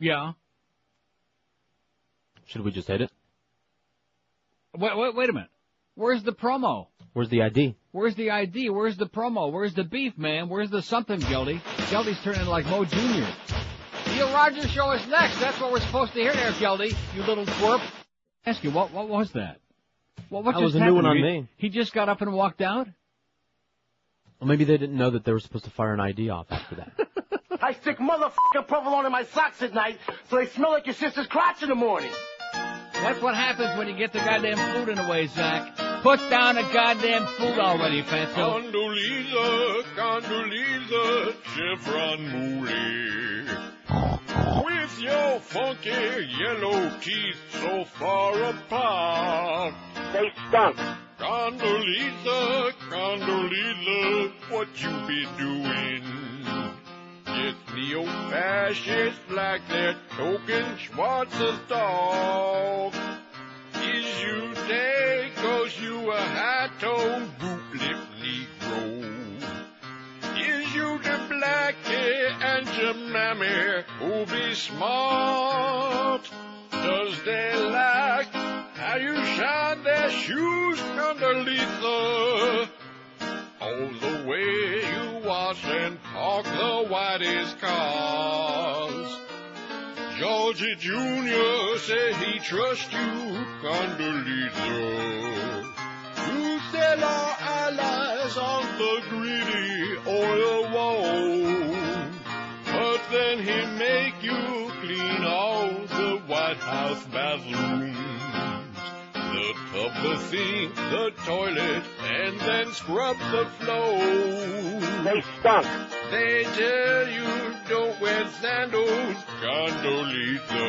Yeah. Should we just hit it? Wait, wait, wait a minute. Where's the promo? Where's the ID? Where's the ID? Where's the promo? Where's the beef, man? Where's the something, Geldy? Geldy's turning into like Mo Jr. Neil Rogers show is next. That's what we're supposed to hear there, Geldy. You little twerp. Ask you, what what was that? What, what That just was a new one on He- me. He just got up and walked out? Well, maybe they didn't know that they were supposed to fire an ID off after that. I stick motherfucking provolone in my socks at night so they smell like your sister's crotch in the morning. That's what happens when you get the goddamn food in the way, Zach. Put down the goddamn food already, Fatso. Condoleezza, Condoleezza, Chevron Mooley. With your funky yellow teeth so far apart. They stunk. Condoleezza, Condoleezza, what you be doing? Yes, neo-fascists like that token Schwarz's dog. Is you dead cause you a high-toned boot-lip Negro? Is you the blackie and your mammy who be smart? Does they like how you shine their shoes, Condoleezza? All the way you wash and park the whitest cars. Georgie Jr. said he trusts you, Condoleezza. You sell our allies on the greedy oil wall. But then he make you clean all the White House bathrooms. The tub, the sink, the toilet, and then scrub the floor. They stunk. They tell you don't wear sandals, Condoleezza.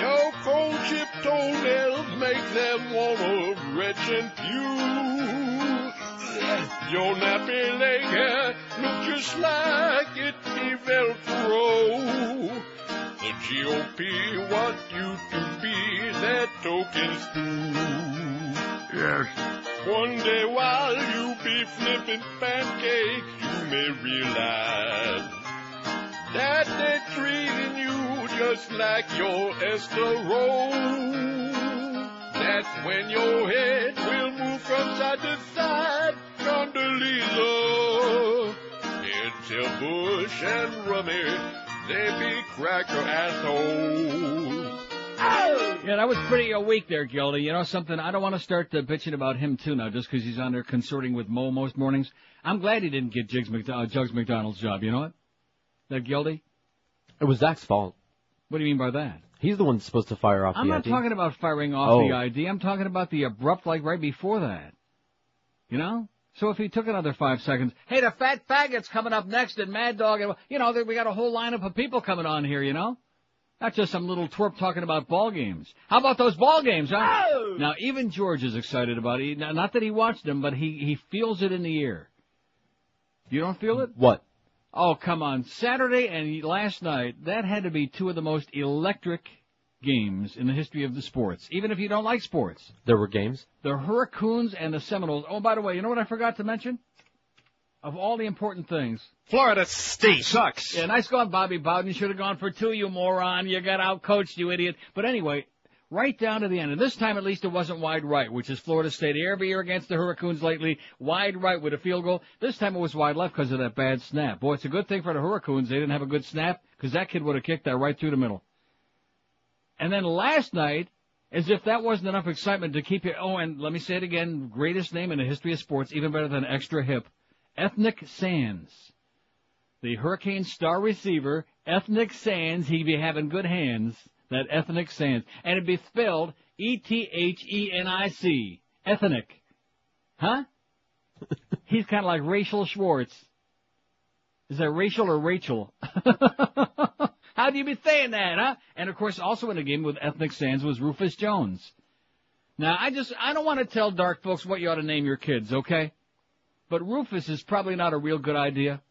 Your cold chip toenails make them wanna retch and puke. Your nappy leg hair look just like it be Velcro. The GOP want you to be their token stew. Yes. One day while you be flipping pancakes, you may realize that they're treating you just like your Esther Rolle. That's when your head will move from side to side, Condoleezza. Until Bush and Rummy, they be cracker assholes. Yeah, that was pretty uh, weak there, Gildy. You know something? I don't want to start uh, bitching about him too now, just 'cause he's on there consorting with Mo most mornings. I'm glad he didn't get Jigs McDo- uh, Jugs McDonald's job. You know what? That Gildy. It was Zach's fault. What do you mean by that? He's the one that's supposed to fire off the ID. I'm the not ID. talking about firing off Oh. the ID. I'm talking about the abrupt, like right before that. You know? So if he took another five seconds, hey, the fat faggot's coming up next and Mad Dog, and, you know, we got a whole lineup of people coming on here, you know? Not just some little twerp talking about ball games. How about those ball games, huh? Oh! Now, even George is excited about it. Now, Not that he watched them, but he, he feels it in the air. You don't feel it? What? Oh, come on. Saturday and last night, that had to be two of the most electric games in the history of the sports, even if you don't like sports. There were games? The Hurricanes and the Seminoles. Oh, by the way, you know what I forgot to mention? Of all the important things. Florida State sucks. Yeah, nice going, Bobby Bowden. You should have gone for two, you moron. You got outcoached, you idiot. But anyway, right down to the end. And this time, at least, it wasn't wide right, which is Florida State. Every year against the Hurricanes lately, wide right with a field goal. This time it was wide left because of that bad snap. Boy, it's a good thing for the Hurricanes they didn't have a good snap because that kid would have kicked that right through the middle. And then last night, as if that wasn't enough excitement to keep you, oh, and let me say it again, greatest name in the history of sports, even better than extra hip, Ethnic Sands. The Hurricane star receiver, Ethnic Sands, he'd be having good hands, that Ethnic Sands. And it'd be spelled E-T-H-E-N-I-C, Ethnic. Huh? He's kind of like Rachel Schwartz. Is that Rachel or Rachel? How do you be saying that, huh? And of course, also in the game with Ethnic Sands was Rufus Jones. Now, I just, I don't want to tell dark folks what you ought to name your kids, okay? But Rufus is probably not a real good idea.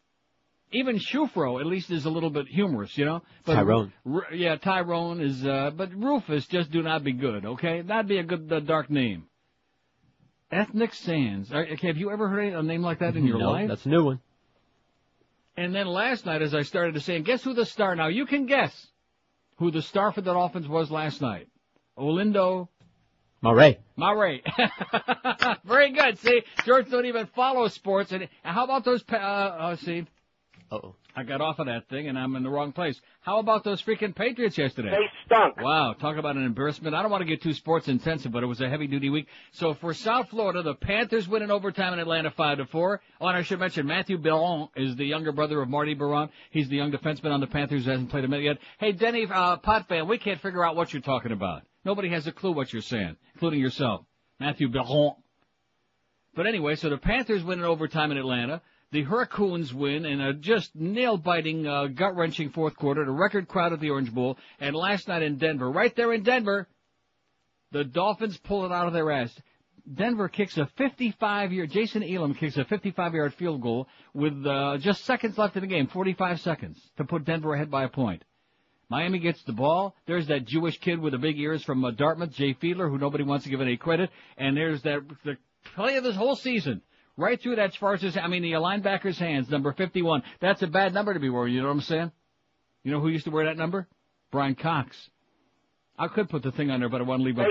Even Shufro, at least, is a little bit humorous, you know? But Tyrone. R- yeah, Tyrone is, uh, but Rufus just do not be good, okay? That'd be a good, uh, dark name. Ethnic Sands. Okay, have you ever heard a name like that in your no, life? that's a new one. And then last night, as I started to say, and guess who the star? Now you can guess who the star for the Dolphins was last night. Olindo Murray. Murray. Very good. See, George don't even follow sports. And how about those? pa- Uh, uh, see, Uh-oh. I got off of that thing, and I'm in the wrong place. How about those freaking Patriots yesterday? They stunk. Wow, talk about an embarrassment. I don't want to get too sports intensive, but it was a heavy duty week. So for South Florida, the Panthers win in overtime in Atlanta five to four. Oh, and I should mention Mathieu Biron is the younger brother of Marty Biron. He's the young defenseman on the Panthers who hasn't played a minute yet. Hey, Denny, uh, pot fan, we can't figure out what you're talking about. Nobody has a clue what you're saying, including yourself. Mathieu Biron. But anyway, so the Panthers win in overtime in Atlanta. The Hurricanes win in a just nail-biting, uh, gut-wrenching fourth quarter. The record crowd at the Orange Bowl. And last night in Denver, right there in Denver, the Dolphins pull it out of their ass. Denver kicks a 55-yard, Jason Elam kicks a 55-yard field goal with uh, just seconds left in the game, 45 seconds, to put Denver ahead by a point. Miami gets the ball. There's that Jewish kid with the big ears from uh, Dartmouth, Jay Fiedler, who nobody wants to give any credit. And there's that the play of this whole season. Right through that Schwarz's, I mean, the linebacker's hands, number 51. That's a bad number to be wearing, you know what I'm saying? You know who used to wear that number? Bryan Cox. I could put the thing on there, but I want to leave it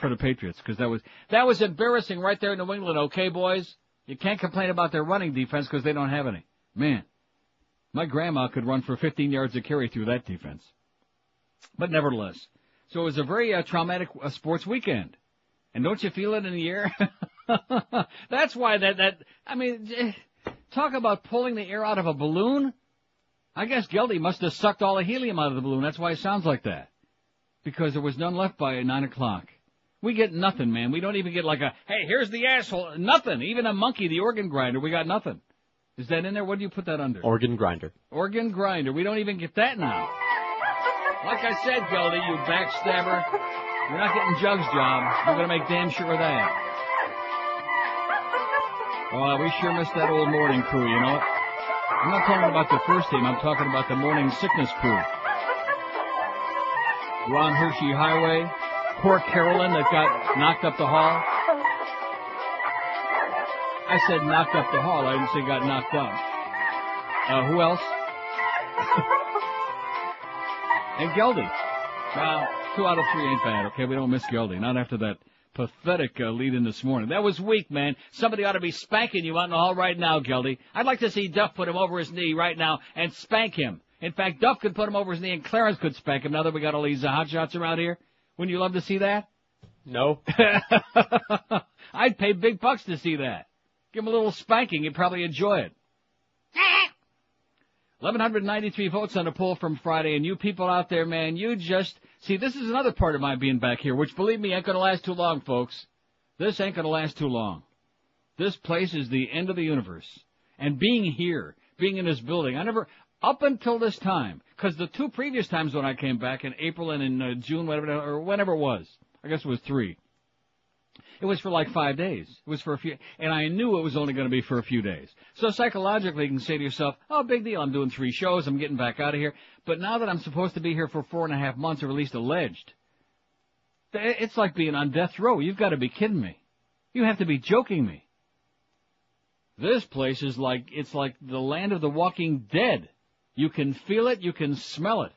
for the Patriots because that was that was embarrassing right there in New England. Okay, boys, you can't complain about their running defense because they don't have any. Man, my grandma could run for 15 yards of carry through that defense. But nevertheless, so it was a very uh, traumatic uh, sports weekend. And don't you feel it in the air? That's why that that I mean, eh, talk about pulling the air out of a balloon. I guess Geldy must have sucked all the helium out of the balloon. That's why it sounds like that. Because there was none left by nine o'clock. We get nothing, man. We don't even get like a, hey, here's the asshole. Nothing. Even a monkey, the organ grinder, we got nothing. Is that in there? What do you put that under? Organ grinder. Organ grinder. We don't even get that now. Like I said, Geldy, you backstabber. You're not getting Jug's job. We're gonna make damn sure of that. Oh, we sure missed that old morning crew, you know? I'm not talking about the first team, I'm talking about the morning sickness crew. Ron Hershey Highway, poor Carolyn that got knocked up the hall. I said knocked up the hall, I didn't say got knocked up. Uh, who else? and Geldy. Well, two out of three ain't bad, okay? We don't miss Geldy. Not after that pathetic uh, lead in this morning. That was weak, man. Somebody ought to be spanking you out in the hall right now, Geldy. I'd like to see Duff put him over his knee right now and spank him. In fact, Duff could put him over his knee and Clarence could spank him now that we got all these uh, hot shots around here. Wouldn't you love to see that? No. I'd pay big bucks to see that. Give him a little spanking. You'd probably enjoy it. 1193 votes on the poll from Friday, and you people out there, man, you just see. This is another part of my being back here, which believe me ain't gonna last too long, folks. This ain't gonna last too long. This place is the end of the universe, and being here, being in this building, I never up until this time, because the two previous times when I came back in April and in uh, June, whatever or whenever it was, I guess it was three. It was for like five days. It was for a few, and I knew it was only going to be for a few days. So psychologically, you can say to yourself, "Oh, big deal. I'm doing three shows. I'm getting back out of here." But now that I'm supposed to be here for four and a half months, or at least alleged, it's like being on death row. You've got to be kidding me. You have to be joking me. This place is like it's like the land of the walking dead. You can feel it. You can smell it.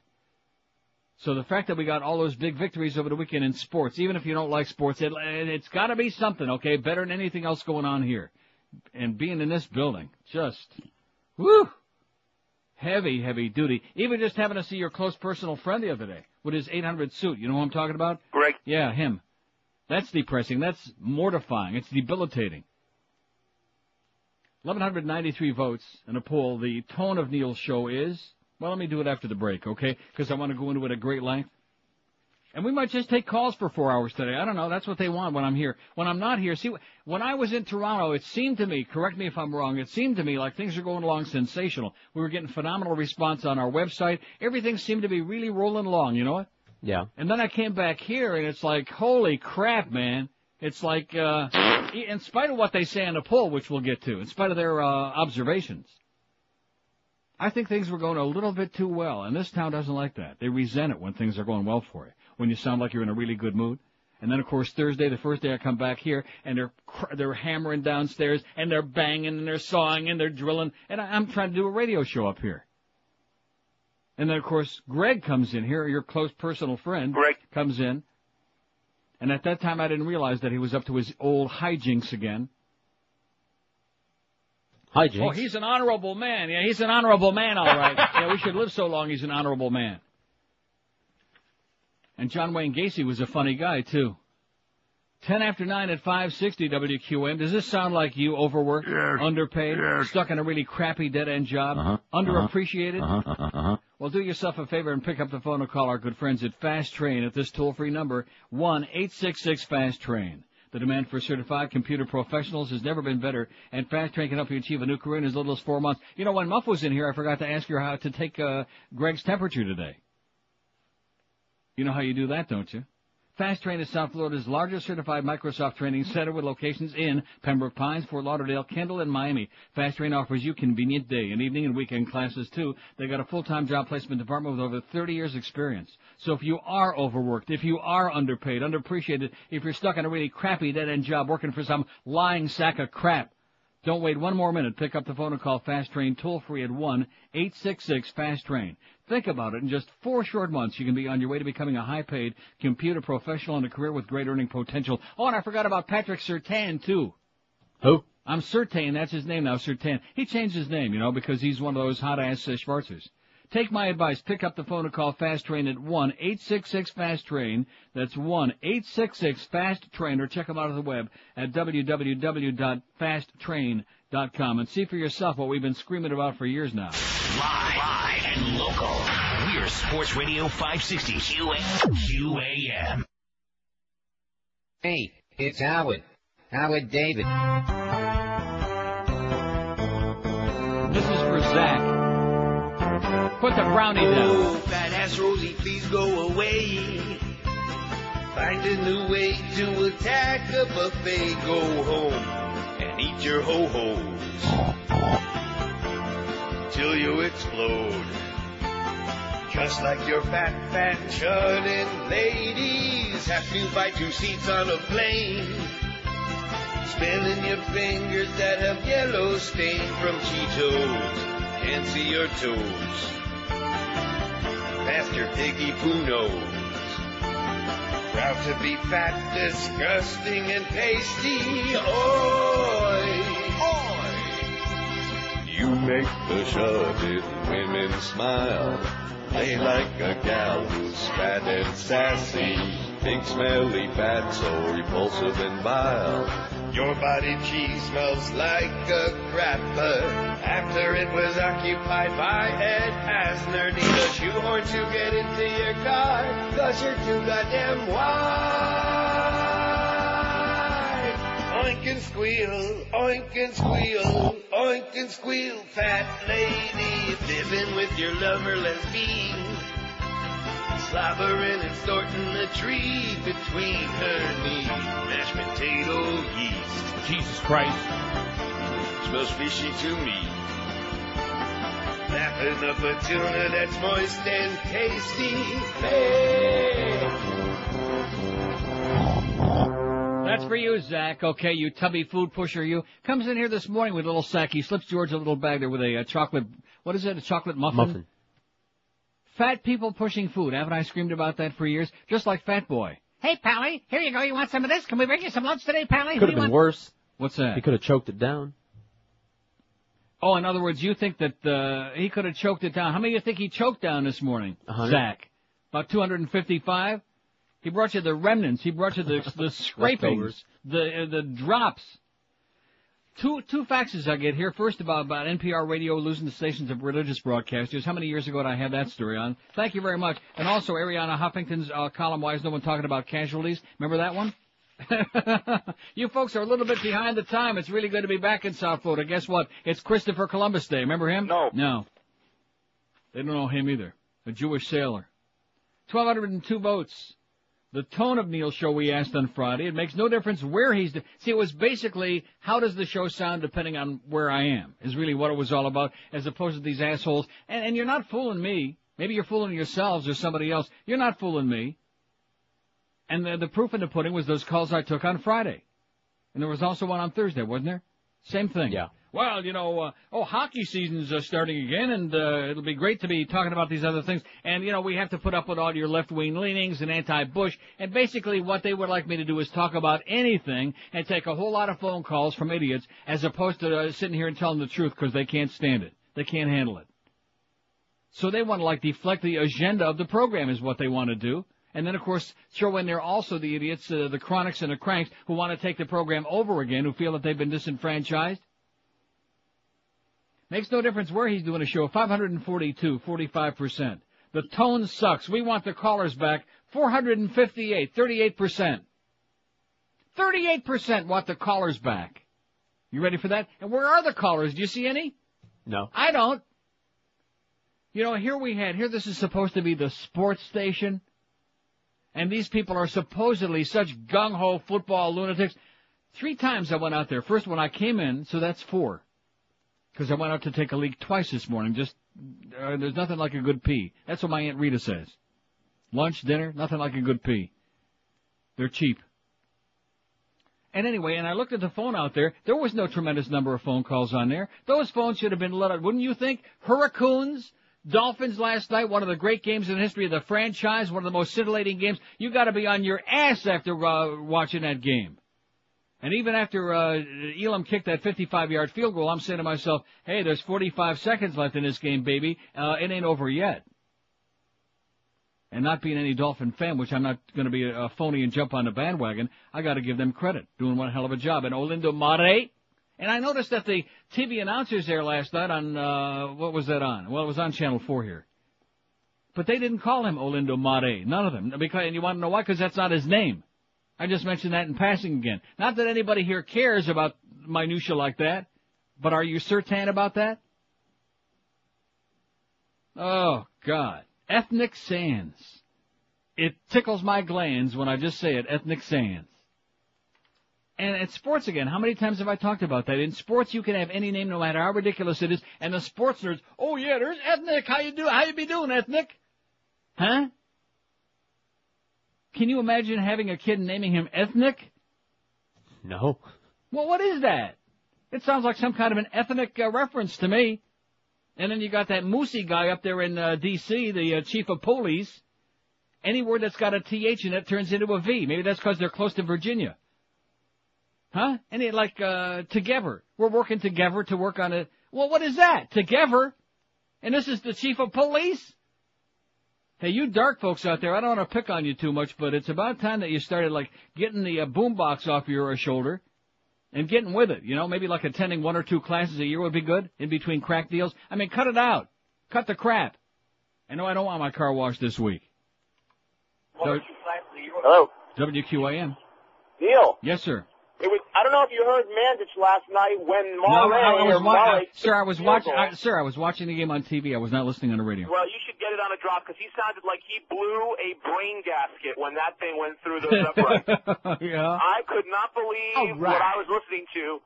So the fact that we got all those big victories over the weekend in sports, even if you don't like sports, it, it's got to be something, okay? Better than anything else going on here. And being in this building, just, woo, heavy, heavy duty. Even just having to see your close personal friend the other day with his 800 suit. You know who I'm talking about? Greg. Yeah, him. That's depressing. That's mortifying. It's debilitating. 1,193 votes in a poll. The tone of Neil's show is, well, let me do it after the break, okay? Because I want to go into it at great length. And we might just take calls for four hours today. I don't know. That's what they want when I'm here. When I'm not here, see, when I was in Toronto, it seemed to me, correct me if I'm wrong, it seemed to me like things are going along sensational. We were getting phenomenal response on our website. Everything seemed to be really rolling along, you know what? Yeah. And then I came back here and it's like, holy crap, man. It's like, uh, in spite of what they say in the poll, which we'll get to, in spite of their, uh, observations, I think things were going a little bit too well, and this town doesn't like that. They resent it when things are going well for you, when you sound like you're in a really good mood. And then of course Thursday, the first day I come back here, and they're cr- they're hammering downstairs, and they're banging, and they're sawing, and they're drilling, and I- I'm trying to do a radio show up here. And then of course Greg comes in here, your close personal friend. Greg. comes in, and at that time I didn't realize that he was up to his old hijinks again. Hi, Jinx. Oh, he's an honorable man. Yeah, he's an honorable man, all right. yeah, we should live so long. He's an honorable man. And John Wayne Gacy was a funny guy too. Ten after nine at 560 WQAM. Does this sound like you overworked, Yes. underpaid, Yes. stuck in a really crappy dead-end job, Uh-huh. underappreciated? Uh-huh, uh-huh. Well, do yourself a favor and pick up the phone and call our good friends at Fast Train at this toll-free number, one eight six six Fast Train. The demand for certified computer professionals has never been better, and Fast Train can help you achieve a new career in as little as four months. You know, when Muff was in here, I forgot to ask you how to take uh, Greg's temperature today. You know how you do that, don't you? Fast Train is South Florida's largest certified Microsoft training center with locations in Pembroke Pines, Fort Lauderdale, Kendall, and Miami. Fast Train offers you convenient day and evening and weekend classes too. They've got a full-time job placement department with over 30 years experience. So if you are overworked, if you are underpaid, underappreciated, if you're stuck in a really crappy dead-end job working for some lying sack of crap, don't wait one more minute. Pick up the phone and call Fast Train toll free at one eight six six Fast Train. Think about it. In just four short months, you can be on your way to becoming a high-paid computer professional and a career with great earning potential. Oh, and I forgot about Patrick Sertan too. Who? I'm Sertan. That's his name now, Sertan. He changed his name, you know, because he's one of those hot-ass uh, Schwarzers. Take my advice. Pick up the phone and call Fast Train at one eight six six Fast Train. That's one eight six six Fast Train, or check them out on the web at www.fasttrain.com and see for yourself what we've been screaming about for years now. Live, live and local. We're Sports Radio 560 QAM. Hey, it's Howard. Howard David. This is for Zach. The brownie. Oh, fat ass Rosie, please go away. Find a new way to attack a buffet. Go home and eat your ho hos till you explode. Just like your fat, fat chudding ladies have to buy two seats on a plane. Spinning your fingers that have yellow stain from Cheetos. Can't see your toes. Past your piggy poo nose. Proud to be fat, disgusting, and pasty. Oi! Oi! You make the shoving women smile. Play like a gal who's fat and sassy. Pink smelly fat, so repulsive and vile. Your body cheese smells like a crapper after it was occupied by Ed Asner. Need a shoehorn to get into your car, cause you're too goddamn wide. Oink and squeal, oink and squeal, oink and squeal, fat lady, living with your lover lesbian. Slobbering and snorting a tree between her knees. Mashed potato yeast. Jesus Christ. Smells fishy to me. Lapping up a tuna that's moist and tasty. Hey. That's for you, Zach. Okay, you tubby food pusher, you. Comes in here this morning with a little sack. He slips George a little bag there with a, uh chocolate, what is it, a chocolate muffin? Muffin. Fat people pushing food. Haven't I screamed about that for years? Just like Fat Boy. Hey, Pally, here you go. You want some of this? Can we bring you some lunch today, Pally? Could What have do you been want? worse. What's that? He could have choked it down. Oh, in other words, you think that uh, he could have choked it down. How many of you think he choked down this morning, hundred. Zach? About 255? He brought you the remnants. He brought you the, the scrapings, the, uh, the drops. Two, two faxes I get here. First about, about NPR radio losing the stations of religious broadcasters. How many years ago did I have that story on? Thank you very much. And also Arianna Huffington's uh, column, Why is no one talking about casualties? Remember that one? you folks are a little bit behind the time. It's really good to be back in South Florida. Guess what? It's Christopher Columbus Day. Remember him? No. No. They don't know him either. A Jewish sailor. 1,202 votes. The tone of Neil's show we asked on Friday. It makes no difference where he's. See, it was basically how does the show sound depending on where I am. Is really what it was all about, as opposed to these assholes. And, and you're not fooling me. Maybe you're fooling yourselves or somebody else. You're not fooling me. And the, the proof in the pudding was those calls I took on Friday. And there was also one on Thursday, wasn't there? Same thing. Yeah. Well, you know, uh, oh, hockey season's uh, starting again, and uh, it'll be great to be talking about these other things. And you know, we have to put up with all your left-wing leanings and anti-Bush. And basically, what they would like me to do is talk about anything and take a whole lot of phone calls from idiots, as opposed to uh, sitting here and telling the truth because they can't stand it, they can't handle it. So they want to like deflect the agenda of the program, is what they want to do. And then, of course, throw in there also the idiots, uh, the chronics and the cranks, who want to take the program over again, who feel that they've been disenfranchised. Makes no difference where he's doing a show. 542, 45%. The tone sucks. We want the callers back. 458, 38%. 38% want the callers back. You ready for that? And where are the callers? Do you see any? No. I don't. You know, here we had, here this is supposed to be the sports station. And these people are supposedly such gung-ho football lunatics. Three times I went out there. First when I came in, so that's four. Because I went out to take a leak twice this morning. Just, uh, there's nothing like a good pee. That's what my Aunt Rita says. Lunch, dinner, nothing like a good pee. They're cheap. And anyway, and I looked at the phone out there. There was no tremendous number of phone calls on there. Those phones should have been lit up, wouldn't you think? Hurricanes, Dolphins last night, one of the great games in the history of the franchise, one of the most scintillating games. You got to be on your ass after uh, watching that game. And even after uh, Elam kicked that 55-yard field goal, I'm saying to myself, "Hey, there's 45 seconds left in this game, baby. Uh, it ain't over yet." And not being any Dolphin fan, which I'm not going to be a phony and jump on the bandwagon, I got to give them credit, doing one hell of a job. And Olindo Mare, and I noticed that the TV announcers there last night on uh, what was that on? Well, it was on Channel 4 here. But they didn't call him Olindo Mare, none of them. Because and you want to know why? Because that's not his name. I just mentioned that in passing again. Not that anybody here cares about minutia like that, but are you certain about that? Oh God, ethnic sands. It tickles my glands when I just say it, ethnic sands. And at sports again, how many times have I talked about that? In sports, you can have any name, no matter how ridiculous it is, and the sports nerds, oh yeah, there's ethnic. How you do? How you be doing, ethnic? Huh? Can you imagine having a kid and naming him ethnic? No. Well, what is that? It sounds like some kind of an ethnic uh, reference to me. And then you got that Moosey guy up there in uh, D.C., the uh, chief of police. Any word that's got a T-H in it turns into a V. Maybe that's because they're close to Virginia. Huh? Any, like, uh, together. We're working together to work on it. Well, what is that? Together? And this is the chief of police? Hey, you dark folks out there, I don't want to pick on you too much, but it's about time that you started, like, getting the uh, boombox off your uh, shoulder and getting with it. You know, maybe like attending one or two classes a year would be good in between crack deals. I mean, cut it out. Cut the crap. I know I don't want my car washed this week. Hello. WQAM. Neil, Yes, sir. It was, I don't know if you heard Mandich last night when No, I, was or wa- sir, I was watching. I, sir, I was watching the game on TV. I was not listening on the radio. Well, you should get it on a drop because he sounded like he blew a brain gasket when that thing went through the upright. yeah. I could not believe right. what I was listening to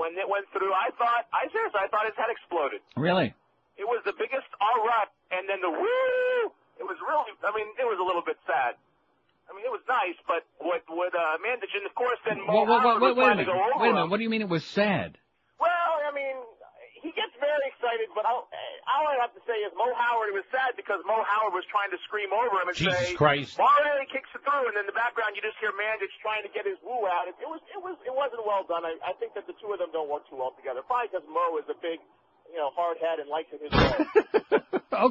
when it went through. I thought, I seriously, I thought his head exploded. Really? It was the biggest all right, and then the woo. It was really, I mean, it was a little bit sad. I mean, it was nice, but what what uh, Mandich, and of course, then Mo Well, wait, Howard wait, wait a minute. go over Wait a minute. What do you mean it was sad? Well, I mean, he gets very excited, but I'll, all I have to say is Mo Howard was sad because Mo Howard was trying to scream over him and say, Jesus say, Christ. Mario kicks it through, and in the background you just hear Mandich trying to get his woo out. It, it was, it was, it wasn't well done. I, I think that the two of them don't work too well together. Probably because Mo is a big, you know, hard head and likes it his way.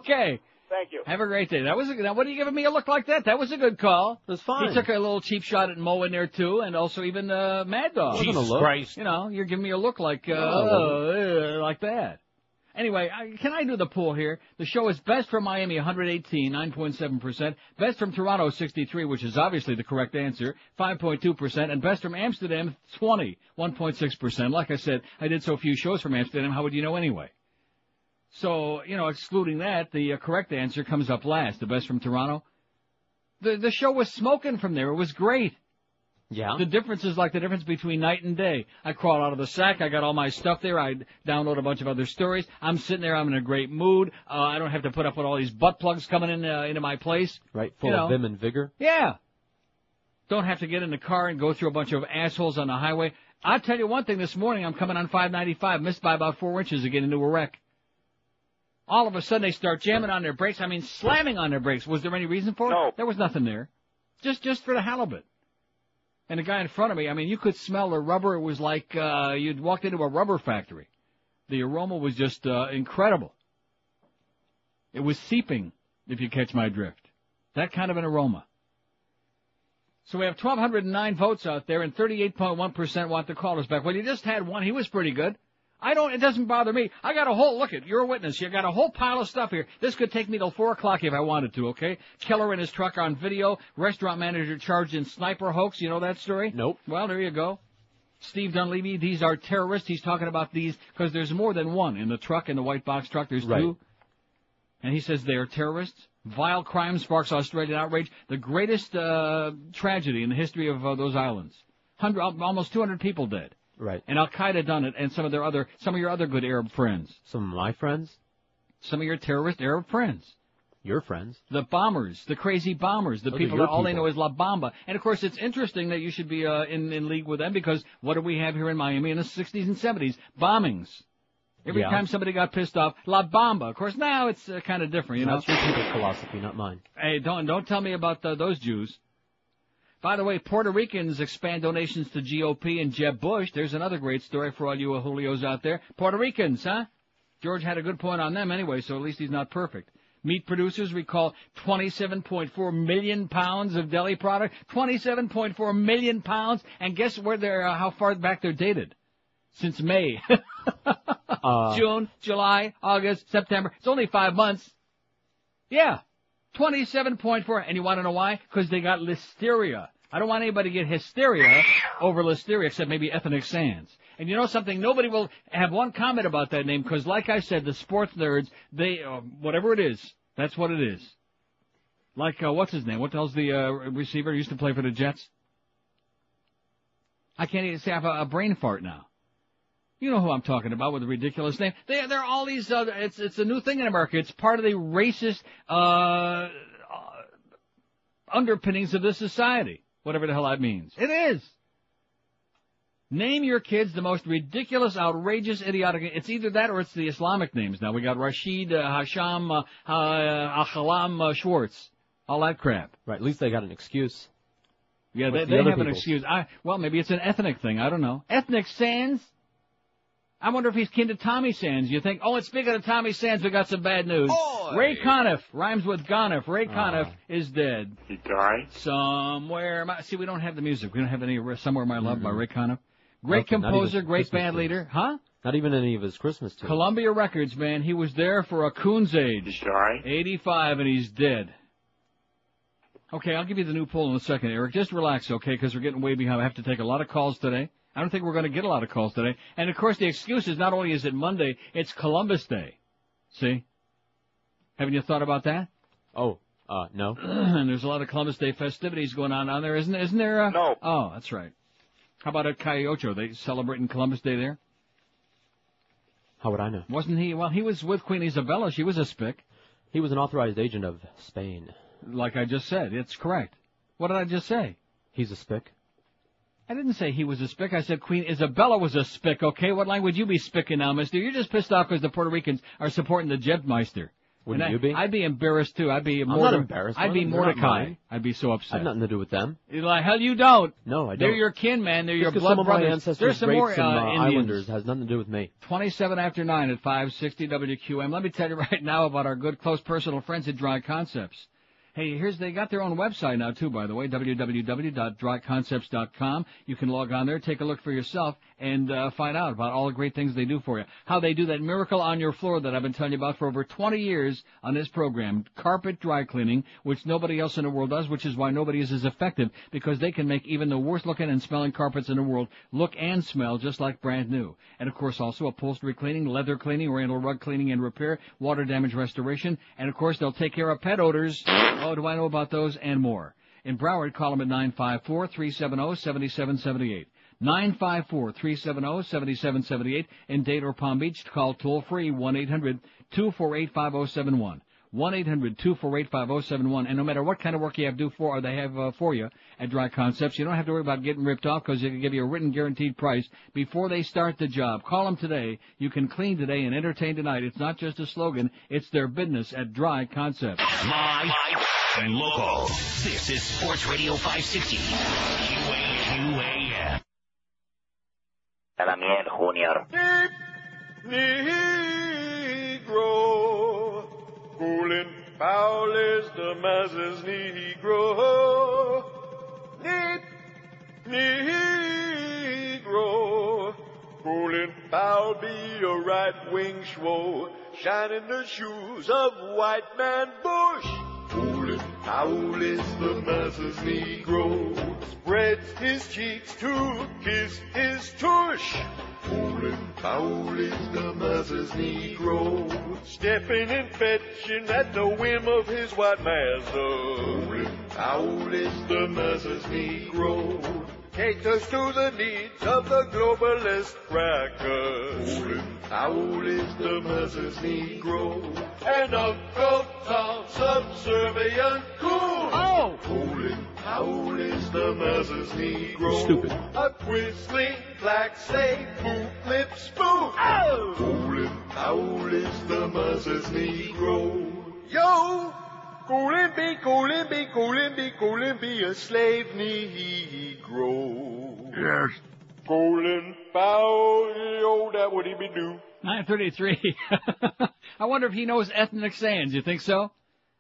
okay. Thank you. Have a great day. That was a, now. What are you giving me a look like that? That was a good call. It was fine. He took a little cheap shot at Mo in there too, and also even uh, Mad Dog. Wasn't Jesus look. Christ. You know, you're giving me a look like uh, No, uh, like that. Anyway, I, can I do the poll here? The show is best from Miami, 118, 9.7%. Best from Toronto, 63, which is obviously the correct answer, 5.2%. And best from Amsterdam, 20, 1.6%. Like I said, I did so few shows from Amsterdam, how would you know anyway? So, you know, excluding that, the uh, correct answer comes up last. The best from Toronto. The, the show was smoking from there. It was great. Yeah. The difference is like the difference between night and day. I crawl out of the sack. I got all my stuff there. I download a bunch of other stories. I'm sitting there. I'm in a great mood. Uh, I don't have to put up with all these butt plugs coming in uh, into my place. Right. Full You know. of vim and vigor. Yeah. Don't have to get in the car and go through a bunch of assholes on the highway. I'll tell you one thing this morning, I'm coming on 595, missed by about four inches to get into a wreck. All of a sudden they start jamming on their brakes. I mean, slamming on their brakes. Was there any reason for it? No. There was nothing there. Just, just for the halibut. And the guy in front of me, I mean, you could smell the rubber. It was like, uh, you'd walked into a rubber factory. The aroma was just, uh, incredible. It was seeping, if you catch my drift. That kind of an aroma. So we have 1,209 votes out there, and 38.1% want to call us back. Well, you just had one. He was pretty good. I don't. It doesn't bother me. I got a whole. Look at. You're a witness. You got a whole pile of stuff here. This could take me till four o'clock if I wanted to. Okay. Killer in his truck on video. Restaurant manager charged in sniper hoax. You know that story? Nope. Well, there you go. Steve Dunleavy. These are terrorists. He's talking about these because there's more than one in the truck in the white box truck. There's Right. two. And he says they are terrorists. Vile crime sparks Australian outrage. The greatest uh, tragedy in the history of uh, those islands. Hundred, almost 200 people dead. Right. And Al Qaeda done it, and some of their other, some of your other good Arab friends, Some of my friends, some of your terrorist Arab friends, your friends. the bombers, the crazy bombers, the Those people that all they know is La Bamba. And of course, it's interesting that you should be uh, in in league with them because what do we have here in Miami in the 60s and 70s? Bombings. Every Yeah. time somebody got pissed off, La Bamba. Of course, now it's uh, kind of different, you know. That's your people's philosophy, not mine. Hey, don't don't tell me about uh, those Jews. By the way, Puerto Ricans expand donations to GOP and Jeb Bush. There's another great story for all you Julios out there. Puerto Ricans, huh? George had a good point on them anyway, so at least he's not perfect. Meat producers recall 27.4 million pounds of deli product. 27.4 million pounds, and guess where they're uh, how far back they're dated? Since May, Uh, June, July, August, September. It's only five months. Yeah. 27.4. And you want to know why? Because they got listeria. I don't want anybody to get hysteria over listeria except maybe Ethnic Sands. And you know something? Nobody will have one comment about that name because, like I said, the sports nerds, they, uh, whatever it is, that's what it is. Like, uh, what's his name? What the hell's the uh, receiver used to play for the Jets? I can't even say I have a, a brain fart now. You know who I'm talking about with the ridiculous name. They, they're all these. Uh, it's it's a new thing in America. It's part of the racist uh, underpinnings of this society. Whatever the hell that means. It is. Name your kids the most ridiculous, outrageous, idiotic. It's either that or it's the Islamic names. Now we got Rashid, uh, Hasham, uh, uh, Achalam, uh, Schwartz, all that crap. right. At least they got an excuse. Yeah, they, the they other have an excuse. I well, maybe it's an ethnic thing. I don't know. Ethnic Sands. I wonder if he's kin to Tommy Sands. You think? Oh, and speaking of Tommy Sands, we got some bad news. Ray Conniff rhymes with Gonniff. Ray oh. Conniff is dead. He died? Somewhere. My, see, we don't have the music. We don't have any Somewhere My Love by mm-hmm. Ray Conniff. Great Nothing, composer, great Christmas band tunes. leader. Huh? Not even any of his Christmas tunes. Columbia Records, man. He was there for a coon's age. He died? 85 and he's dead. Okay, I'll give you the new poll in a second, Eric. Just relax, okay, because we're getting way behind. I have to take a lot of calls today. I don't think we're going to get a lot of calls today. And of course, the excuse is not only is it Monday, it's Columbus Day. See? Haven't you thought about that? Oh, uh, no. and there's a lot of Columbus Day festivities going on down there, isn't isn't there? Uh... No. Oh, that's right. How about at Calle Ocho? They celebrating Columbus Day there? How would I know? Wasn't he? Well, he was with Queen Isabella. She was a spick. He was an authorized agent of Spain. Like I just said. It's correct. What did I just say? He's a spick. I didn't say he was a spick. I said Queen Isabella was a spick, okay? What language would you be spicking now, mister? You're just pissed off because the Puerto Ricans are supporting the Jebmeister. Wouldn't I- you be? I'd be embarrassed too. I'd be more. not embarrassed. I'd be Mordecai. I'd be so upset. I have nothing to do with them. You're like, hell you don't. No, I don't. They're your kin, man. They're your blood some of my brothers. ancestors There's some more uh, uh, Indians. islanders. Has nothing to do with me. 27 after 9 at 560 WQAM. Let me tell you right now about our good, close personal friends at Dry Concepts. Hey, here's, they got their own website now too, by the way, www.dryconcepts.com. You can log on there, take a look for yourself, and uh, find out about all the great things they do for you. How they do that miracle on your floor that I've been telling you about for over 20 years on this program. Carpet dry cleaning, which nobody else in the world does, which is why nobody is as effective, because they can make even the worst looking and smelling carpets in the world look and smell just like brand new. And of course also upholstery cleaning, leather cleaning, oriental rug cleaning and repair, water damage restoration, and of course they'll take care of pet odors. Oh, do I know about those and more. In Broward, call them at 954-370-7778. 954-370-7778. In Dade or Palm Beach, call toll free 1-800-248-5071. 1-800-248-5071. And no matter what kind of work you have to do for, or they have uh, for you at Dry Concepts, you don't have to worry about getting ripped off because they can give you a written guaranteed price before they start the job. Call them today. You can clean today and entertain tonight. It's not just a slogan. It's their business at Dry Concepts. Live and local. This is Sports Radio 560. QAM. A la Junior. Negro. Colin Powell is the masses Negro. Ne- Negro. Colin Powell be a right wing schwo, shining the shoes of white man Bush. Colin Powell is the masses Negro. Spreads his cheeks to kiss his tush. Colin Powell is the masses Negro. Stepping and fetching at the whim of his white master. Colin Powell is the masses Negro. Caters to the needs of the globalist crackers. Colin Powell is the masses Negro. And Uncle Tom subservient cool. Oh! Powell is the masses Negro. Stupid. A quisling black slave boot lip spoon. Oh! Colin Powell is the masses Negro. Yo! Colin be, Colin be, Colin be, Colin be a slave Negro. Yes. Colin Powell, yo, that would he be do? 933. I wonder if he knows ethnic sayings. You think so?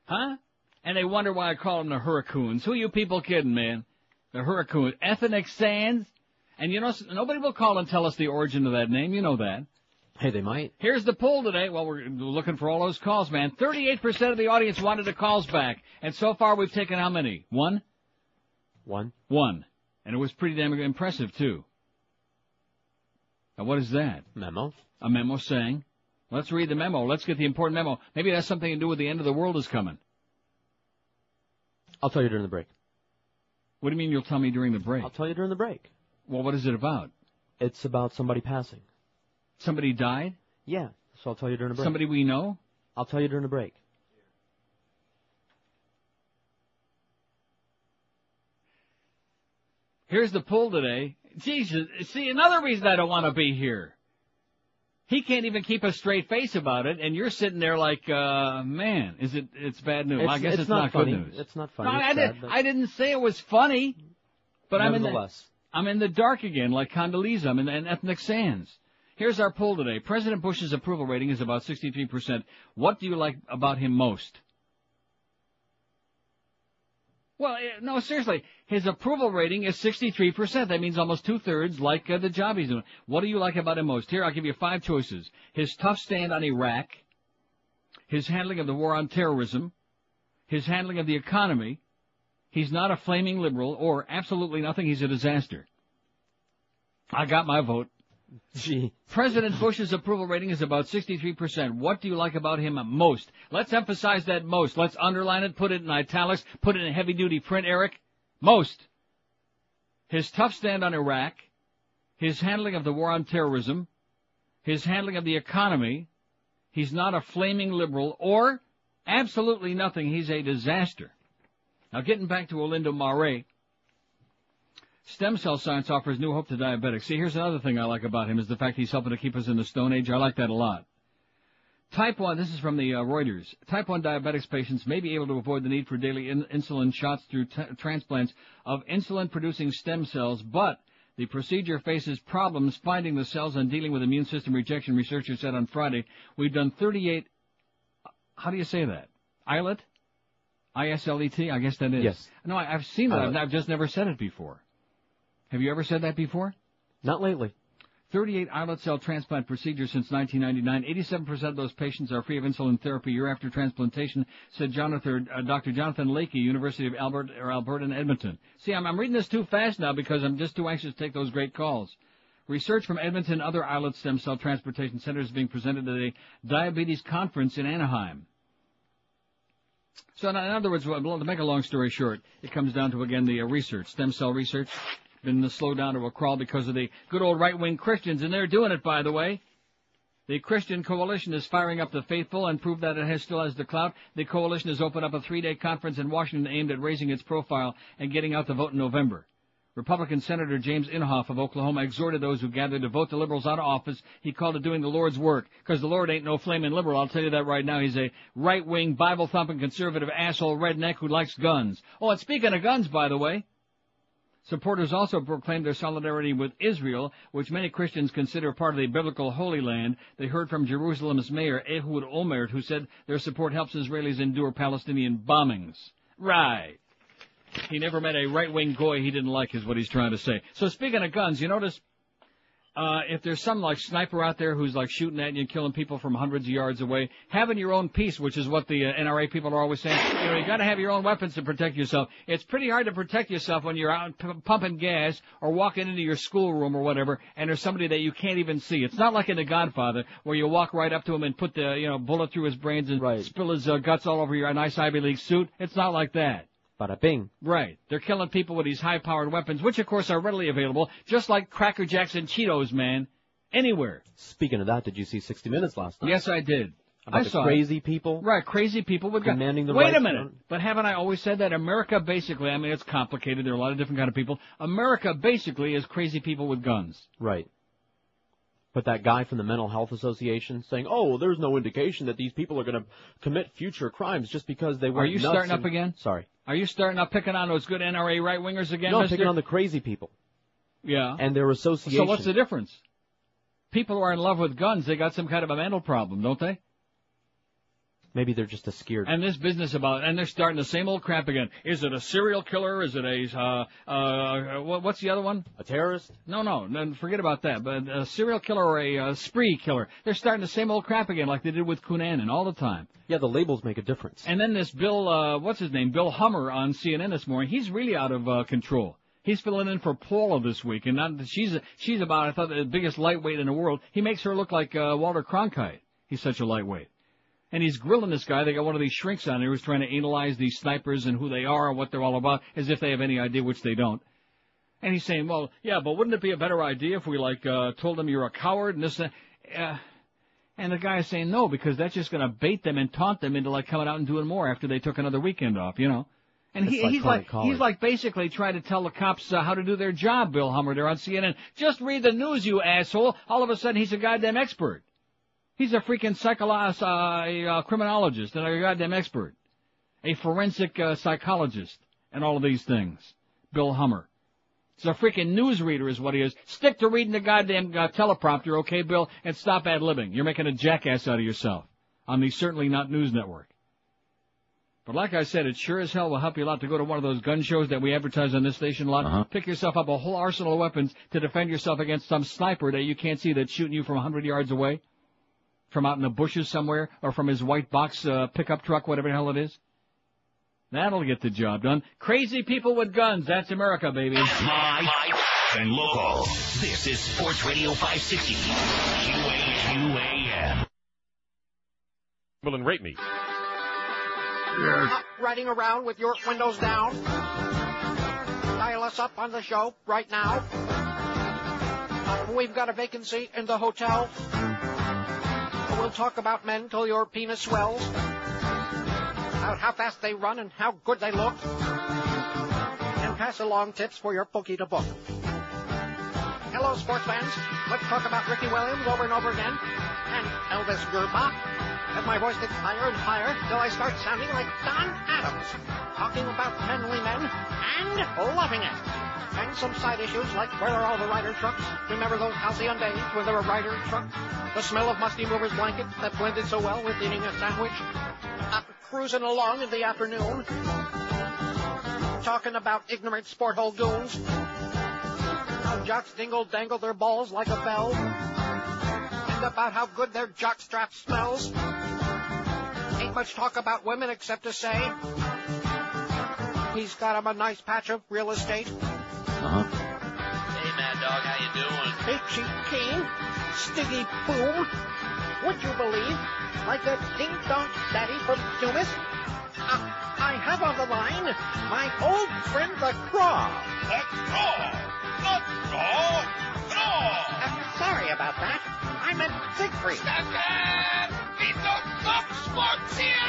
Huh? And they wonder why I call them the Hurricanes. Who are you people kidding, man? The Hurricanes. Ethnic Sands? And you know, nobody will call and tell us the origin of that name. You know that. Hey, they might. Here's the poll today. Well, we're looking for all those calls, man. 38% of the audience wanted the calls back. And so far we've taken how many? One? One. One. And it was pretty damn impressive, too. Now, what is that? Memo. A memo saying, let's read the memo. Let's get the important memo. Maybe it has something to do with the end of the world is coming. I'll tell you during the break. What do you mean you'll tell me during the break? I'll tell you during the break. Well, what is it about? It's about somebody passing. Somebody died? Yeah. So I'll tell you during the break. Somebody we know? I'll tell you during the break. Here's the poll today. Jesus, see, another reason I don't want to be here. He can't even keep a straight face about it, and you're sitting there like, uh, man, is it, it's bad news. I guess it's, not, good news. It's not funny. No, It's I, did, I didn't say it was funny, but I'm in the. I'm in the dark again, like Condoleezza. I'm in, in ethnic sands. Here's our poll today. President Bush's approval rating is about 63%. What do you like about him most? Well, eh, no, seriously. His approval rating is 63%. That means almost two-thirds like uh, the job he's doing. What do you like about him most? Here, I'll give you five choices. His tough stand on Iraq, his handling of the war on terrorism, his handling of the economy, he's not a flaming liberal, or absolutely nothing, he's a disaster. I got my vote. Gee. President Bush's approval rating is about 63%. What do you like about him most? Let's emphasize that most. Let's underline it, put it in italics, put it in heavy duty print, Eric. Most. His tough stand on Iraq, his handling of the war on terrorism, his handling of the economy, he's not a flaming liberal, or absolutely nothing, he's a disaster. Now getting back to Olindo Mare, Stem cell science offers new hope to diabetics. See, here's another thing I like about him is the fact he's helping to keep us in the Stone Age. I like that a lot. Type 1, this is from the uh, Reuters. Type 1 diabetics patients may be able to avoid the need for daily in- insulin shots through t- transplants of insulin producing stem cells, but the procedure faces problems finding the cells and dealing with immune system rejection, researchers said on Friday. We've done 38, how do you say that? Islet? I-S-L-E-T? I guess that is. Yes. No, I, I've seen that. I've, I've just never said it before. Have you ever said that before? Not lately. 38 islet cell transplant procedures since 1999. 87% of those patients are free of insulin therapy year after transplantation, said Jonathan, uh, Dr. Jonathan Lakey, University of Albert, or Alberta in Edmonton. See, I'm, I'm reading this too fast now because I'm just too anxious to take those great calls. Research from Edmonton and other islet stem cell transplantation centers is being presented at a diabetes conference in Anaheim. So in in other words, well, to make a long story short, it comes down to again the uh, research, stem cell research, been slowed down to a crawl because of the good old right-wing Christians, and they're doing it, by the way. The Christian Coalition is firing up the faithful and prove that it has still has the clout. The coalition has opened up a three-day conference in Washington aimed at raising its profile and getting out the vote in November. Republican Senator James Inhofe of Oklahoma exhorted those who gathered to vote the liberals out of office. He called it doing the Lord's work, because the Lord ain't no flaming liberal. I'll tell you that right now. He's a right-wing, Bible-thumping, conservative asshole redneck who likes guns. Oh, and speaking of guns, by the way, Supporters also proclaimed their solidarity with Israel, which many Christians consider part of the biblical Holy Land. They heard from Jerusalem's mayor, Ehud Olmert, who said their support helps Israelis endure Palestinian bombings. Right. He never met a right-wing goy he didn't like, is what he's trying to say. So speaking of guns, you notice uh, if there's some like sniper out there who's like shooting at you and killing people from hundreds of yards away, having your own piece, which is what the uh, NRA people are always saying, you know, you got to have your own weapons to protect yourself. It's pretty hard to protect yourself when you're out p- pumping gas or walking into your schoolroom or whatever, and there's somebody that you can't even see. It's not like in The Godfather where you walk right up to him and put the you know bullet through his brains and Right. spill his uh, guts all over your nice Ivy League suit. It's not like that. Bada bing. Right. They're killing people with these high-powered weapons, which of course are readily available, just like Cracker Jacks and Cheetos, man. Anywhere. Speaking of that, did you see 60 Minutes last night? Yes, I did. About I saw it. crazy people? Right, crazy people with guns. Demanding the Wait a minute. But haven't I always said that America basically, I mean, it's complicated. There are a lot of different kind of people. America basically is crazy people with guns. Right. But that guy from the Mental Health Association saying, "Oh, well, there's no indication that these people are going to commit future crimes just because they were." Are you starting up again? Sorry. Are you starting up picking on those good NRA right-wingers again, no, I'm picking on the crazy people Yeah. and their association. So what's the difference? People who are in love with guns, they got some kind of a mental problem, don't they? Maybe they're just a scared. And this business about, and they're starting the same old crap again. Is it a serial killer? Is it a, uh, uh, what's the other one? A terrorist? No, no, no, forget about that. But a serial killer or a uh, spree killer. They're starting the same old crap again like they did with Cunanan all the time. Yeah, the labels make a difference. And then this Bill, uh, what's his name? Bill Hemmer on CNN this morning. He's really out of, uh, control. He's filling in for Paula this week, and not, she's she's about I thought the biggest lightweight in the world. He makes her look like uh, Walter Cronkite. He's such a lightweight. And he's grilling this guy. They got one of these shrinks on there who's trying to analyze these snipers and who they are and what they're all about, as if they have any idea, which they don't. And he's saying, well, yeah, but wouldn't it be a better idea if we like uh, told them you're a coward and this? and that? Uh, and the guy is saying no because that's just going to bait them and taunt them into like coming out and doing more after they took another weekend off, you know. And he, like he's like College. he's like basically trying to tell the cops uh, how to do their job. Bill Hemmer, they're on CNN. Just read the news, you asshole. All of a sudden, he's a goddamn expert. He's a freaking psychologist, uh, a uh, criminologist, and a goddamn expert, a forensic uh, psychologist, and all of these things. Bill Hemmer. He's a freaking newsreader, is what he is. Stick to reading the goddamn uh, teleprompter, okay, Bill, and stop ad libbing. You're making a jackass out of yourself on the certainly not news network. But like I said, it sure as hell will help you a lot to go to one of those gun shows that we advertise on this station a lot. Uh-huh. Pick yourself up a whole arsenal of weapons to defend yourself against some sniper that you can't see that's shooting you from a hundred yards away, from out in the bushes somewhere, or from his white box uh, pickup truck, whatever the hell it is. That'll get the job done. Crazy people with guns. That's America, baby. Live and local. This is Sports Radio 560. QAQAM. Well, and rate me. Riding around with your windows down. Dial us up on the show right now. We've got a vacancy in the hotel. We'll talk about men till your penis swells. About how fast they run and how good they look. And pass along tips for your bookie to book. Hello, sports fans. Let's talk about Ricky Williams over and over again. And Elvis Grbac. As my voice gets higher and higher till I start sounding like Don Adams. Talking about manly men and loving it. And some side issues like where are all the Ryder trucks? Remember those halcyon days when there were Ryder trucks? The smell of musty movers blankets that blended so well with eating a sandwich? Cruising along in the afternoon. Talking about ignorant sport hole goons. How jocks dingle dangle their balls like a bell. And about how good their jockstrap smells. Ain't much talk about women except to say he's got him a nice patch of real estate. Uh-huh. Hey, Mad Dog, how you doing? Itchy Keen, Stiggy Boom. Would you believe? Like a ding dong daddy from Dumas. Uh, I have on the line my old friend the Craw. The Craw! The Craw! Craw! Uh, sorry about that. I meant Siegfried. country.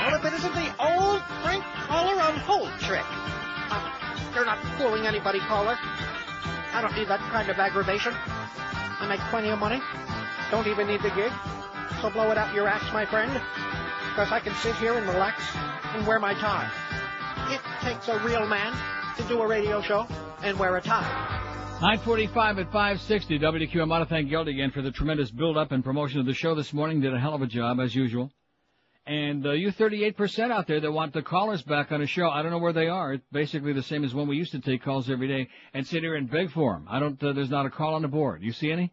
Well, if it isn't the old Frank Caller on hold trick. Uh, you're not fooling anybody, caller. I don't need that kind of aggravation. I make plenty of money. Don't even need the gig. So blow it out your ass, my friend. Because I can sit here and relax and wear my tie. It takes a real man to do a radio show and wear a tie. 945 at 560 WQ. I want to thank Gildy again for the tremendous build-up and promotion of the show this morning. Did a hell of a job, as usual. And uh, you 38% out there that want the callers back on the show, I don't know where they are. It's basically the same as when we used to take calls every day and sit here and beg for them. I don't, uh, there's not a call on the board. You see any?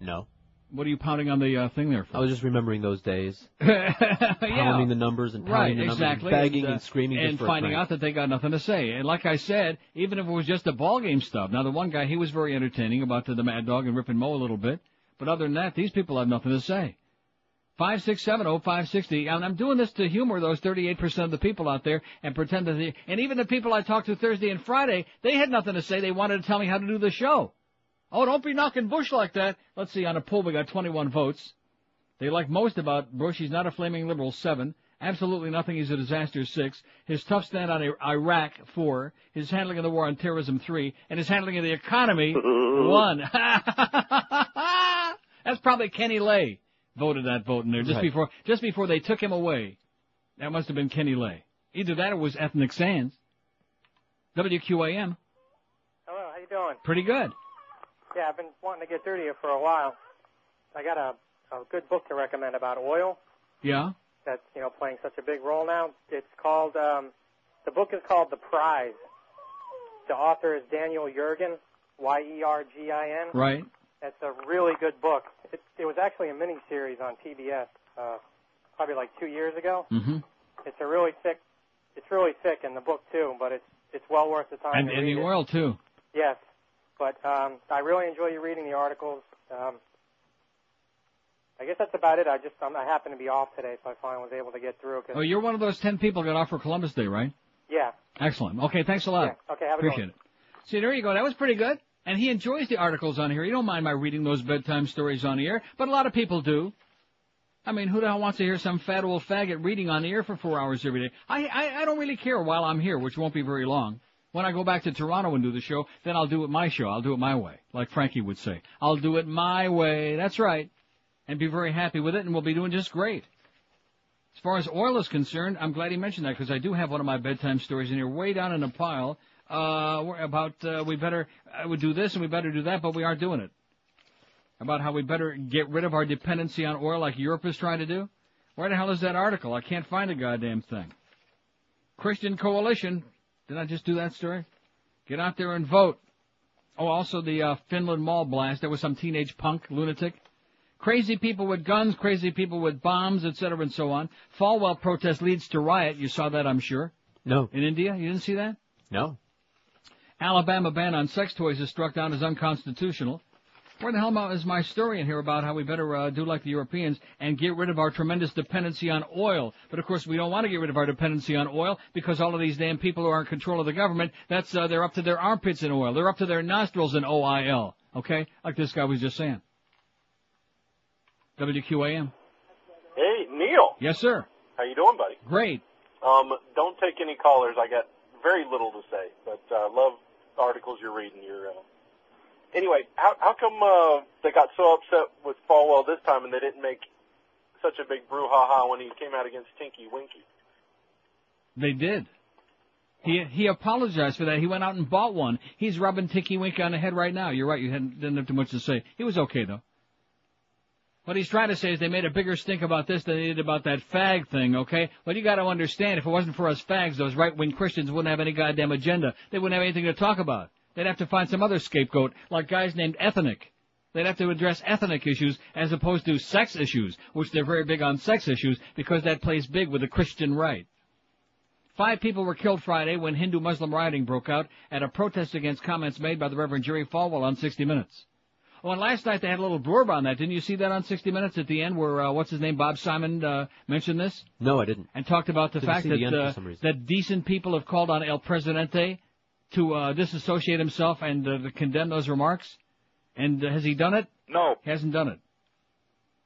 No. What are you pounding on the uh, thing there for? I was just remembering those days. yeah. Pounding the numbers and pounding Right, the numbers exactly. and begging and, uh, and screaming and finding out that they got nothing to say. And like I said, even if it was just the ball game stuff. Now the one guy, he was very entertaining about the, the Mad Dog and Rip and Moe a little bit. But other than that, these people have nothing to say. Five six seven oh five sixty, and I'm doing this to humor those 38% of the people out there and pretend that they, and even the people I talked to Thursday and Friday, they had nothing to say. They wanted to tell me how to do the show. Oh, don't be knocking Bush like that. Let's see, on a poll we got 21 votes. They like most about Bush. He's not a flaming liberal, seven. Absolutely nothing. He's a disaster, six. His tough stand on Iraq, four. His handling of the war on terrorism, three. And his handling of the economy, one. That's probably Kenny Lay voted that vote in there just Right. before just before they took him away. That must have been Kenny Lay. Either that or it was Ethnic Sands. WQAM. Hello, how you doing? Pretty good. Yeah, I've been wanting to get through to you for a while. I got a, a good book to recommend about oil Yeah. that's you know playing such a big role now. It's called um, the book is called The Prize. The author is Daniel Yergin, Y-E-R-G-I-N. Right. It's a really good book. It, it was actually a mini series on PBS, uh, probably like two years ago. Mm-hmm. It's a really thick. It's really thick in the book too, but it's it's well worth the time And, to and read the it. oil too. Yes, but um, I really enjoy you reading the articles. Um, I guess that's about it. I just um, I happen to be off today, so I finally was able to get through. 'cause- Oh, you're one of those ten people got off for Columbus Day, right? yeah. Excellent. Okay, thanks a lot. Yeah. Okay. Have a good Appreciate it. See, there you go. That was pretty good. And he enjoys the articles on here. He don't mind my reading those bedtime stories on the air, but a lot of people do. I mean, who the hell wants to hear some fat old faggot reading on the air for four hours every day? I, I, I don't really care while I'm here, which won't be very long. When I go back to Toronto and do the show, then I'll do it my show. I'll do it my way, like Frankie would say. I'll do it my way. That's right. And be very happy with it, and we'll be doing just great. As far as oil is concerned, I'm glad he mentioned that because I do have one of my bedtime stories in here, way down in a pile, uh, about uh, we better uh, do this and we better do that, but we aren't doing it. About how we better get rid of our dependency on oil, like Europe is trying to do. Where the hell is that article? I can't find a goddamn thing. Christian Coalition. Did I just do that story? Get out there and vote. Oh, also the uh, Finland Mall blast. There was some teenage punk lunatic. Crazy people with guns, crazy people with bombs, etc., and so on. Falwell protest leads to riot. You saw that, I'm sure. No. In India, you didn't see that? No. Alabama ban on sex toys is struck down as unconstitutional. Where the hell is my story in here about how we better uh, do like the Europeans and get rid of our tremendous dependency on oil? But of course, we don't want to get rid of our dependency on oil because all of these damn people who are in control of the government, that's uh, they're up to their armpits in oil. They're up to their nostrils in oil. Okay, like this guy was just saying. WQAM. Hey, Neil. Yes, sir. How you doing, buddy? Great. Um, don't take any callers. I got very little to say, but uh, love articles you're reading. You're uh... anyway. How how come uh, they got so upset with Falwell this time, and they didn't make such a big brouhaha when he came out against Tinky Winky? They did. He he apologized for that. He went out and bought one. He's rubbing Tinky Winky on the head right now. You're right. You hadn't, didn't have too much to say. He was okay though. What he's trying to say is they made a bigger stink about this than they did about that fag thing, okay? Well, you got to understand, if it wasn't for us fags, those right-wing Christians wouldn't have any goddamn agenda. They wouldn't have anything to talk about. They'd have to find some other scapegoat, like guys named ethnic. They'd have to address ethnic issues as opposed to sex issues, which they're very big on sex issues because that plays big with the Christian right. Five people were killed Friday when Hindu-Muslim rioting broke out at a protest against comments made by the Reverend Jerry Falwell on 60 Minutes. Oh, and last night they had a little blurb on that. Didn't you see that on 60 Minutes at the end where, uh, what's his name, Bob Simon, uh, mentioned this? No, I didn't. And talked about the Didn't fact that, the uh, that decent people have called on El Presidente to, uh, disassociate himself and, uh, to condemn those remarks? And uh, has he done it? No. He hasn't done it.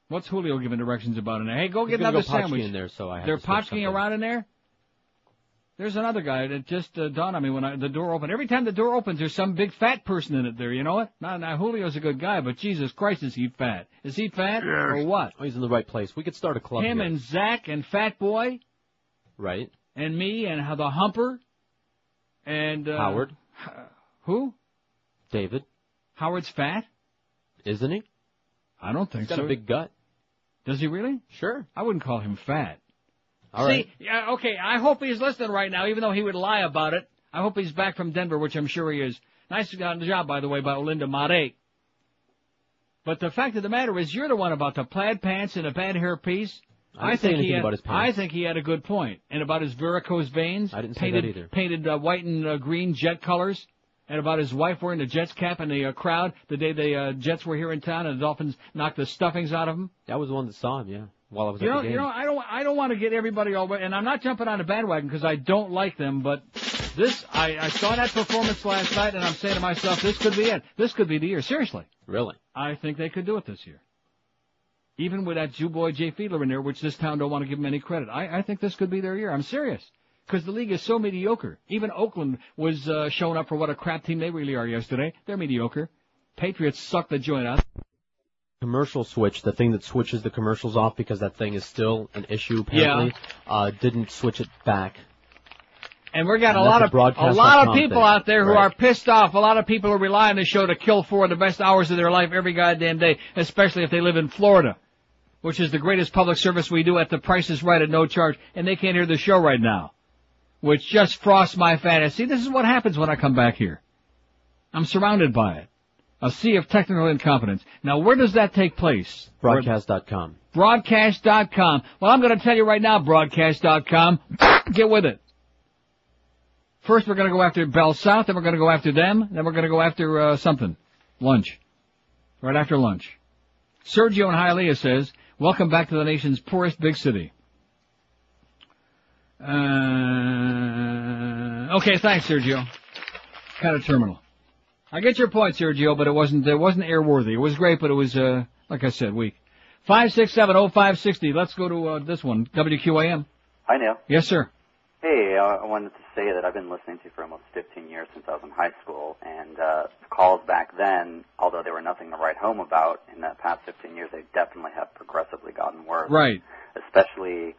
What's Julio giving directions about in there? Hey, go get He's another gonna go sandwich. in there, so I have They're to potchking around in there. There's another guy that just uh, dawned on me when I, the door opened. Every time the door opens, there's some big fat person in it there. You know what? Now, now Julio's a good guy, but Jesus Christ, is he fat? Is he fat or what? Oh, he's in the right place. We could start a club Him here. and Zach and Fat Boy right. and me and the Humper and uh, Howard. Who? David. Howard's fat? Isn't he? I don't think He's got so. a big gut. Does he really? Sure. I wouldn't call him fat. All See, right. yeah, okay, I hope he's listening right now, even though he would lie about it. I hope he's back from Denver, which I'm sure he is. Nice to get the job, by the way, by Olindo Mare. But the fact of the matter is, you're the one about the plaid pants and a bad hair piece. I think he had, about his I think he had a good point. And about his varicose veins. I didn't say painted, that either. Painted uh, white and uh, green jet colors. And about his wife wearing the Jets cap in the uh, crowd the day the uh, Jets were here in town and the Dolphins knocked the stuffings out of him. That was the one that saw him, yeah, while I was You at know, the game. you know, I don't, I don't want to get everybody all, and I'm not jumping on a bandwagon because I don't like them. But this, I, I saw that performance last night, and I'm saying to myself, this could be it. This could be the year. Seriously, really? I think they could do it this year. Even with that Jew boy Jay Fiedler in there, which this town don't want to give him any credit. I, I think this could be their year. I'm serious. Because the league is so mediocre. Even Oakland was uh, showing up for what a crap team they really are yesterday. They're mediocre. Patriots suck the joint out. commercial switch, the thing that switches the commercials off because that thing is still an issue apparently, uh, didn't switch it back. And we got a And lot a of a lot of people thing. out there who Right. are pissed off. A lot of people who rely on the show to kill four of the best hours of their life every goddamn day, especially if they live in Florida, which is the greatest public service we do at the price is right at no charge, and they can't hear the show right now, which just frosts my fantasy. This is what happens when I come back here. I'm surrounded by it. A sea of technical incompetence. Now, where does that take place? Broadcast.com. Broadcast.com. Well, I'm going to tell you right now, broadcast.com, get with it. First, we're going to go after Bell South, then we're going to go after them, then we're going to go after uh, something. Lunch. Right after lunch. Sergio in Hialeah says, welcome back to the nation's poorest big city. Uh, okay, thanks, Sergio. Kind of terminal. I get your point, Sergio, but it wasn't, it wasn't airworthy. It was great, but it was, uh, like I said, weak. Five six seven oh five sixty. Let's go to uh, this one. WQAM. Hi, Neil. Yes, sir. Hey, I wanted to say that I've been listening to for almost 15 years since I was in high school, and uh, calls back then, although they were nothing to write home about in the past 15 years, they definitely have progressively gotten worse. Right. Especially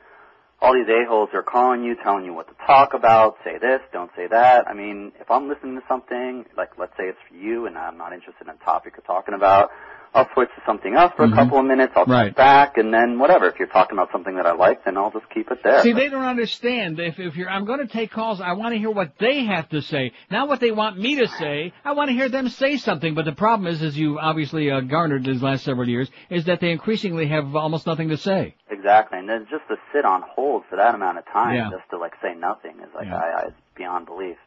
all these a-holes are calling you, telling you what to talk about, say this, don't say that. I mean, if I'm listening to something, like let's say it's for you and I'm not interested in a topic you're talking about, I'll switch to something else for Mhm. a couple of minutes, I'll Right. come back, and then whatever. If you're talking about something that I like, then I'll just keep it there. See, they don't understand. If if you're, I'm going to take calls. I want to hear what they have to say, not what they want me to say. I want to hear them say something. But the problem is, as you obviously uh, garnered these last several years, is that they increasingly have almost nothing to say. Exactly, and then just to sit on hold for that amount of time, Yeah. just to like say nothing, is like Yeah. I, I, it's beyond belief.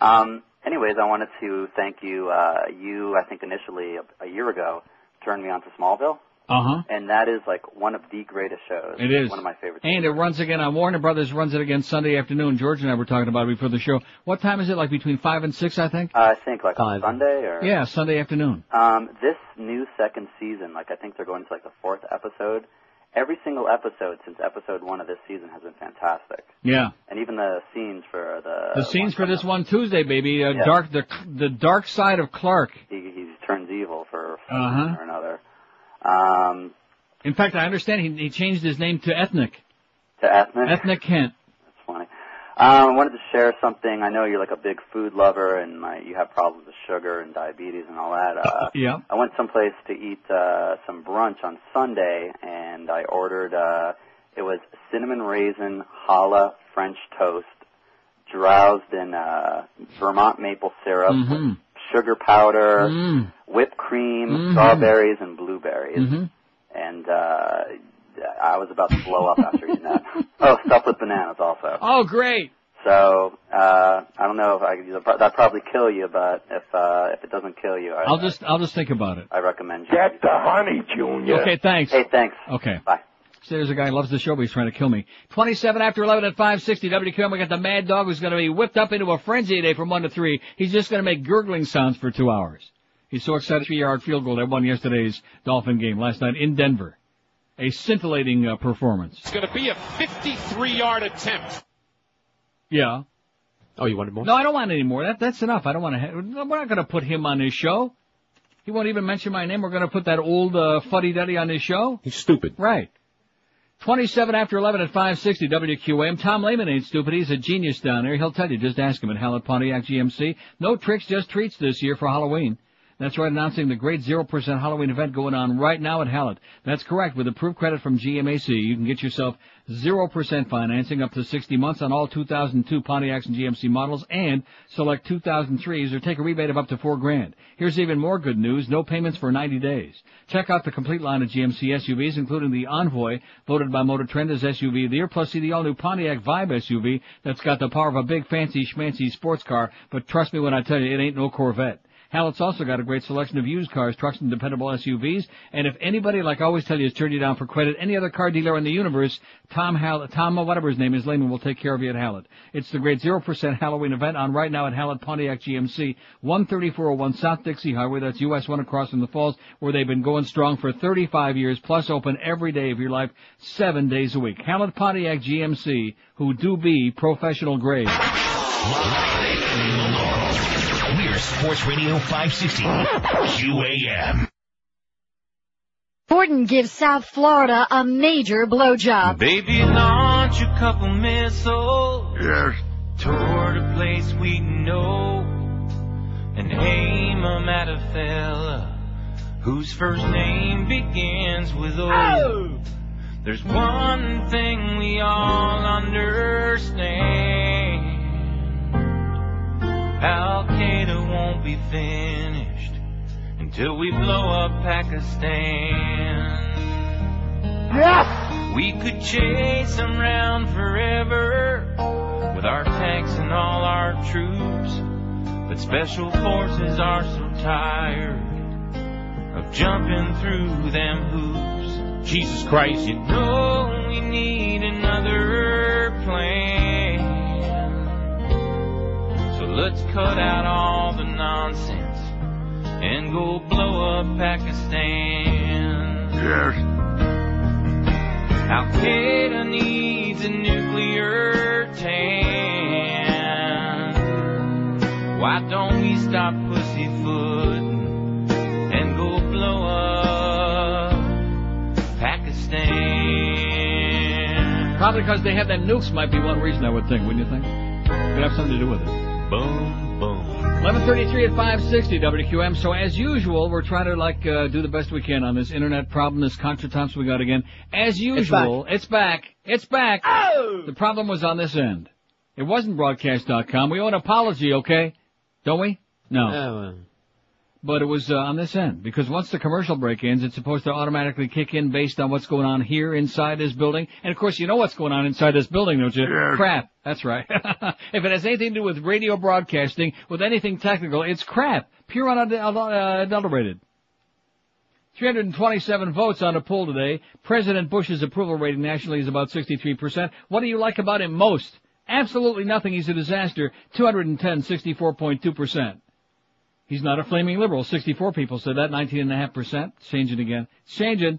Um, anyways, I wanted to thank you. Uh, you, I think initially a, a year ago, turned me on to Smallville, Uh huh. and that is like one of the greatest shows. It is one of my favorite. And it runs again on Warner Brothers. Runs it again Sunday afternoon. George and I were talking about it before the show. What time is it? Like between five and six, I think. Uh, I think like on Sunday or Yeah, Sunday afternoon. Um, this new second season, like I think they're going to like the fourth episode. Every single episode since episode one of this season has been fantastic, Yeah. and even the scenes for the The scenes for this one Tuesday, baby. Uh, Yeah. Dark the the dark side of Clark. he, he turns evil for Uh-huh. or another. Um, In fact, I understand he he changed his name to Ethnic. to ethnic. Ethnic Kent. Um, I wanted to share something. I know you're like a big food lover, and my, you have problems with sugar and diabetes and all that. Uh, Yeah. I went someplace to eat uh, some brunch on Sunday, and I ordered. Uh, it was cinnamon raisin challah French toast, drowsed in uh, Vermont maple syrup, Mhm. sugar powder, Mm. whipped cream, Mhm. strawberries, and blueberries. Mhm. And uh, I was about to blow up after eating that. Oh, stuffed with bananas also. Oh, great. So uh, I don't know if I could, that probably kill you, but if uh, if it doesn't kill you, I, I'll just I'll just think about it. I recommend you. Get the honey, Junior. Okay, thanks. Hey, thanks. Okay. Bye. So there's a guy who loves the show, but he's trying to kill me. 27 after 11 at 560 WQM. We got the Mad Dog who's going to be whipped up into a frenzy today from 1 to 3. He's just going to make gurgling sounds for two hours. He's so excited. Three yard field goal that won yesterday's Dolphin game last night in Denver. A scintillating uh, performance. It's going to be a 53-yard attempt. Yeah. Oh, you wanted more? No, I don't want any more. That that's enough. I don't want to. Ha- we're not going to put him on his show. He won't even mention my name. We're going to put that old uh, fuddy duddy on his show. He's stupid. Right. 27 after 11 at 560 WQAM. Tom Lehman ain't stupid. He's a genius down there. He'll tell you. Just ask him at Hallett Pontiac GMC. No tricks, just treats this year for Halloween. That's right, announcing the great 0% Halloween event going on right now at Hallett. That's correct. With approved credit from GMAC, you can get yourself 0% financing up to 60 months on all 2002 Pontiacs and GMC models and select 2003s or take a rebate of up to 4 grand. Here's even more good news. No payments for 90 days. Check out the complete line of GMC SUVs, including the Envoy, voted by Motor Trend as SUV of the year, plus see the all-new Pontiac Vibe SUV that's got the power of a big fancy schmancy sports car, but trust me when I tell you, it ain't no Corvette. Hallett's also got a great selection of used cars, trucks, and dependable SUVs. And if anybody, like I always tell you, has turned you down for credit, any other car dealer in the universe, Tom Hallett, Tom, whatever his name is, Lehman will take care of you at Hallett. It's the great 0% Halloween event on right now at Hallett Pontiac GMC, 13401 South Dixie Highway. That's US 1 across from the falls, where they've been going strong for 35 years, plus open every day of your life, seven days a week. Hallett Pontiac GMC, who do be professional grade. We're Sports Radio 560 QAM. Gordon gives South Florida a major blowjob. Baby, launch a couple missiles. Yes. Toward a place we know. And aim 'em at a fella whose first name begins with O. There's one thing we all understand. Al Qaeda won't be finished until we blow up Pakistan. Yes! We could chase them round forever with our tanks and all our troops. But special forces are so tired of jumping through them hoops. Jesus Christ. You know we need another plan. So let's cut out all the nonsense and go blow up Pakistan. Yes. Al Qaeda needs a nuclear tan. Why don't we stop pussyfooting and go blow up Pakistan? Probably because they have them nukes might be one reason I would think, wouldn't you think? Could have something to do with it. Boom, boom. 11:33 at 560 WQM. So as usual, we're trying to like uh, do the best we can on this internet problem, this contretemps we got again. As usual, it's back. It's back. Oh! The problem was on this end. It wasn't broadcast.com. We owe an apology, okay? Don't we? No. Uh, But it was uh, on this end because once the commercial break ends, it's supposed to automatically kick in based on what's going on here inside this building. And of course, you know what's going on inside this building, don't you? Yes. Crap. That's right. if it has anything to do with radio broadcasting, with anything technical, it's crap. Pure unadulterated. 327 votes on a poll today. President Bush's approval rating nationally is about 63%. What do you like about him most? Absolutely nothing. He's a disaster. 210, 64.2%. He's not a flaming liberal. 64 people said that. 19.5%. It's changing again. Changing.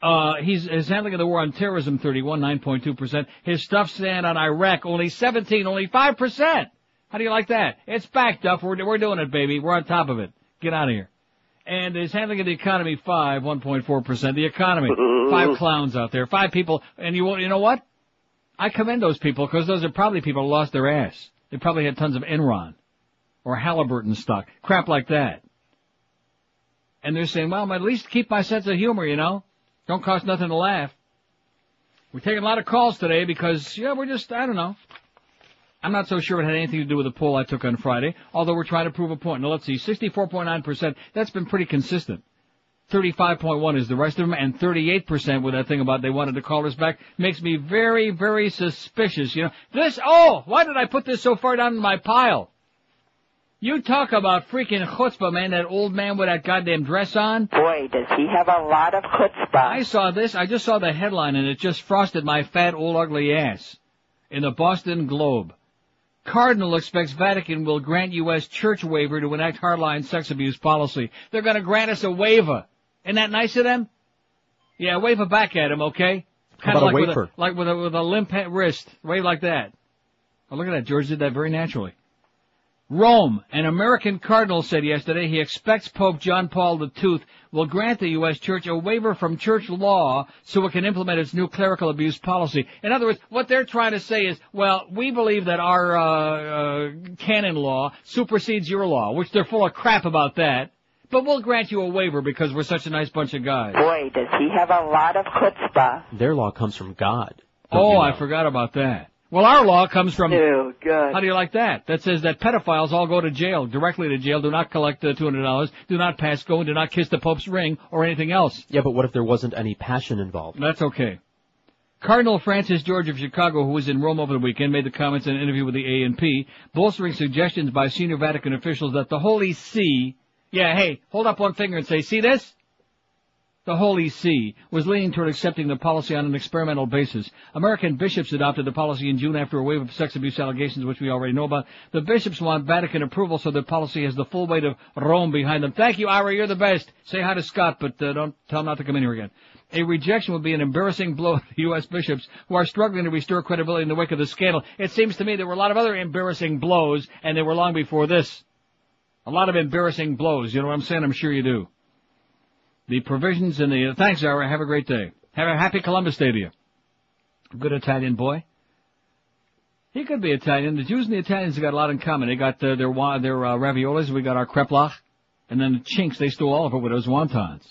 Uh, he's, his handling of the war on terrorism, 31, 9.2%. His stuff stand on Iraq, only 17, only 5%. How do you like that? It's back, Duff. We're, we're doing it, baby. We're on top of it. Get out of here. And his handling of the economy, 5, 1.4%. The economy, five clowns out there, five people. And you, will, you know what? I commend those people because those are probably people who lost their ass. They probably had tons of Enron or Halliburton stock, crap like that. And they're saying, well, at least keep my sense of humor, you know? Don't cost nothing to laugh. We're taking a lot of calls today because, yeah, we're just, I don't know. I'm not so sure it had anything to do with the poll I took on Friday, although we're trying to prove a point. Now let's see, 64.9%, that's been pretty consistent. 35.1 is the rest of them, and 38% with that thing about they wanted to call us back makes me very, very suspicious, you know. This, oh, why did I put this so far down in my pile? You talk about freaking chutzpah, man, that old man with that goddamn dress on. Boy, does he have a lot of chutzpah. I saw this, I just saw the headline and it just frosted my fat old ugly ass. In the Boston Globe. Cardinal expects Vatican will grant U.S. church waiver to enact hardline sex abuse policy. They're gonna grant us a waiver. Isn't that nice of them? Yeah, wave it back at him, okay? Kind of about a like with a, like with a with a limp wrist. Wave like that. Oh, look at that. George did that very naturally. Rome, an American cardinal said yesterday he expects Pope John Paul II will grant the U.S. Church a waiver from church law so it can implement its new clerical abuse policy. In other words, what they're trying to say is, well, we believe that our uh, uh, canon law supersedes your law, which they're full of crap about that. But we'll grant you a waiver because we're such a nice bunch of guys. Boy, does he have a lot of chutzpah. Their law comes from God. Oh, you I forgot about that. Well, our law comes from. Oh, God. How do you like that? That says that pedophiles all go to jail, directly to jail, do not collect the $200, do not pass go, and do not kiss the Pope's ring or anything else. Yeah, but what if there wasn't any passion involved? That's okay. Cardinal Francis George of Chicago, who was in Rome over the weekend, made the comments in an interview with the A&P, bolstering suggestions by senior Vatican officials that the Holy See, yeah, hey, hold up one finger and say, see this? The Holy See was leaning toward accepting the policy on an experimental basis. American bishops adopted the policy in June after a wave of sex abuse allegations, which we already know about. The bishops want Vatican approval so the policy has the full weight of Rome behind them. Thank you, Ira. You're the best. Say hi to Scott, but uh, don't tell him not to come in here again. A rejection would be an embarrassing blow to the U.S. bishops who are struggling to restore credibility in the wake of the scandal. It seems to me there were a lot of other embarrassing blows, and they were long before this. A lot of embarrassing blows. You know what I'm saying? I'm sure you do. The provisions in the, thanks, Ira. Have a great day. Have a happy Columbus Day to you. Good Italian boy. He could be Italian. The Jews and the Italians have got a lot in common. They got uh, their wa- their uh, raviolis. We got our kreplach, and then the Chinks. They stole all of it with those wontons.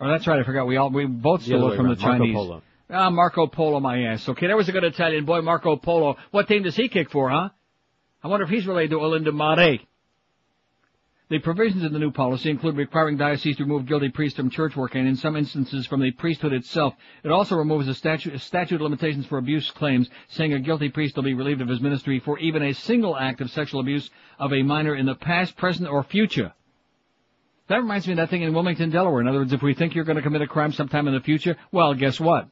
Oh, that's right. I forgot. We all we both stole it from the around. Marco Chinese. Polo. Ah, Marco Polo, my ass. Okay, there was a good Italian boy, Marco Polo. What team does he kick for, huh? I wonder if he's related to Olindo Mare. The provisions in the new policy include requiring dioceses to remove guilty priests from church work and in some instances from the priesthood itself. It also removes the statute, statute of limitations for abuse claims, saying a guilty priest will be relieved of his ministry for even a single act of sexual abuse of a minor in the past, present, or future. That reminds me of that thing in Wilmington, Delaware. In other words, if we think you're going to commit a crime sometime in the future, well, guess what?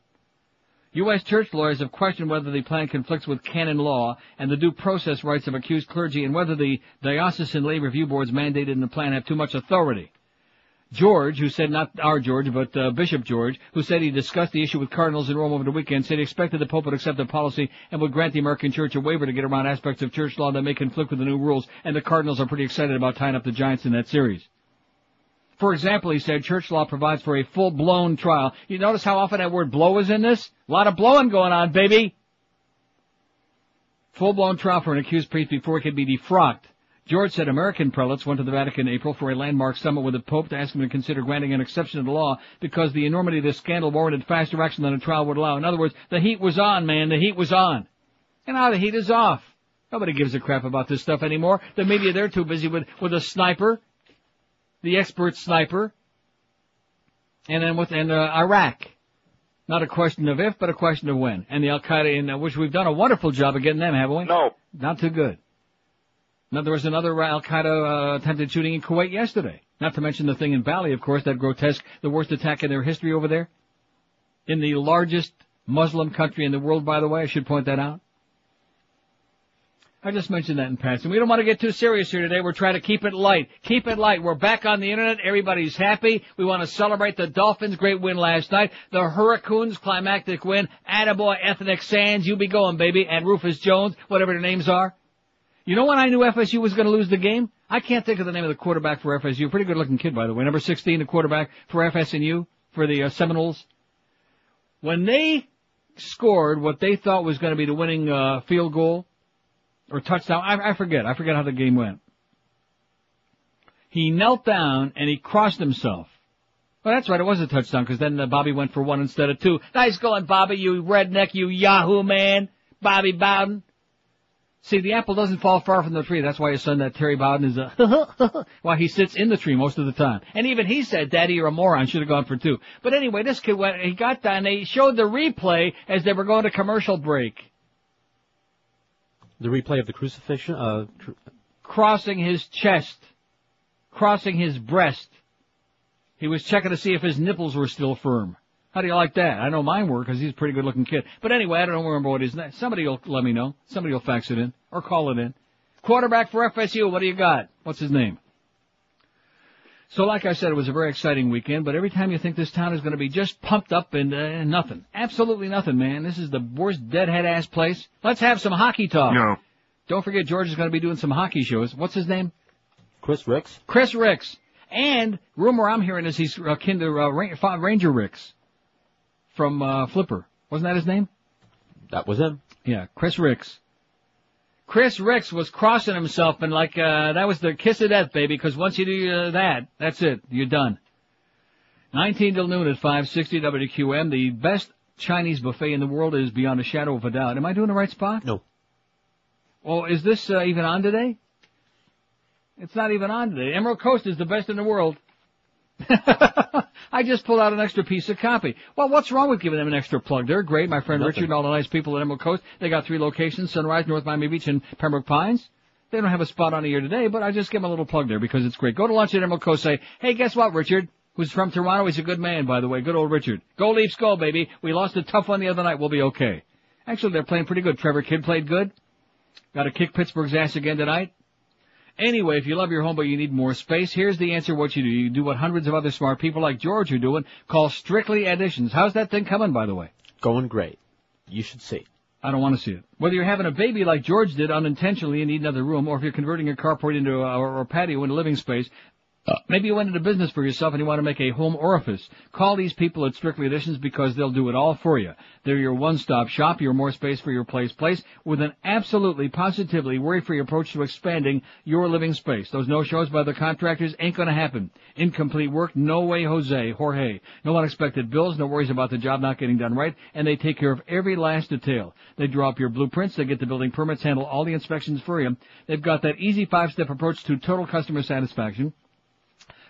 U.S. church lawyers have questioned whether the plan conflicts with canon law and the due process rights of accused clergy and whether the diocesan lay review boards mandated in the plan have too much authority. George, who said not our George, but uh, Bishop George, who said he discussed the issue with cardinals in Rome over the weekend, said he expected the Pope would accept the policy and would grant the American Church a waiver to get around aspects of church law that may conflict with the new rules, and the cardinals are pretty excited about tying up the giants in that series. For example, he said church law provides for a full-blown trial. You notice how often that word blow is in this? A lot of blowing going on, baby. Full-blown trial for an accused priest before he could be defrocked. George said American prelates went to the Vatican in April for a landmark summit with the Pope to ask him to consider granting an exception to the law because the enormity of this scandal warranted faster action than a trial would allow. In other words, the heat was on, man. The heat was on. And now the heat is off. Nobody gives a crap about this stuff anymore. The media, they're too busy with, with a sniper, the expert sniper, and then with, and, uh, Iraq. Not a question of if, but a question of when. And the Al-Qaeda, in uh, which we've done a wonderful job of getting them, haven't we? No. Not too good. Now, there was another Al-Qaeda uh, attempted shooting in Kuwait yesterday. Not to mention the thing in Bali, of course, that grotesque, the worst attack in their history over there. In the largest Muslim country in the world, by the way, I should point that out. I just mentioned that in passing. We don't want to get too serious here today. We're trying to keep it light. Keep it light. We're back on the internet. Everybody's happy. We want to celebrate the Dolphins' great win last night. The Hurricanes' climactic win. Attaboy, Ethnic Sands. You be going, baby. And Rufus Jones, whatever their names are. You know when I knew FSU was going to lose the game? I can't think of the name of the quarterback for FSU. Pretty good looking kid, by the way. Number 16, the quarterback for FSU, for the uh, Seminoles. When they scored what they thought was going to be the winning uh, field goal, or touchdown. I, I forget. I forget how the game went. He knelt down and he crossed himself. Well, that's right. It was a touchdown because then uh, Bobby went for one instead of two. Nice going, Bobby. You redneck. You Yahoo man. Bobby Bowden. See, the apple doesn't fall far from the tree. That's why his son, that Terry Bowden, is a why he sits in the tree most of the time. And even he said, "Daddy, you're a moron. Should have gone for two. But anyway, this kid went. He got down. They showed the replay as they were going to commercial break. The replay of the crucifixion, uh, cru- crossing his chest, crossing his breast. He was checking to see if his nipples were still firm. How do you like that? I know mine were because he's a pretty good looking kid. But anyway, I don't remember what his name. Somebody will let me know. Somebody will fax it in or call it in. Quarterback for FSU. What do you got? What's his name? So like I said, it was a very exciting weekend, but every time you think this town is going to be just pumped up and uh, nothing. Absolutely nothing, man. This is the worst deadhead ass place. Let's have some hockey talk. No. Don't forget George is going to be doing some hockey shows. What's his name? Chris Rix. Chris Rix. And rumor I'm hearing is he's uh, kin to uh, Ranger Ricks from uh, Flipper. Wasn't that his name? That was him. Yeah, Chris Rix. Chris Rix was crossing himself and like uh, that was the kiss of death, baby. Because once you do uh, that, that's it. You're done. 19 till noon at 560 WQM. The best Chinese buffet in the world is beyond a shadow of a doubt. Am I doing the right spot? No. Well, is this uh, even on today? It's not even on today. Emerald Coast is the best in the world. I just pulled out an extra piece of copy. Well, what's wrong with giving them an extra plug? They're great. My friend Nothing. Richard and all the nice people at Emerald Coast. They got three locations, Sunrise, North Miami Beach, and Pembroke Pines. They don't have a spot on air today, but I just give them a little plug there because it's great. Go to lunch at Emerald Coast, say, hey, guess what, Richard? Who's from Toronto? He's a good man, by the way. Good old Richard. Go Leafs, go, baby. We lost a tough one the other night. We'll be okay. Actually, they're playing pretty good. Trevor Kidd played good. Got to kick Pittsburgh's ass again tonight. Anyway, if you love your home but you need more space, here's the answer what you do. You do what hundreds of other smart people like George are doing. Call Strictly Additions. How's that thing coming, by the way? Going great. You should see. I don't want to see it. Whether you're having a baby like George did unintentionally and need another room, or if you're converting your carport into a, or, or patio into living space, maybe you went into business for yourself and you want to make a home orifice. Call these people at Strictly Additions because they'll do it all for you. They're your one-stop shop, your more space for your place place, with an absolutely, positively worry-free approach to expanding your living space. Those no-shows by the contractors ain't gonna happen. Incomplete work, no way Jose, Jorge. No unexpected bills, no worries about the job not getting done right, and they take care of every last detail. They draw up your blueprints, they get the building permits, handle all the inspections for you. They've got that easy five-step approach to total customer satisfaction.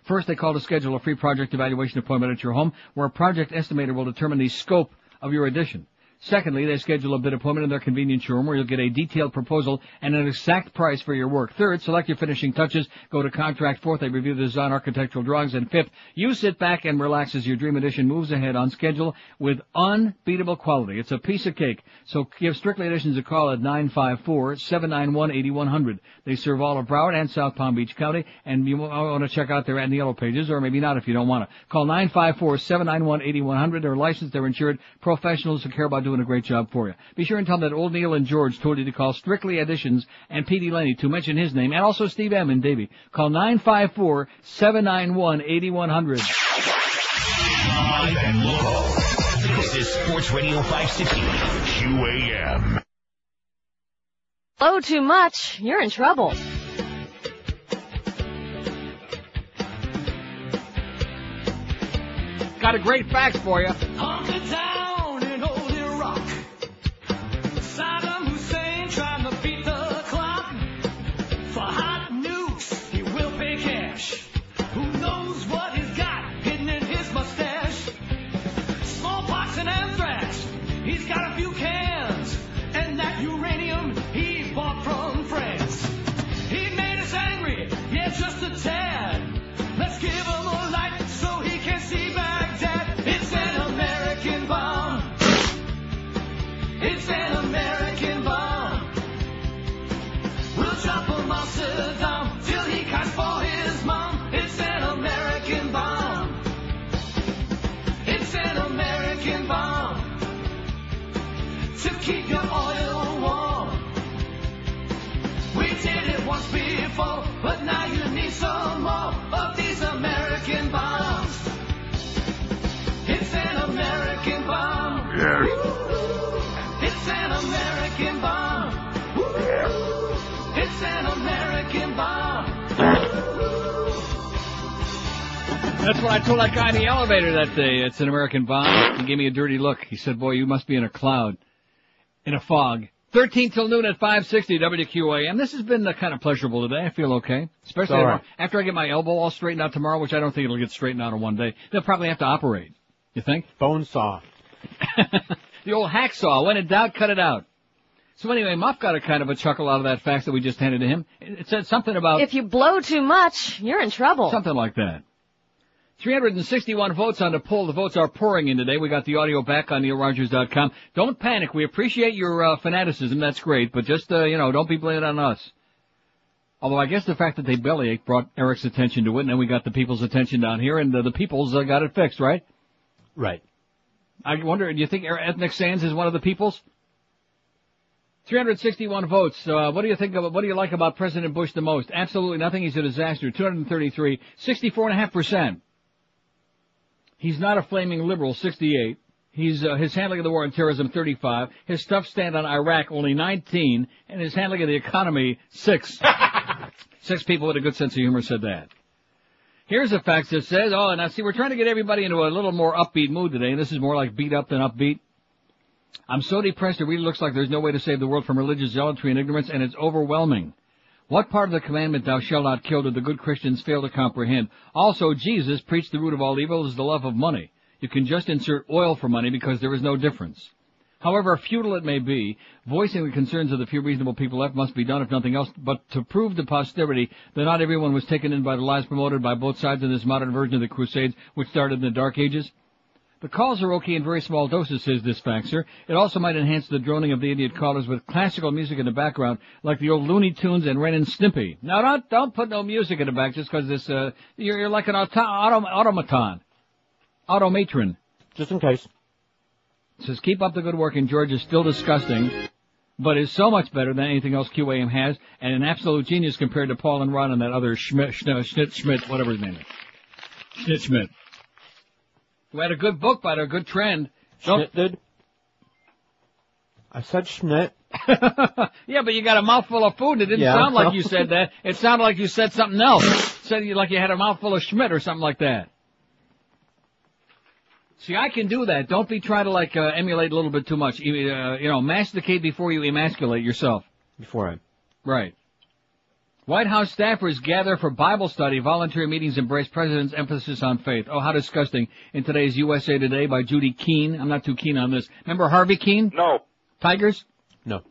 First, they call to schedule a free project evaluation appointment at your home, where a project estimator will determine the scope of your addition. Secondly, they schedule a bid appointment in their convenience room where you'll get a detailed proposal and an exact price for your work. Third, select your finishing touches, go to contract. Fourth, they review the design architectural drawings. And fifth, you sit back and relax as your dream edition moves ahead on schedule with unbeatable quality. It's a piece of cake. So give Strictly Additions a call at 954-791-8100. They serve all of Broward and South Palm Beach County, and you want to check out their ad in the yellow pages, or maybe not if you don't want to. Call 954-791-8100. They're licensed, they're insured, professionals who care about doing a great job for you. Be sure and tell them that old Neil and George told you to call Strictly Additions and P.D. Lenny to mention his name, and also Steve M. and Davey. Call 954-791-8100. Live and local. This is Sports Radio 560 QAM. Blow too much, you're in trouble. Got a great fax for you. Saddam mom. It's an American bomb. It's an American bomb to keep your oil warm. We did it once before, but now you need some more of these American bombs. It's an American bomb. It's an American bomb. That's what I told that guy in the elevator that day. It's an American bomb. He gave me a dirty look. He said, boy, you must be in a cloud. In a fog. 13 till noon at 560 WQAM. This has been uh, kind of pleasurable today. I feel okay. Especially all right. after I get my elbow all straightened out tomorrow, which I don't think it'll get straightened out in one day. They'll probably have to operate. You think? Bone saw. The old hacksaw. When in doubt, cut it out. So anyway, Muff got a kind of a chuckle out of that fax that we just handed to him. It it said something about If you blow too much, you're in trouble. Something like that. 361 votes on the poll. The votes are pouring in today. We got the audio back on neilrogers.com. Don't panic. We appreciate your uh, fanaticism. That's great. But just, uh, you know, don't be blaming on us. Although I guess the fact that they bellyached brought Eric's attention to it, and then we got the people's attention down here, and uh, the people's uh, got it fixed, right? Right. I wonder, do you think Ethnic Sands is one of the people's? 361 votes. Uh, what do you think of, what do you like about President Bush the most? Absolutely nothing. He's a disaster. 233. 64.5%. He's not a flaming liberal. 68. He's, uh, his handling of the war on terrorism, 35. His tough stand on Iraq, only 19. And his handling of the economy, 6. Six people with a good sense of humor said that. Here's a fact that says, oh, now see, we're trying to get everybody into a little more upbeat mood today, and this is more like beat up than upbeat. I'm so depressed it really looks like there's no way to save the world from religious zealotry and ignorance, and it's overwhelming. What part of the commandment, thou shalt not kill, do the good Christians fail to comprehend? Also, Jesus preached the root of all evil is the love of money. You can just insert oil for money because there is no difference. However futile it may be, voicing the concerns of the few reasonable people left must be done if nothing else but to prove to posterity that not everyone was taken in by the lies promoted by both sides in this modern version of the Crusades which started in the Dark Ages. The calls are okay in very small doses, says this faxer. It also might enhance the droning of the idiot callers with classical music in the background, like the old Looney Tunes and Ren and Stimpy. Now don't, don't put no music in the back just because this, uh, you're, you're like an auto, autom- automaton. Automatron. Just in case. Says keep up the good work and George is still disgusting, but is so much better than anything else QAM has, and an absolute genius compared to Paul and Ron and that other Schmidt, Schmidt, Schmidt, Schmidt whatever his name is. Schmidt, Schmidt. Who had a good book, but a good trend. Schmidt did? I said Schmidt. yeah, but you got a mouthful of food. It didn't Yeah. sound like you said that. It sounded like you said something else. Said you like you had a mouthful of Schmidt or something like that. See, I can do that. Don't be trying to like uh, emulate a little bit too much. You, uh, you know, masticate before you emasculate yourself. Before I. Right. White House staffers gather for Bible study. Voluntary meetings embrace president's emphasis on faith. Oh, how disgusting. In today's USA Today by Judy Keen. I'm not too keen on this. Remember Harvey Kuenn? No. Tigers? No.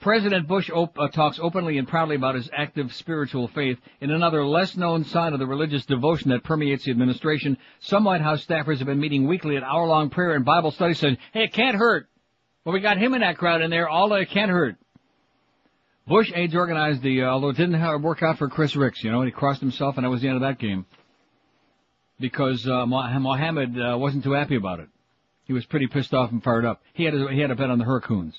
President Bush op- uh, talks openly and proudly about his active spiritual faith. In another less known sign of the religious devotion that permeates the administration, some White House staffers have been meeting weekly at hour-long prayer and Bible study saying, hey, it can't hurt. Well, we got him in that crowd in there, all it can't hurt. Bush aides organized the, uh, although it didn't work out for Chris Rix, you know, he crossed himself and that was the end of that game. Because, uh, Mohammed, uh, wasn't too happy about it. He was pretty pissed off and fired up. He had a, he had a bet on the Hurricanes.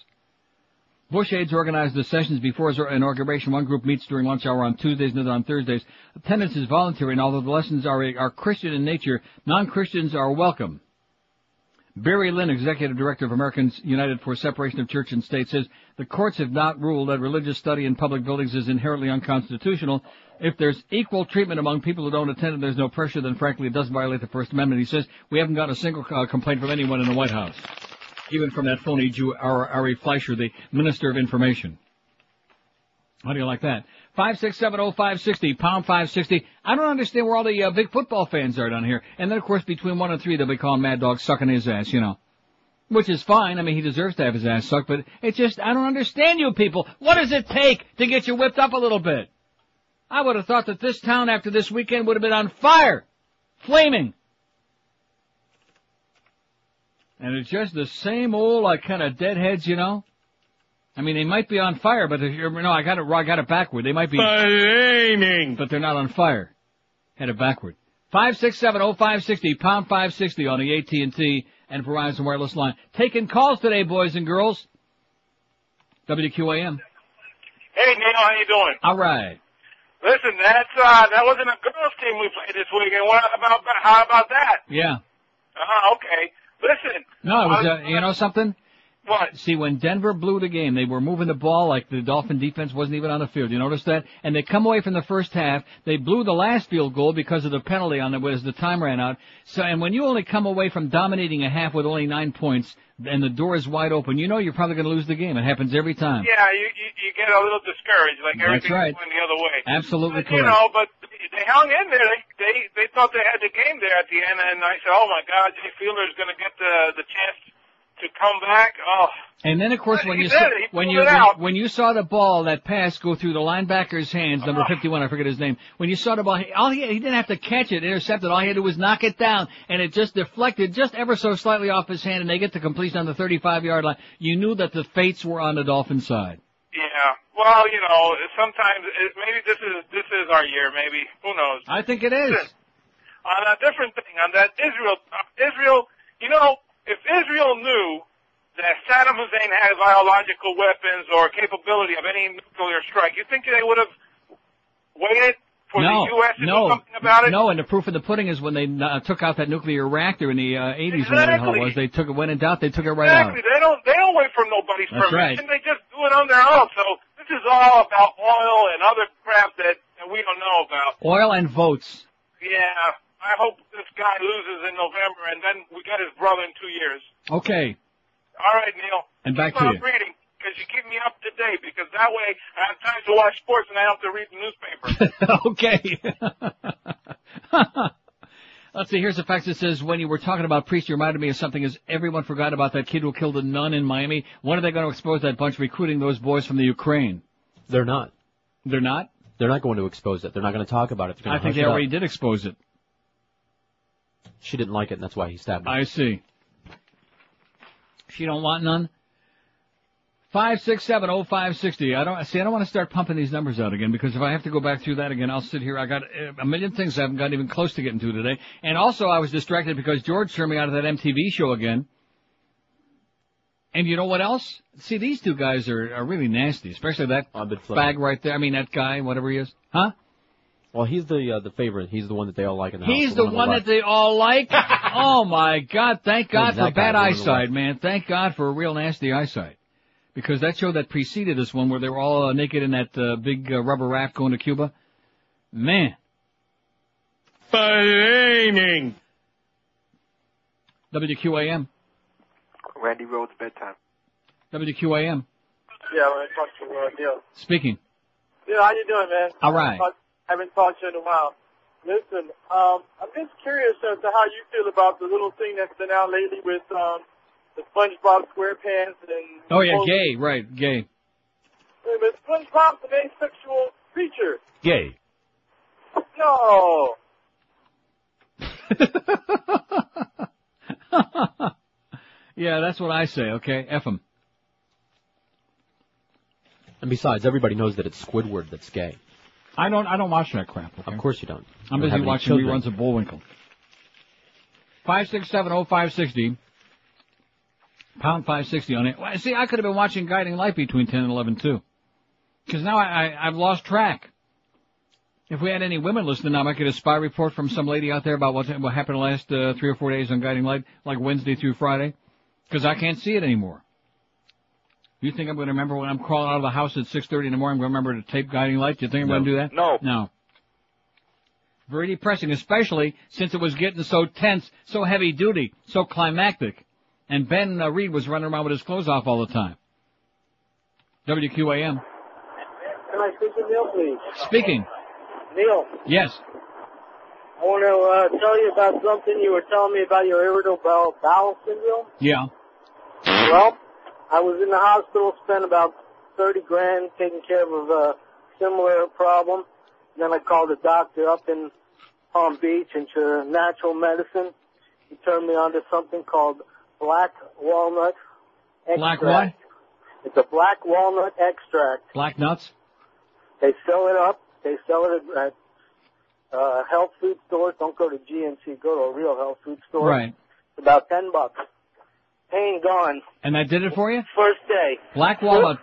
Bush aides organized the sessions before his inauguration. One group meets during lunch hour on Tuesdays, another on Thursdays. Attendance is voluntary, and although the lessons are, are Christian in nature, non-Christians are welcome. Barry Lynn, Executive Director of Americans United for Separation of Church and State, says the courts have not ruled that religious study in public buildings is inherently unconstitutional. If there's equal treatment among people who don't attend and there's no pressure, then frankly it doesn't violate the First Amendment. He says we haven't gotten a single uh, complaint from anyone in the White House even from that phony Jew, Ari Fleischer, the Minister of Information. How do you like that? Five six seven oh five sixty pound five sixty. I don't understand where all the uh, big football fans are down here. And then of course between one and three they'll be calling Mad Dog sucking his ass, you know. Which is fine. I mean he deserves to have his ass sucked, but it's just I don't understand you people. What does it take to get you whipped up a little bit? I would have thought that this town after this weekend would have been on fire, flaming. And it's just the same old, like, kind of deadheads, you know? I mean, they might be on fire, but if you're, no, I got it, I got it backward. They might be flaming, but they're not on fire. Had it backward. Five six seven oh five sixty pound five sixty on the AT and T and Verizon wireless line. Taking calls today, boys and girls. WQAM. Hey Neil, how you doing? All right. Listen, that's uh that wasn't a girls team we played this weekend. What about how about that? Yeah. Uh, okay. Listen. No, it was, uh, uh, you know something? What? See, when Denver blew the game, they were moving the ball like the Dolphin defense wasn't even on the field. You notice that? And they come away from the first half. They blew the last field goal because of the penalty on it as the time ran out. So, and when you only come away from dominating a half with only nine points, and the door is wide open, you know you're probably going to lose the game. It happens every time. Yeah, you, you you get a little discouraged, like everything's right. going the other way. Absolutely But, you know, but they hung in there. They they they thought they had the game there at the end, and I said, oh my God, Jay Fiedler's going to get the the chance to come back. Oh, And then, of course, when He you saw, it. When you when, you saw the ball that pass go through the linebacker's hands, number 51, I forget his name. When you saw the ball, he, all he, he didn't have to catch it, intercept it. All he had to do was knock it down, and it just deflected just ever so slightly off his hand, and they get the completion on the 35 yard line. You knew that the fates were on the Dolphin side. Yeah. Well, you know, sometimes it, maybe this is this is our year. Maybe who knows? I think it is. On a different thing, on that Israel, uh, Israel, you know, if Israel knew that Saddam Hussein had biological weapons or capability of any nuclear strike, you think they would have waited for no, the U.S. to no, do something about it? no, and the proof of the pudding is when they uh, took out that nuclear reactor in the uh, 80s or whatever the hell it was. They took it when in doubt, they took it right out. exactly. They don't they don't wait for nobody's That's permission. They just do it on their own. So this is all about oil and other crap that, that we don't know about. Oil and votes. Yeah. I hope this guy loses in November and then we get his brother in two years. Okay, All right, Neil. and back Keep to on you. reading because you keep me up to date because that way I have time to watch sports and I don't have to read the newspaper. okay. Let's see. Here's a fact that says when you were talking about priests, you reminded me of something. Is everyone forgot about that kid who killed a nun in Miami? When are they going to expose that bunch recruiting those boys from the Ukraine? They're not. They're not. They're not going to expose it. They're not going to talk about it. I think they it already up. did expose it. She didn't like it, and that's why he stabbed her. I see. She don't want none. Five six seven oh five sixty. I don't see. I don't want to start pumping these numbers out again because if I have to go back through that again, I'll sit here. I got uh, a million things I haven't gotten even close to getting to today. And also, I was distracted because George turned me out of that MTV show again. And you know what else? See, these two guys are, are really nasty, especially that fag right there. I mean, that guy, whatever he is. Huh? Well, he's the uh, the favorite. He's the one that they all like in the He's house. the on one that they all like. oh my God! Thank God for bad the one eyesight, man. Thank God for a real nasty eyesight. Because that show that preceded this one, where they were all uh, naked in that uh, big uh, rubber raft going to Cuba, man. Flaming. WQAM. Randy Rhodes bedtime. WQAM. Yeah, I talked to uh, Neil. Speaking. Neil, how you doing, man? All right. I haven't talked to you in a while. Listen, um, I'm just curious as to how you feel about the little thing that's been out lately with um, the SpongeBob SquarePants and. Oh yeah, gay. Right, gay. Wait, but SpongeBob's an asexual creature. Gay. No. yeah, that's what I say. Okay, f 'em. And besides, everybody knows that it's Squidward that's gay. I don't. I don't watch that crap. Okay? Of course you don't. I'm busy watching children. reruns of Bullwinkle. Five six seven oh five sixty. Pound five sixty on it. Well, see, I could have been watching Guiding Light between ten and eleven too, because now I, I I've lost track. If we had any women listening, I might get a spy report from some lady out there about what what happened the last uh, three or four days on Guiding Light, like Wednesday through Friday, because I can't see it anymore. You think I'm going to remember when I'm crawling out of the house at 6:30 in the morning? I'm going to remember to tape Guiding Light? Do you think I'm No. going to do that? No. No. Very depressing, especially since it was getting so tense, so heavy duty, so climactic, and Ben uh, Reade was running around with his clothes off all the time. WQAM Can I speak to Neil, please? speaking. Neil, Yes. I want to uh, tell you about something you were telling me about your irritable bowel, bowel syndrome. Yeah. Well, I was in the hospital, spent about 30 grand taking care of a similar problem. Then I called a doctor up in Palm Beach into natural medicine. He turned me on to something called black walnut extract. Black what? It's a black walnut extract. Black nuts. They sell it up. They sell it at uh, health food stores. Don't go to GNC. Go to a real health food store. Right. It's about ten bucks. Pain gone. And that did it for you? First day. Black walnut.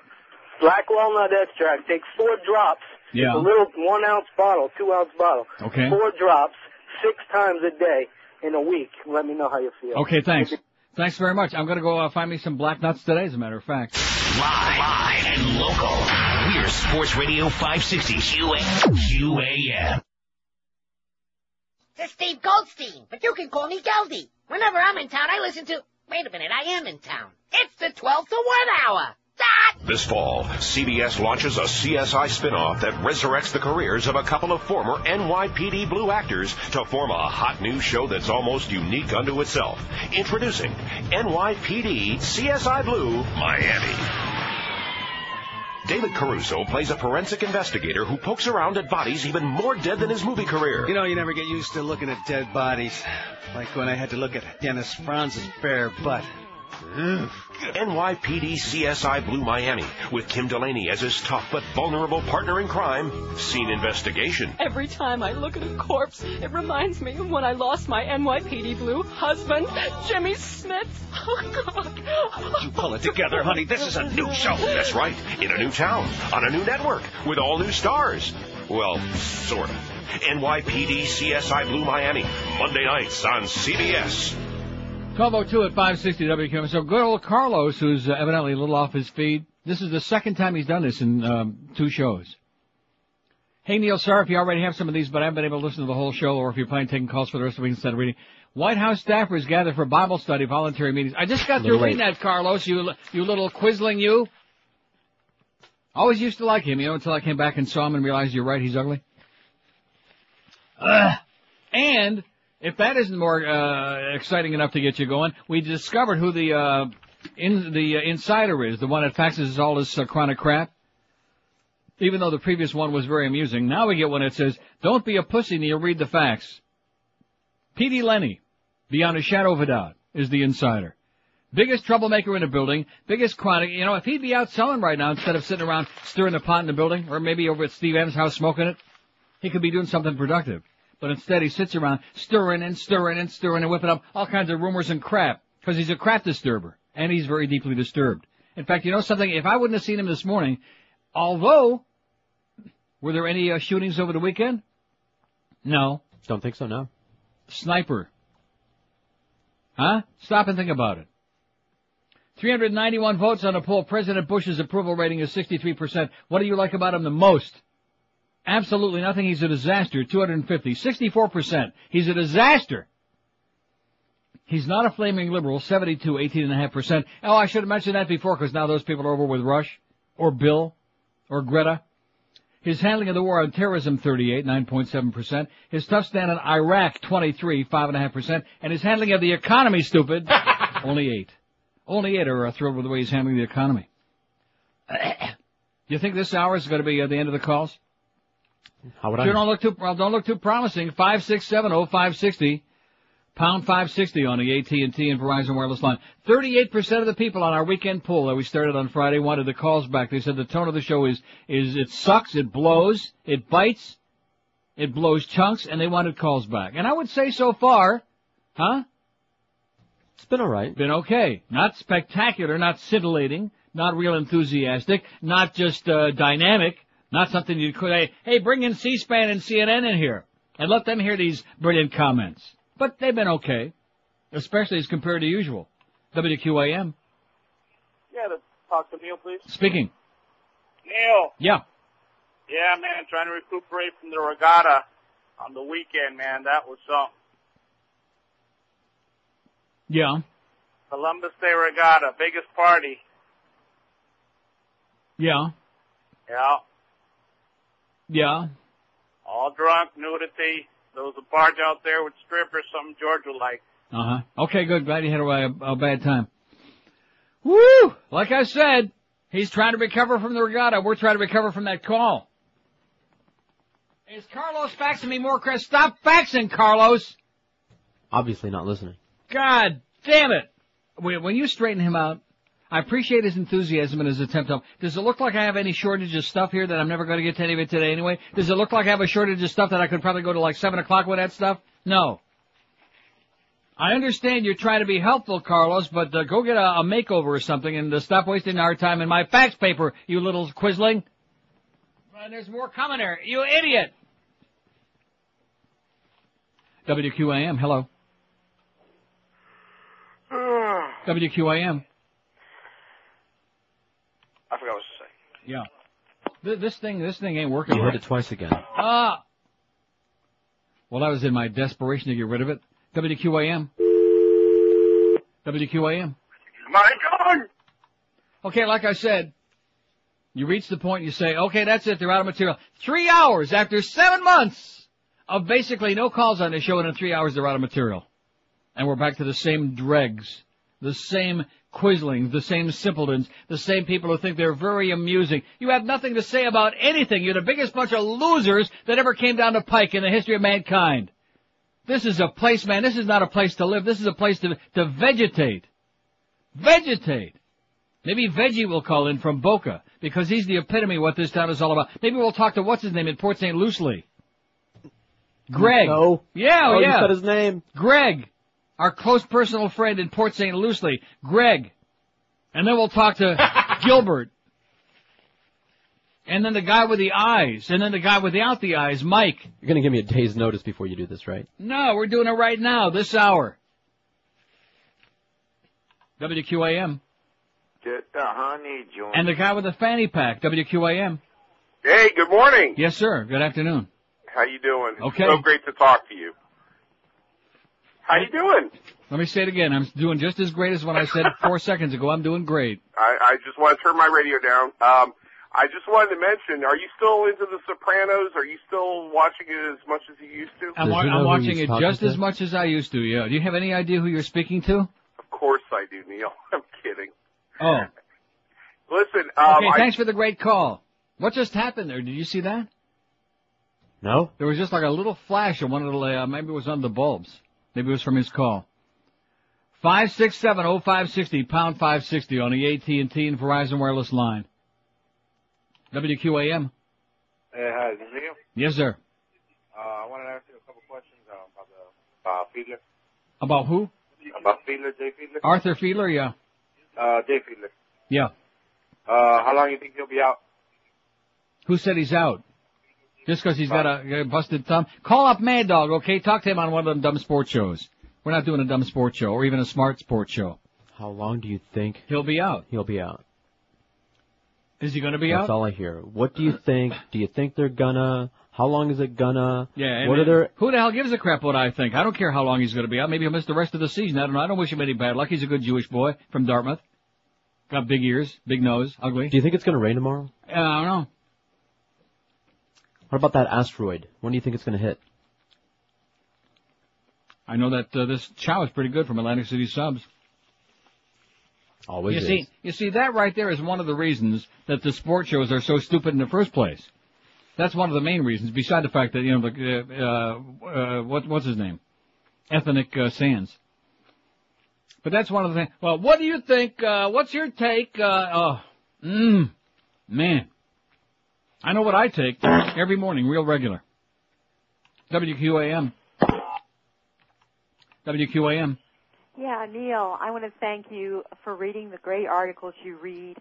Black walnut extract. Take four drops. Yeah. A little one ounce bottle, two ounce bottle. Okay. Four drops, six times a day in a week. Let me know how you feel. Okay, thanks. Thanks very much. I'm going to go uh, find me some black nuts today, as a matter of fact. Live, live and local. We're Sports Radio 560 QAM. This is Steve Goldstein, but you can call me Geldy. Whenever I'm in town, I listen to. Wait a minute, I am in town. It's the 12 to 1 hour. This fall, CBS launches a CSI spinoff that resurrects the careers of a couple of former NYPD Blue actors to form a hot new show that's almost unique unto itself. Introducing NYPD CSI Blue Miami. David Caruso plays a forensic investigator who pokes around at bodies even more dead than his movie career. You know, you never get used to looking at dead bodies. Like when I had to look at Dennis Franz's bare butt. Mm. NYPD CSI Blue Miami with Kim Delaney as his tough but vulnerable partner in crime. Scene investigation. Every time I look at a corpse, it reminds me of when I lost my NYPD Blue husband, Jimmy Smits. Oh, God. You pull it together, honey. This is a new show. That's right. In a new town, on a new network, with all new stars. Well, sort of. NYPD CSI Blue Miami, Monday nights on CBS. 1202 at 560 WQAM. So good old Carlos, who's uh, evidently a little off his feed. This is the second time he's done this in um, two shows. Hey Neil, sorry if you already have some of these, but I haven't been able to listen to the whole show, or if you're planning taking calls for the rest of the week instead of reading. White House staffers gather for Bible study voluntary meetings. I just got through reading that, Carlos. You you little quisling, you. Always used to like him, you know, until I came back and saw him and realized you're right, he's ugly. Ugh. And if that isn't more uh, exciting enough to get you going, we discovered who the uh, in the uh, insider is, the one that faxes all this uh, chronic crap. Even though the previous one was very amusing, now we get one that says, "Don't be a pussy, Neil. Read the facts." P.D. Lenny, beyond a shadow of a doubt, is the insider. Biggest troublemaker in the building, biggest chronic. You know, if he'd be out selling right now instead of sitting around stirring the pot in the building, or maybe over at Steve Adams' house smoking it, he could be doing something productive. But instead he sits around stirring and stirring and stirring and whipping up all kinds of rumors and crap. Because he's a crap disturber. And he's very deeply disturbed. In fact, you know something? If I wouldn't have seen him this morning, although, were there any uh, shootings over the weekend? No. Don't think so, no. Sniper. Huh? Stop and think about it. 391 votes on a poll. President Bush's approval rating is 63%. What do you like about him the most? Absolutely nothing. He's a disaster. 250. 64%. He's a disaster. He's not a flaming liberal. 72, 18.5%. Oh, I should have mentioned that before because now those people are over with Rush or Bill or Greta. His handling of the war on terrorism, 38, 9.7%. His tough stand on Iraq, 23, 5.5%. And his handling of the economy, stupid, only 8. Only 8 are uh, thrilled with the way he's handling the economy. You think this hour is going to be uh, the end of the calls? How would I? Sure don't look too, well, don't look too promising. 5670560, pound 560 on the AT&T and Verizon wireless line. 38% of the people on our weekend poll that we started on Friday wanted the calls back. They said the tone of the show is, is it sucks, it blows, it bites, it blows chunks, and they wanted calls back. And I would say so far, huh? It's been alright. Been okay. Not spectacular, not scintillating, not real enthusiastic, not just, uh, dynamic, not something you could, hey, hey, bring in C-SPAN and CNN in here and let them hear these brilliant comments. But they've been okay, especially as compared to usual. WQAM. Yeah, to talk to Neil, please. Speaking. Neil. Yeah. Yeah, man, trying to recuperate from the regatta on the weekend, man. That was something. Yeah. Columbus Day Regatta, biggest party. Yeah. Yeah. Yeah. All drunk, nudity. There was a barge out there with strippers, something George would like. Uh huh. Okay, good. Glad you had a, a bad time. Woo! Like I said, he's trying to recover from the regatta. We're trying to recover from that call. Is Carlos faxing me more, Chris? Stop faxing, Carlos! Obviously not listening. God damn it! When when you straighten him out, I appreciate his enthusiasm and his attempt to. Does it look like I have any shortage of stuff here that I'm never going to get to any of it today anyway? Does it look like I have a shortage of stuff that I could probably go to like seven o'clock with that stuff? No. I understand you're trying to be helpful, Carlos, but uh, go get a, a makeover or something and uh, stop wasting our time in my fax paper, you little quisling. And there's more coming here, you idiot. WQAM, hello. WQAM. I forgot what to say. Yeah. Th- This thing, this thing ain't working. You right. hit it twice again. Ah. Well, I was in my desperation to get rid of it. WQAM. WQAM. My God! Okay, like I said, you reach the point you say, okay, that's it, they're out of material. Three hours after seven months of basically no calls on the show, and in three hours they're out of material. And we're back to the same dregs, the same quislings, the same simpletons, the same people who think they're very amusing. You have nothing to say about anything. You're the biggest bunch of losers that ever came down the pike in the history of mankind. This is a place, man, this is not a place to live. This is a place to, to vegetate. Vegetate. Maybe Veggie will call in from Boca because he's the epitome of what this town is all about. Maybe we'll talk to what's his name in Port St. Lucie. Greg. No. Yeah, oh, oh, you yeah. said his name. Greg, our close personal friend in Port St. Lucie. Greg. And then we'll talk to Gilbert. And then the guy with the eyes. And then the guy without the eyes, Mike. You're gonna give me a day's notice before you do this, right? No, we're doing it right now, this hour. WQAM. Get the honey joint. And the guy with the fanny pack, WQAM. Hey, good morning. Yes, sir. Good afternoon. How you doing? Okay. So great to talk to you. How you doing? Let me say it again. I'm doing just as great as when I said four seconds ago. I'm doing great. I, I just want to turn my radio down. Um, I just wanted to mention, are you still into The Sopranos? Are you still watching it as much as you used to? I'm, wa- I'm watching it just as much as I used to, yeah. Do you have any idea who you're speaking to? Of course I do, Neil. I'm kidding. Oh. Listen, um, Okay, I, thanks for the great call. What just happened there? Did you see that? No. There was just like a little flash of one of the, uh, maybe it was on the bulbs. Maybe it was from his call. Five six seven oh five sixty pound five sixty on the AT and T and Verizon wireless line. WQAM. Hey, hi, is this Neil? Yes, sir. Uh, I wanted to ask you a couple questions um, about the uh, Fiedler. About who? About Fiedler, Jay Fiedler. Arthur Fiedler. Yeah. Uh, Jay Fiedler. Yeah. Uh, how long do you think he'll be out? Who said he's out? Just because he's got a, a busted thumb? Call up Mad Dog, okay? Talk to him on one of them dumb sports shows. We're not doing a dumb sports show or even a smart sports show. How long do you think He'll be out. he'll be out? Is he going to be That's out? That's all I hear. What do you think? Do you think they're gonna? How long is it gonna? Yeah. What are their? Who the hell gives a crap what I think? I don't care how long he's going to be out. Maybe he'll miss the rest of the season. I don't know. I don't wish him any bad luck. He's a good Jewish boy from Dartmouth. Got big ears, big nose, ugly. Do you think it's gonna rain tomorrow? Uh, I don't know. What about that asteroid? When do you think it's gonna hit? I know that uh, this chow is pretty good from Atlantic City subs. Always you is. see, you see that right there is one of the reasons that the sports shows are so stupid in the first place. That's one of the main reasons. Beside the fact that you know, the, uh, uh, uh, what, what's his name, Ethnic uh, Sands. But that's one of the things. Well, what do you think? Uh, what's your take? Uh, oh, mm, man, I know what I take every morning, real regular. WQAM. WQAM. Yeah, Neil, I want to thank you for reading the great articles you read.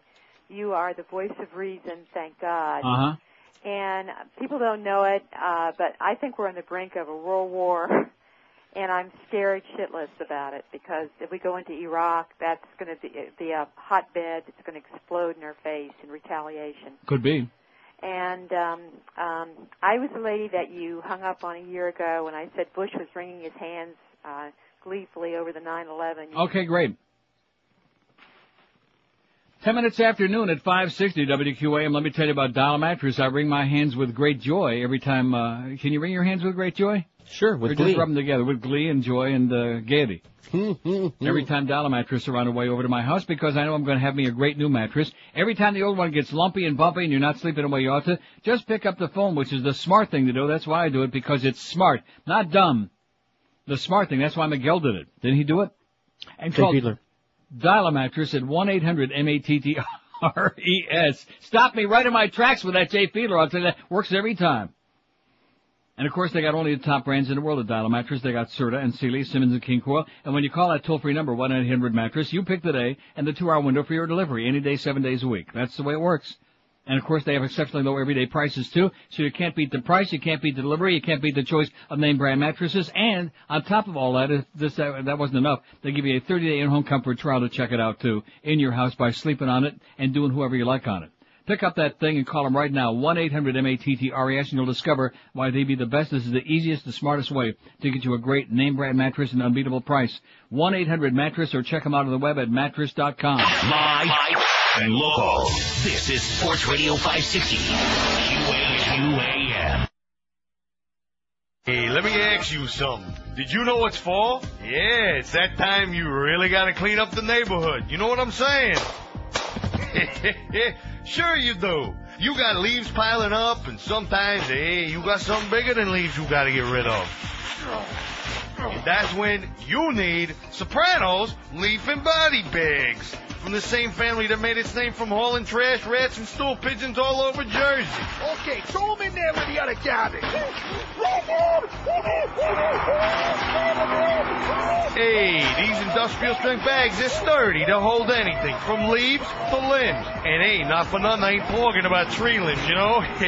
You are the voice of reason, thank God. Uh huh. And people don't know it, uh, but I think we're on the brink of a world war, and I'm scared shitless about it because if we go into Iraq, that's going to be, be a hotbed. It's going to explode in our face in retaliation. Could be. And um, um, I was the lady that you hung up on a year ago when I said Bush was wringing his hands uh, gleefully over the 9/11. You Okay, great. Ten minutes after noon at 560 WQAM. Let me tell you about Dial Mattress. I wring my hands with great joy every time. Uh, can you wring your hands with great joy? Sure, with or glee. just rub them together with glee and joy and uh, gaiety. Every time Dial Mattress are on the way over to my house because I know I'm going to have me a great new mattress. Every time the old one gets lumpy and bumpy and you're not sleeping the way you ought to, just pick up the phone, which is the smart thing to do. That's why I do it because it's smart, not dumb. The smart thing. That's why Miguel did it. Didn't he do it? And called Dial a mattress at 1-800-M-A-T-T-R-E-S. Stop me right in my tracks with that Jay Fiedler. I'll tell you that. Works every time. And of course, they got only the top brands in the world of Dial mattress. They got Serta and Sealy, Simmons and King Koil. And when you call that toll-free number, 1-800-mattress, you pick the day and the two-hour window for your delivery. Any day, seven days a week. That's the way it works. And of course, they have exceptionally low everyday prices too. So you can't beat the price, you can't beat the delivery, you can't beat the choice of name brand mattresses. And on top of all that, if this uh, that wasn't enough, they give you a 30-day in-home comfort trial to check it out too in your house by sleeping on it and doing whoever you like on it. Pick up that thing and call them right now, 1-800-MATTRES, and you'll discover why they'd be the best. This is the easiest, the smartest way to get you a great name brand mattress at an unbeatable price. 1-800-MATTRESS or check them out on the web at mattress.com. Live and local. This is Sports Radio 560. QAM. Hey, let me ask you something. Did you know it's fall? Yeah, it's that time you really gotta clean up the neighborhood. You know what I'm saying? sure you do. You got leaves piling up, and sometimes, hey, you got something bigger than leaves you gotta get rid of. And that's when you need Sopranos leaf and body bags. From the same family that made its name from hauling trash, rats, and stool pigeons all over Jersey. Okay, throw him in there with the other garbage. Hey, these industrial strength bags, they're sturdy. They'll hold anything, from leaves to limbs. And hey, not for nothing, I ain't talking about tree limbs, you know?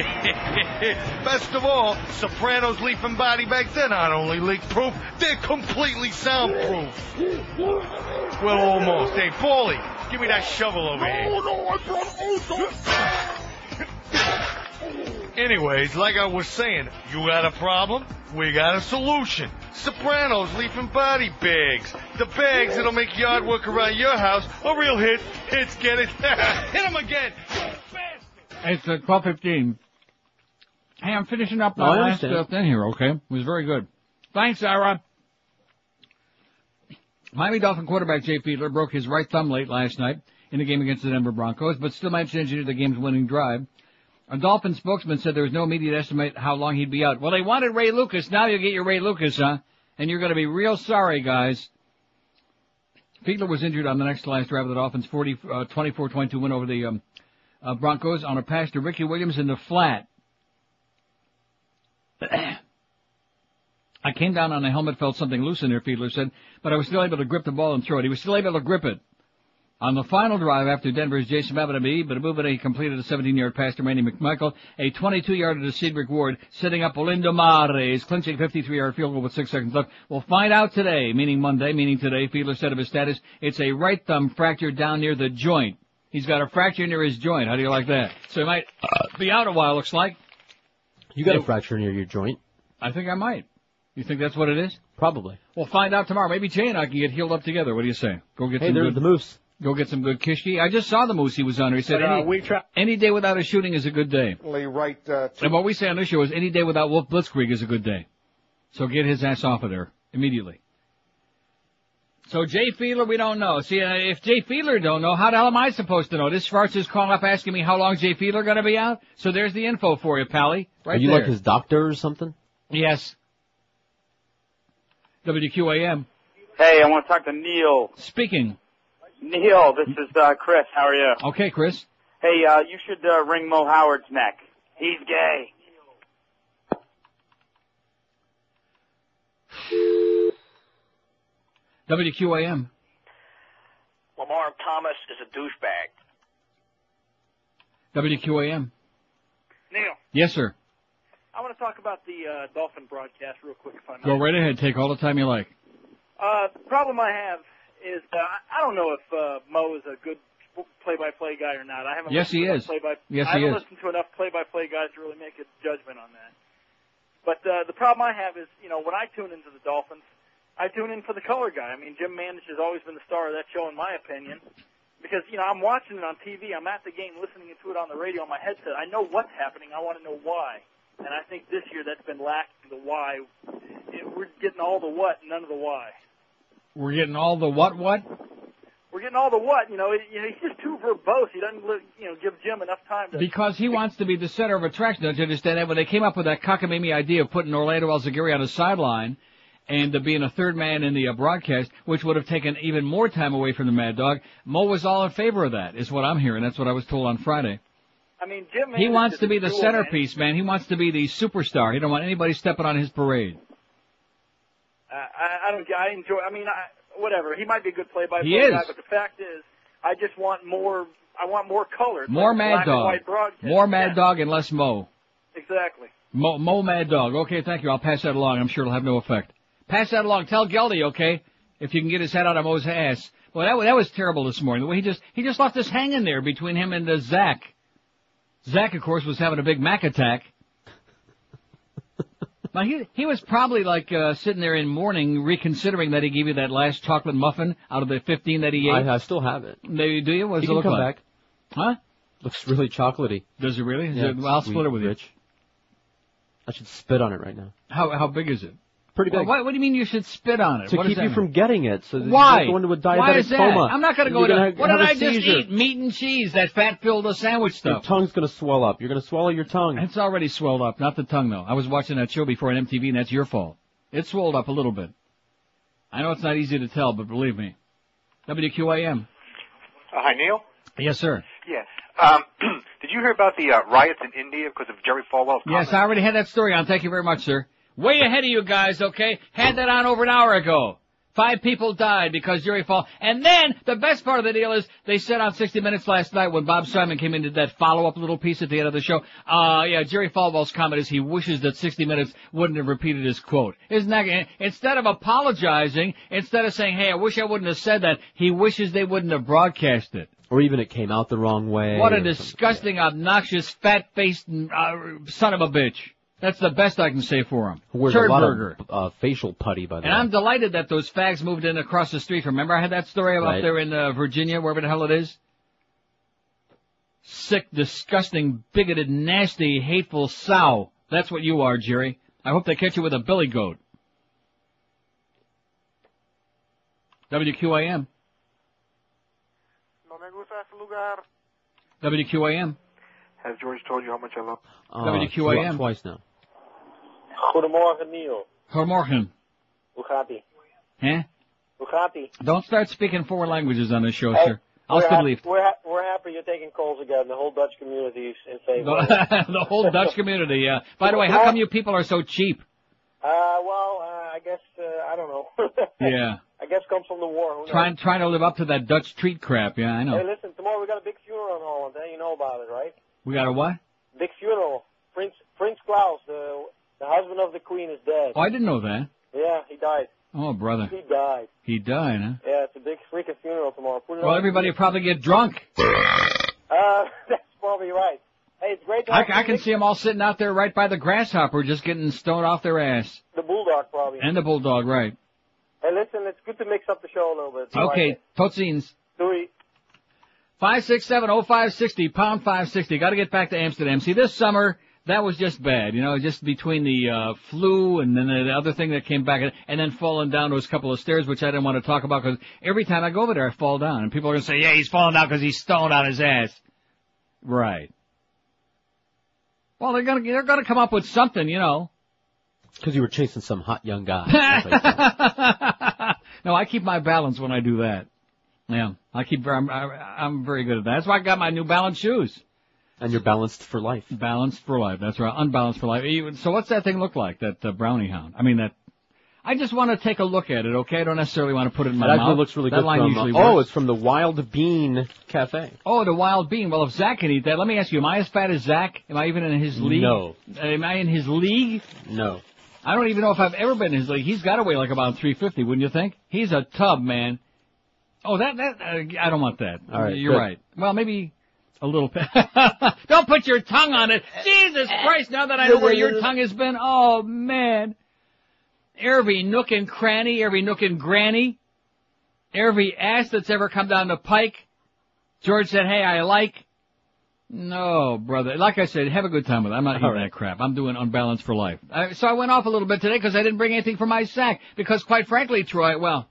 Best of all, Sopranos leaf and body bags, they're not only leak proof, they're completely soundproof. Well, almost. Hey, Paulie, give me that shovel over here. Oh, no, I brought Anyways, like I was saying, you got a problem? We got a solution. Sopranos leaf and body bags. The bags that'll make yard work around your house a real hit. Hits, get it? Hit 'em again. It's uh, 12:15. Hey, I'm finishing up No, my I last understand. uh, thing here. Okay, it was very good. Thanks, Sarah. Miami Dolphin quarterback Jay Fiedler broke his right thumb late last night in the game against the Denver Broncos, but still managed to engineer the game's winning drive. A Dolphin spokesman said there was no immediate estimate how long he'd be out. Well, they wanted Ray Lucas. Now you get your Ray Lucas, huh? And you're going to be real sorry, guys. Fiedler was injured on the next last drive of the Dolphins' 40, uh, 24-22 win over the um, uh, Broncos on a pass to Ricky Williams in the flat. I came down on a helmet, felt something loose in there, Fiedler said, but I was still able to grip the ball and throw it. He was still able to grip it. On the final drive after Denver's Jason Babbitt, but Abubade completed a 17-yard pass to Randy McMichael, a 22-yarder to Dedric Ward, setting up Olindo Mare's, clinching 53-yard field goal with six seconds left. We'll find out today, meaning Monday, meaning today. Fiedler said of his status, it's a right thumb fracture down near the joint. He's got a fracture near his joint. How do you like that? So he might uh, be out a while, looks like. You got a fracture near your joint. I think I might. You think that's what it is? Probably. We'll find out tomorrow. Maybe Jay and I can get healed up together. What do you say? Go get Hey, some there's good, the moose. Go get some good kishki. I just saw the moose he was under. He said But, uh, any, we try- any day without a shooting is a good day. right uh, to And what we say on this show is any day without Wolf Blitzkrieg is a good day. So get his ass off of there immediately. So Jay Fiedler, we don't know. See, uh, if Jay Fiedler don't know, how the hell am I supposed to know? This Schwartz is calling up asking me how long Jay Fiedler going to be out. So there's the info for you, Pally. Right Are you there. like his doctor or something? Yes. WQAM. Hey, I want to talk to Neil. Speaking. Neil, this is uh, Chris. How are you? Okay, Chris. Hey, uh, you should uh, ring Mo Howard's neck. He's gay. WQAM. Lamar Thomas is a douchebag. WQAM. Neil, Yes, sir. I want to talk about the uh, Dolphin broadcast real quick, if I. Go right ahead. Take all the time you like. Uh, the problem I have is uh, I don't know if uh, Mo is a good play-by-play guy or not. I haven't. Yes, listened he to is. Play-by- Yes, I haven't is. listened to enough play-by-play guys to really make a judgment on that. But uh, the problem I have is, you know, when I tune into the Dolphins, I tune in for the color guy. I mean, Jim Mandich has always been the star of that show, in my opinion. Because you know, I'm watching it on TV, I'm at the game, listening to it on the radio on my headset. I know what's happening. I want to know why. And I think this year that's been lacking the why. It- We're getting all the what, none of the why. We're getting all the what what? We're getting all the what. You know, it, you know he's just too verbose. He doesn't, you know, give Jim enough time to. Because he wants to be the center of attraction. Don't you understand that? When they came up with that cockamamie idea of putting Orlando Alzugaray on the sideline and uh, being a third man in the uh, broadcast, which would have taken even more time away from the Mad Dog, Mo was all in favor of that, is what I'm hearing. That's what I was told on Friday. I mean, Jim. He wants to be the centerpiece, man. He wants to be the superstar. He don't want anybody stepping on his parade. I, I, I don't. I enjoy. I mean, I, whatever. He might be a good play-by-play guy, but the fact is, I just want more. I want more color. More like Mad Dog. More Mad Yeah, Dog and less Mo. Exactly. Mo, Mo Mad Dog. Okay, thank you. I'll pass that along. I'm sure it'll have no effect. Pass that along. Tell Geldy, okay, if you can get his head out of Mo's ass. Well, that, that was terrible this morning. The way he just he just left us hanging there between him and uh, Zach. Zach, of course, was having a big Mac attack. now he he was probably like uh, sitting there in mourning, reconsidering that he gave you that last chocolate muffin out of the 15 that he ate. I, I still have it. Maybe do you? What does it can look come like? back. Huh? Looks really chocolatey. Does it really? Yeah, it- I'll split it with you. I should spit on it right now. How how big is it? Pretty Well, what, what do you mean you should spit on it? to What keep you mean? from getting it, so that you Why? don't go into a diabetic Why is that? coma. I'm not going to go You're into. gonna What have did a I just eat? Meat and cheese. That fat-filled a sandwich stuff. Your tongue's gonna swell up. You're gonna swallow your tongue. It's already swelled up, not the tongue though. I was watching that show before on MTV, and that's your fault. It swelled up a little bit. I know it's not easy to tell, but believe me. WQAM. Uh, hi, Neil. Yes, sir. Yeah. Um, did you hear about the uh, riots in India because of Jerry Falwell's Yes, I already had that story on. Thank you very much, sir. Way ahead of you guys, okay? Had that on over an hour ago. Five people died because Jerry Fall. And then, the best part of the deal is, they said on 60 Minutes last night when Bob Simon came in and did that follow-up little piece at the end of the show, uh, yeah, Jerry Falwell's comment is he wishes that 60 Minutes wouldn't have repeated his quote. Isn't that, instead of apologizing, instead of saying, hey, I wish I wouldn't have said that, he wishes they wouldn't have broadcast it. Or even it came out the wrong way. What a something. disgusting, obnoxious, fat-faced uh, son of a bitch. That's the best I can say for him. Who wears Turd a lot burger. of uh, facial putty, by the And way. I'm delighted that those fags moved in across the street. Remember I had that story about Right. there in uh, Virginia, wherever the hell it is? Sick, disgusting, bigoted, nasty, hateful sow. That's what you are, Jerry. I hope they catch you with a billy goat. WQAM. No me gusta ese lugar. WQAM. Has George told you how much I love? Uh, WQAM. Twice now. Goedemorgen, Neil. Goedemorgen. Hoe gaat ie? Huh? Hoe gaat ie? Don't start speaking foreign languages on this show, Hey, sir. Alsjeblieft. we're, ha- we're happy you're taking calls again. The whole Dutch community is in favor. The, the whole Dutch community, yeah. By the way, how come you people are so cheap? Uh, well, uh, I guess, uh, I don't know. Yeah. I guess comes from the war. Who knows? Trying trying to live up to that Dutch treat crap, yeah, I know. Hey, listen, tomorrow we got a big funeral in Holland, eh? You know about it, right? We got a what? Big funeral. Prince Prince Klaus, the the husband of the Queen, is dead. Oh, I didn't know that. Yeah, he died. Oh, brother. He died. He died, huh? Yeah, it's a big freaking funeral tomorrow. Well, everybody will probably get drunk. Uh, that's probably right. Hey, it's great to I, I can see them all sitting out there right by the grasshopper just getting stoned off their ass. the bulldog probably. And the bulldog, right. Hey, listen, it's good to mix up the show a little bit. Okay, Totsines. I, Doei. Five six seven oh five sixty pound five sixty. Got to get back to Amsterdam. See, this summer that was just bad. You know, just between the uh, flu and then the other thing that came back, and then falling down those couple of stairs, which I didn't want to talk about because every time I go over there, I fall down, and people are gonna say, "Yeah, he's falling down because he's stoned on his ass." Right. Well, they're gonna they're gonna come up with something, you know. Because you were chasing some hot young guy. no, I keep my balance when I do that. Yeah, I keep. I'm, I'm very good at that. That's why I got my New Balance shoes. And you're balanced for life. Balanced for life. That's right. Unbalanced for life. So what's that thing look like? That uh, brownie hound. I mean that. I just want to take a look at it. Okay, I don't necessarily want to put it in my That mouth. actually looks really that good. line from, usually uh, oh, it's from the Wild Bean Cafe. Oh, the wild bean. Well, if Zach can eat that, let me ask you: Am I as fat as Zach? Am I even in his league? No. Am I in his league? No. I don't even know if I've ever been in his league. He's got to weigh like about 350, wouldn't you think? He's a tub, man. Oh, that that uh, I don't want that. All right, you're good. right. Well, maybe a little. Bit. Don't put your tongue on it. Jesus eh. Christ! Now that I know where your tongue has been, oh man. Every nook and cranny, every nook and granny, every ass that's ever come down the pike. George said, "Hey, I like." No, brother. Like I said, have a good time with it. I'm not eating All right. that crap. I'm doing unbalanced for life. I, so I went off a little bit today because I didn't bring anything for my sack. Because quite frankly, Troy, well,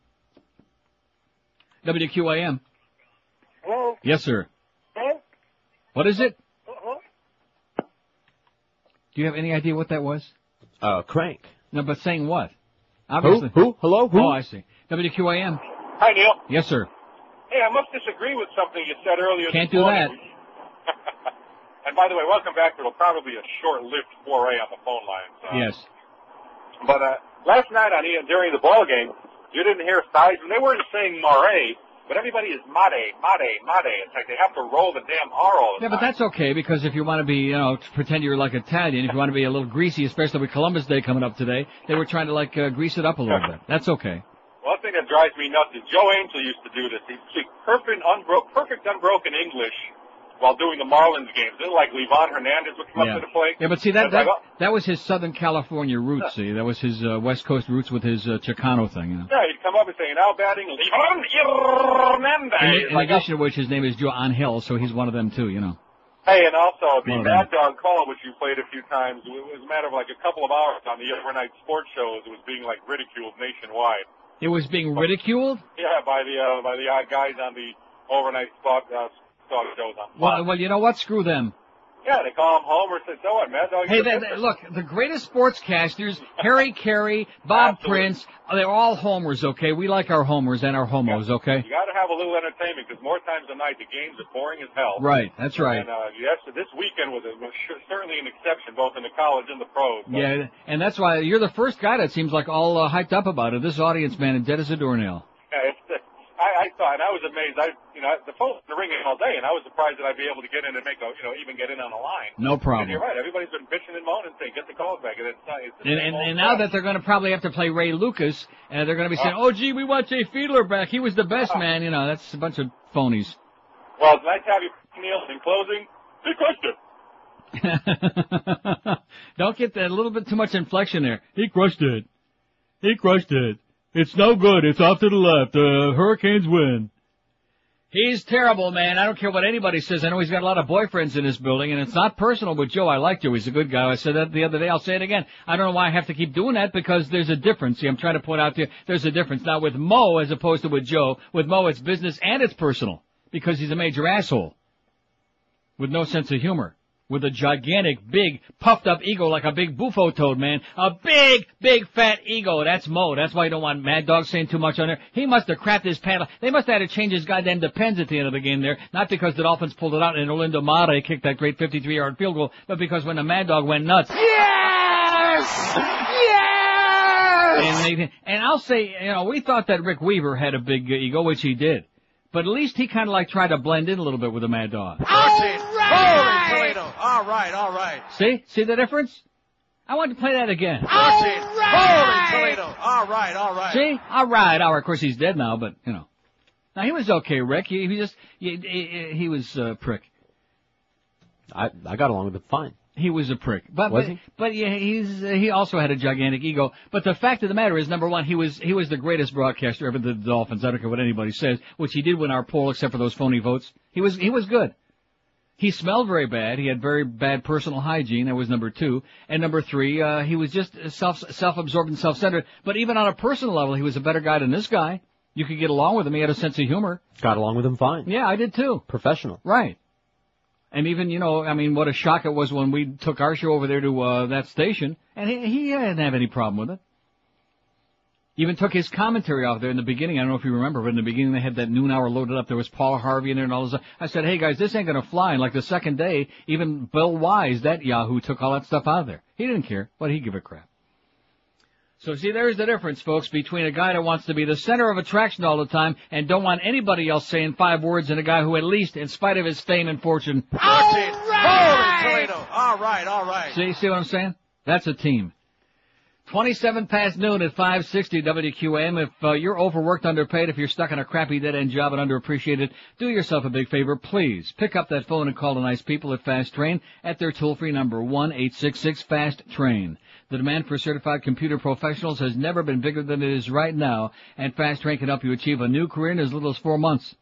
WQAM. Hello? Yes, sir. Hello? What is it? Hello? Do you have any idea what that was? Uh, crank. No, but saying what? Obviously. Who? Who? Hello? Who? Oh, I see. WQAM. Hi, Neil. Yes, sir. Hey, I must disagree with something you said earlier. Can't this do morning. that. and by the way, welcome back. It'll probably be a short-lived foray on the phone line. So. Yes. But uh, last night on Ian during the ball game, you didn't hear sides, and they weren't saying mare, but everybody is mare, mare, mare. It's like they have to roll the damn R all the Yeah, but that's okay because if you want to be, you know, to pretend you're like Italian, if you want to be a little greasy, especially with Columbus Day coming up today, they were trying to like uh, grease it up a little bit. That's okay. One thing that drives me nuts is Joe Angel used to do this. He'd speak perfect, unbro- perfect unbroken English while doing the Marlins games. Then like Livan Hernandez would come Yeah. up to the plate. Yeah, but see that It's like, that oh, that was his Southern California roots. See, that was his uh, West Coast roots with his uh, Chicano thing. You know. yeah, he'd come up and say, now batting Livan Hernandez. In, in Like, addition to which, his name is Joe Angel, so he's one of them too. You know. Hey, and also the Mad Dog call, which you played a few times, it was a matter of like a couple of hours on the overnight sports shows. It was being like ridiculed nationwide. It was being ridiculed. Yeah, by the uh, by the uh, guys on the overnight spot uh, talk shows on. Well, well, you know what? Screw them. Yeah, they call him Homer. Said, so what, Mad Dog? Hey, they, they- look, the greatest sportscasters, Harry Caray, Bob Prince, they're all homers, okay? We like our homers and our homos, okay? You got to have a little entertainment because more times than not the games are boring as hell. Right, that's right. And uh, yes, this weekend was, a, was certainly an exception, both in the college and the pros. Yeah, and that's why you're the first guy that seems like all uh, hyped up about it. This audience, man, is dead as a doornail. Yeah, it's, I, I thought, and I was amazed. I, you know, the phone's been ringing all day, and I was surprised that I'd be able to get in and make a, you know, even get in on the line. No problem. And you're right. Everybody's been bitching and moaning, saying, "Get the calls back." And it's not. It's And, and, and now that they're going to probably have to play Ray Lucas, and they're going to be uh, saying, "Oh, gee, we want Jay Fiedler back. He was the best uh, man." You know, that's a bunch of phonies. Well, it's nice to have you, Neil. In closing, he crushed it. Don't get that little bit too much inflection there. He crushed it. He crushed it. It's no good. It's off to the left. The Hurricanes win. He's terrible, man. I don't care what anybody says. I know he's got a lot of boyfriends in this building, and it's not personal with Joe. I like Joe. He's a good guy. I said that the other day. I'll say it again. I don't know why I have to keep doing that because there's a difference. See, I'm trying to point out to you, there's a difference. Now with Mo as opposed to with Joe, with Mo it's business and it's personal because he's a major asshole with no sense of humor. With a gigantic, big, puffed up ego like a big buffo toad, man. A big, big fat ego. That's Mo. That's why you don't want Mad Dog saying too much on there. He must have crapped his pants. They must have had to change his goddamn depends at the end of the game there. Not because the Dolphins pulled it out and Olindo Mare kicked that great 53 yard field goal, but because when the Mad Dog went nuts. Yes! Yes! And, they, and I'll say, you know, we thought that Rick Weaver had a big ego, which he did. But at least he kind of like tried to blend in a little bit with the Mad Dog. Holy Toledo! All right, all right. See? See the difference? I want to play that again. Holy Toledo! All right, all right. See? All right, all right. Of course, he's dead now, but you know. Now he was okay, Rick. He, he just he, he, he was a prick. I I got along with him fine. He was a prick, but Was but, he? but yeah, he's uh, he also had a gigantic ego. But the fact of the matter is, number one, he was he was the greatest broadcaster ever. The Dolphins. I don't care what anybody says, which he did win our poll, except for those phony votes. He was he was good. He smelled very bad. He had very bad personal hygiene. That was number two. And number three, uh, he was just self self-absorbed and self-centered. But even on a personal level, he was a better guy than this guy. You could get along with him. He had a sense of humor. Got along with him fine. Yeah, I did too. Professional. Right. And even, you know, I mean, what a shock it was when we took our show over there to, uh, that station, and he, he didn't have any problem with it. Even took his commentary off there in the beginning. I don't know if you remember, but in the beginning they had that noon hour loaded up. There was Paul Harvey in there and all this. I said, hey guys, this ain't gonna fly. And like the second day, even Bill Wise, that Yahoo, took all that stuff out of there. He didn't care, but he give a crap. So see, there's the difference, folks, between a guy that wants to be the center of attraction all the time and don't want anybody else saying five words and a guy who at least, in spite of his fame and fortune, Holy Toledo! All right, all right. See, see what I'm saying? That's a team. 27 past noon at 560 WQAM. If uh, you're overworked, underpaid, if you're stuck in a crappy dead-end job and underappreciated, do yourself a big favor. Please pick up that phone and call the nice people at Fast Train at their toll-free number 1-866-FAST-TRAIN. The demand for certified computer professionals has never been bigger than it is right now, and Fast Train can help you achieve a new career in as little as four months.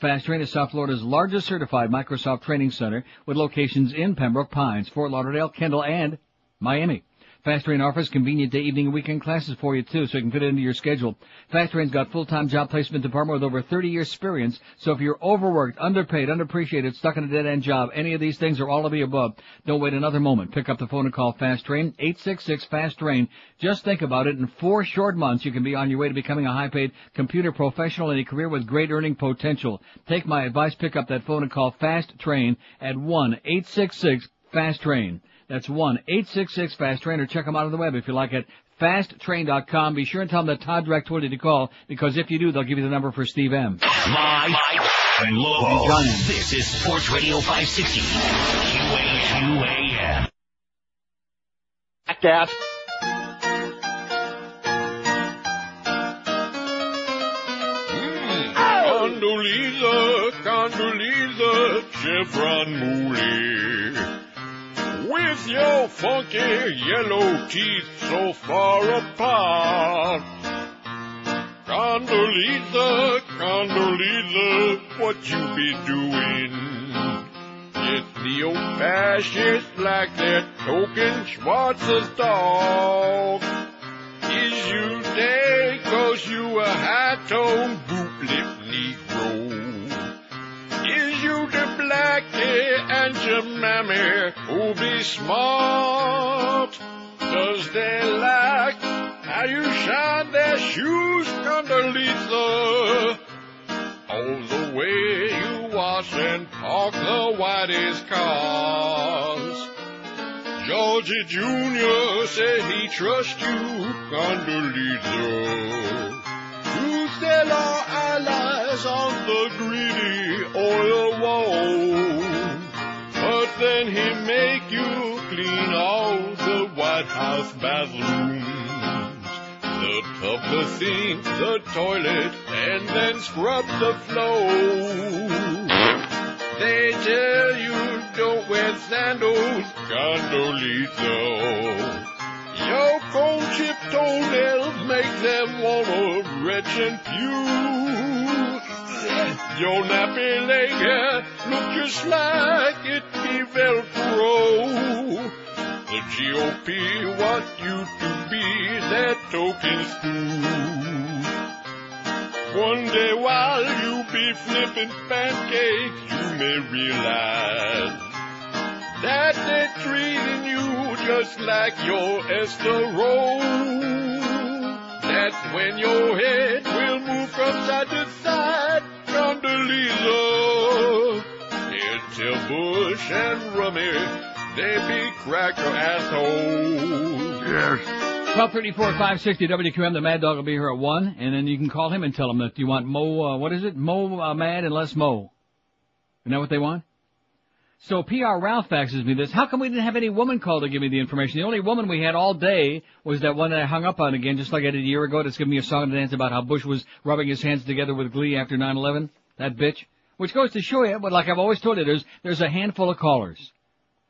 Fast Train is South Florida's largest certified Microsoft training center with locations in Pembroke Pines, Fort Lauderdale, Kendall, and Miami. Fast Train offers convenient day, evening, and weekend classes for you too, so you can fit it into your schedule. Fast Train's got full-time job placement department with over 30 years experience, so if you're overworked, underpaid, underappreciated, stuck in a dead-end job, any of these things or all of the above, don't wait another moment. Pick up the phone and call Fast Train, 866-FAST-TRAIN. Just think about it. In four short months, you can be on your way to becoming a high-paid computer professional in a career with great earning potential. Take my advice, pick up that phone and call Fast Train at 1-866-FAST-TRAIN. That's 1-866-FAST-TRAIN or check them out on the web if you like it. FastTrain.com. Be sure and tell them that Todd Direct told you to call because if you do, they'll give you the number for Steve M. Live and local. This is Sports Radio 560. QAQAM. Hmm. Gas. Condoleezza, Condoleezza, Chevron Mooley. With your funky yellow teeth so far apart. Condoleezza, Condoleezza, what you be doing? Yes, neo-fascist like that token Schwarz's dog. Is you dead cause you a high-tone boot-lip the blackie and your mammy who be smart? Does they like how you shine their shoes the all the way you wash and park the whitest cars. Georgie Jr. said he trusts you, Condoleezza. Sell our allies on the greedy oil wall. But then he make you clean all the White House bathrooms. The the sink, the toilet, and then scrub the floor. They tell you don't wear sandals, Condoleezza. Your cold chip toenails make them wanna retch and puke. Your nappy leg hair look just like it be Velcro. The GOP want you to be their token stooge. One day while you be flipping pancakes, you may realize that they're treating you just like your Esther Rolle. That's when your head will move from side to side, Condoleezza. And tell Bush and Rummy they be cracker assholes. Yes. 1234 560 WQM. The Mad Dog will be here at 1, and then you can call him and tell him that you want Mo, uh, what is it? Mo uh, Mad and less Mo. Isn't that what they want? So PR Ralph faxes me this. How come we didn't have any woman call to give me the information? The only woman we had all day was that one that I hung up on again, just like I did a year ago, that's giving me a song and dance about how Bush was rubbing his hands together with glee after 9-11. That bitch. Which goes to show you, but like I've always told you, there's, there's a handful of callers.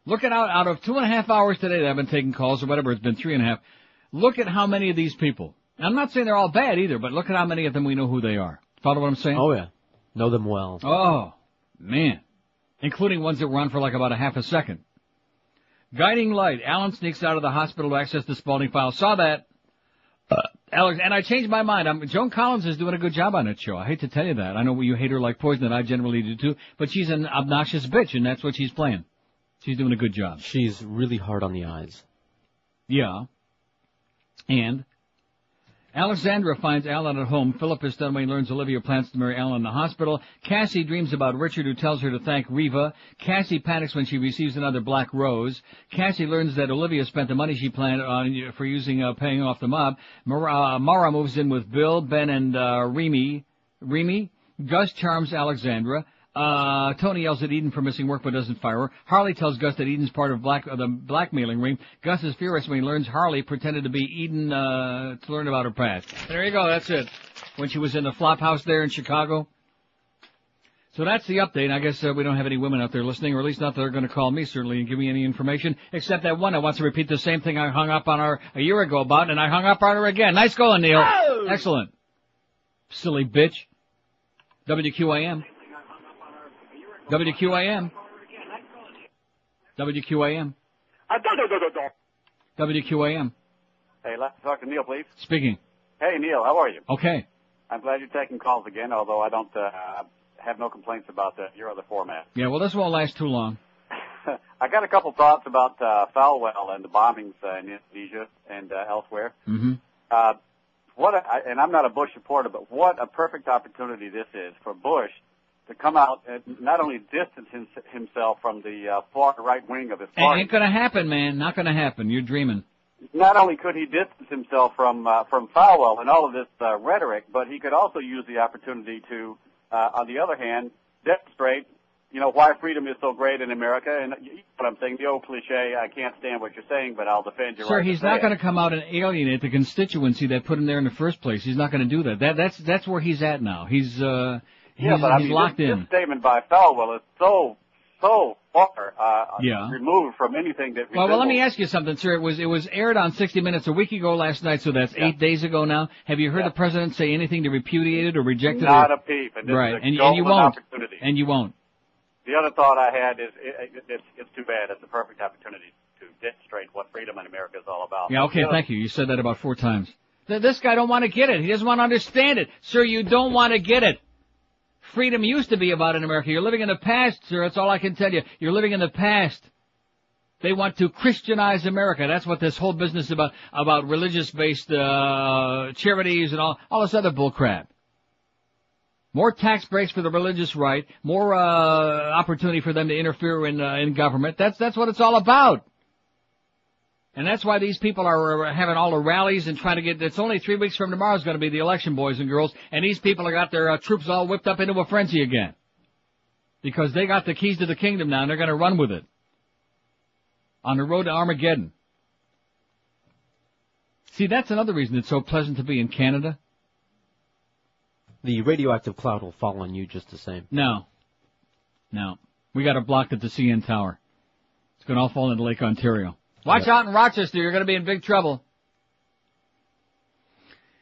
Look at out, out of two and a half hours today that I've been taking calls or whatever, it's been three and a half. Look at how many of these people. I'm not saying they're all bad either, but look at how many of them we know who they are. Follow what I'm saying? Oh yeah. Know them well. Oh, man. Including ones that were on for like about a half a second. Guiding light. Alan sneaks out of the hospital to access the Spaulding file. Saw that. Uh, Alex, and I changed my mind. I'm, Joan Collins is doing a good job on that show. I hate to tell you that. I know you hate her like poison, and I generally do too. But she's an obnoxious bitch, and that's what she's playing. She's doing a good job. She's really hard on the eyes. Yeah. And Alexandra finds Alan at home. Philip he learns Olivia plans to marry Alan in the hospital. Cassie dreams about Richard who tells her to thank Reva. Cassie panics when she receives another black rose. Cassie learns that Olivia spent the money she planned on for using uh, paying off the mob. Mara, uh, Mara moves in with Bill, Ben, and uh, Remy. Remy. Gus charms Alexandra. Uh, Tony yells at Eden for missing work but doesn't fire her. Harley tells Gus that Eden's part of black, uh, the blackmailing ring. Gus is furious when he learns Harley pretended to be Eden, uh, to learn about her past. There you go, that's it. When she was in the flop house there in Chicago. So that's the update. I guess uh, we don't have any women out there listening, or at least not that are going to call me certainly and give me any information, except that one that wants to repeat the same thing I hung up on her a year ago about, and I hung up on her again. Nice going, Neil. Oh! Excellent. Silly bitch. WQAM. WQAM. WQAM. WQAM. Hey, let's talk to Neil, please. Speaking. Hey, Neil, how are you? Okay. I'm glad you're taking calls again, although I don't uh, have no complaints about the, your other format. Yeah, well, this won't last too long. I got a couple thoughts about uh, Falwell and the bombings uh, in Indonesia and uh, elsewhere. Mm-hmm. Uh, what, a, and I'm not a Bush supporter, but what a perfect opportunity this is for Bush to come out and not only distance himself from the uh, far right wing of his party. It Ain't gonna happen, man. Not gonna happen. You're dreaming. not only could he distance himself from uh, from Falwell and all of this uh, rhetoric, but he could also use the opportunity to, uh, on the other hand, demonstrate, you know, why freedom is so great in America. And you know what I'm saying, the old cliche, I can't stand what you're saying, but I'll defend your Sir, right he's to not going to come out and alienate the constituency that put him there in the first place. He's not going to do that. That that's that's where he's at now. He's uh yeah, but I he's mean, locked this, in. this statement by Falwell is so so far uh, Yeah. removed from anything that. Well, well, let me ask you something, sir. It was it was aired on 60 Minutes a week ago last night, so that's eight days ago now. Have you heard the president say anything to repudiate it or reject it? Not or... a peep, and this right, and, and you won't, opportunity. and you won't. the other thought I had is it, it, it's, it's too bad. It's a perfect opportunity to demonstrate what freedom in America is all about. Yeah, okay, thank you. You said that about four times. This guy don't want to get it. He doesn't want to understand it. Sir, you don't want to get it. Freedom used to be about in America. You're living in the past, sir. That's all I can tell you. You're living in the past. They want to Christianize America. That's what this whole business is about about religious-based uh, charities and all all this other bullcrap. More tax breaks for the religious right. More uh, opportunity for them to interfere in uh, in government. That's that's what it's all about. And that's why these people are having all the rallies and trying to get. It's only three weeks from tomorrow is going to be the election, boys and girls. And these people have got their uh, troops all whipped up into a frenzy again because they got the keys to the kingdom now and they're going to run with it on the road to Armageddon. See, that's another reason it's so pleasant to be in Canada. The radioactive cloud will fall on you just the same. No, no, we got it blocked at the CN Tower. It's going to all fall into Lake Ontario. Watch out in Rochester. You're going to be in big trouble.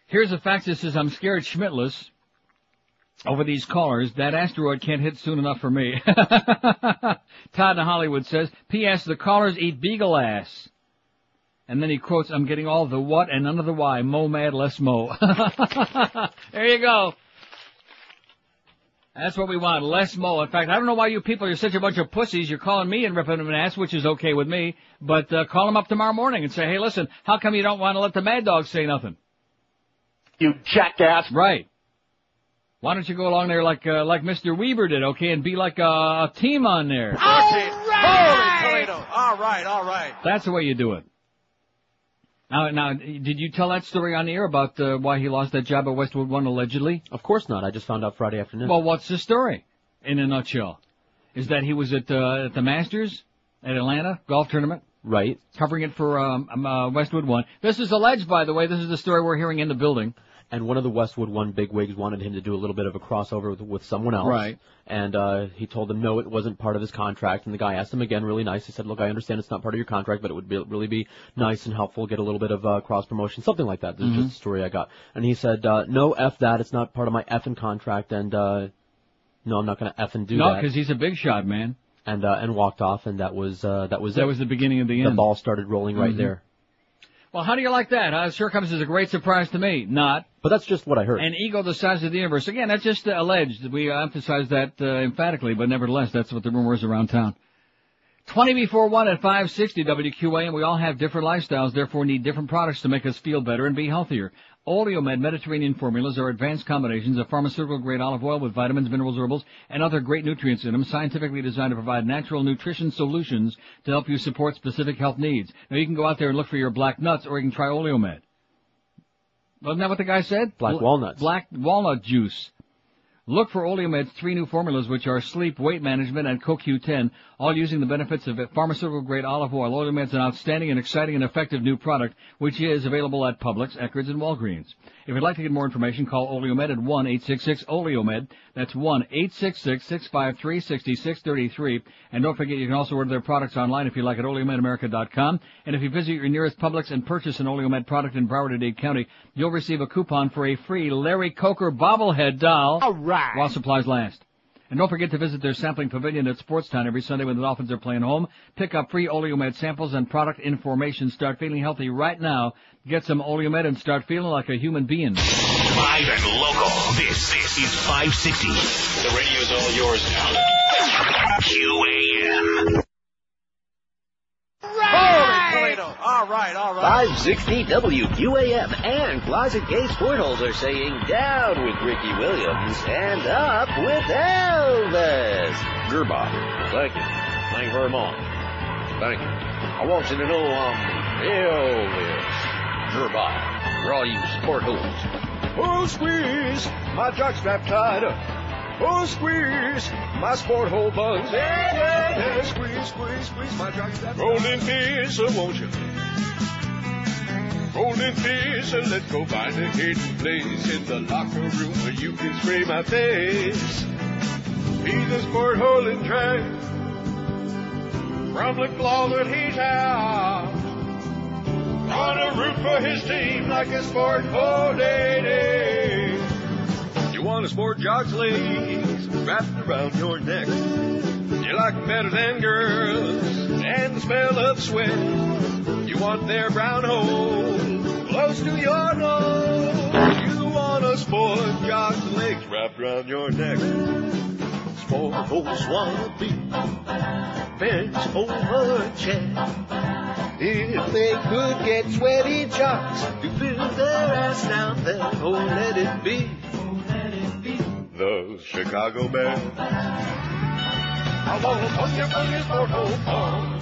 Here's a fact that says I'm scared schmittless over these callers. That asteroid can't hit soon enough for me. Todd in Hollywood says, P.S. The callers eat beagle ass. And then he quotes, I'm getting all the what and none of the why. Mo mad, less mo. there you go. That's what we want, less mo. In fact, I don't know why you people are such a bunch of pussies. You're calling me and ripping them an ass, which is okay with me. But uh, call them up tomorrow morning and say, hey, listen, how come you don't want to let the mad dog say nothing? You jackass. Right. Why don't you go along there like uh, like Mr. Weaver did, okay, and be like a, a team on there? Holy Toledo. All right, all right. That's the way you do it. Now, now, did you tell that story on the air about uh, why he lost that job at Westwood One allegedly? Of course not. I just found out Friday afternoon. Well, what's the story? In a nutshell, is that he was at uh, at the Masters at Atlanta golf tournament, right? Covering it for um, um, uh, Westwood One. This is alleged, by the way. This is the story we're hearing in the building. And one of the Westwood One bigwigs wanted him to do a little bit of a crossover with, with someone else. Right. And uh, he told them no, it wasn't part of his contract. And the guy asked him again, really nice. He said, "Look, I understand it's not part of your contract, but it would be, really be nice and helpful, get a little bit of uh, cross promotion, something like that." This is Mhm. just a story I got. And he said, uh, "No, f that. It's not part of my effing contract." And uh, no, I'm not going to effing do no, that. because he's a big shot, man. and uh, and walked off, and that was uh, that was That it. was the beginning of the end. The ball started rolling right Mhm. there. Well, how do you like that? Huh? Sure comes as a great surprise to me. Not. But that's just what I heard. An ego the size of the universe. Again, that's just uh, alleged. We emphasize that uh, emphatically, but nevertheless, that's what the rumor is around town. 20 before 1 at 560 WQA, and we all have different lifestyles, therefore need different products to make us feel better and be healthier. Oleomed Mediterranean formulas are advanced combinations of pharmaceutical grade olive oil with vitamins, minerals, herbals, and other great nutrients in them, scientifically designed to provide natural nutrition solutions to help you support specific health needs. Now you can go out there and look for your black nuts, or you can try Oleomed. Wasn't that what the guy said? Black walnuts. Black walnut juice. Look for Oleomed's three new formulas, which are sleep, weight management, and CoQ10, all using the benefits of pharmaceutical-grade olive oil. Oleomed's an outstanding and exciting and effective new product, which is available at Publix, Eckerd's, and Walgreens. If you'd like to get more information, call Oleomed at 1-866-Oleomed. That's 1-866-653-6633. And don't forget, you can also order their products online if you like at OleomedAmerica.com. And if you visit your nearest Publix and purchase an Oleomed product in Broward-Dade County, you'll receive a coupon for a free Larry Coker bobblehead doll. All right. While supplies last. And don't forget to visit their sampling pavilion at Sportstown every Sunday when the Dolphins are playing home. Pick up free Oleomed samples and product information. Start feeling healthy right now. Get some Oleomed and start feeling like a human being. Live and local. This, this is 560. The radio's all yours now. QAM. All right, all right. 560 WQAM and Closet Gate Portals are saying down with Ricky Williams and up with Elvis. Grbac, thank you. Thank you very much. Thank you. I want you to know I'm Elvis. Grbac, for all you sport holes. Oh, squeeze, my jockstrap tied up. Oh, squeeze, my sport hole buns. Yeah, yeah, yeah. Squeeze, squeeze, squeeze, my jockstrap. Golden so won't you? Golden so let's go find a hidden place in the locker room where you can spray my face. He's a sport hole in track. From the that he's out. On a root for his team like a sport hole day day. You want a sport jock's legs wrapped around your neck. You like better than girls and the smell of sweat. You want their brown hole close to your nose. You want a sport jock's legs wrapped around your neck. Sport holes wanna be bent over check. If they could get sweaty jocks to fill their ass down, then oh let it be. The Chicago Bears. I want a bunya bunya sport hole bomb.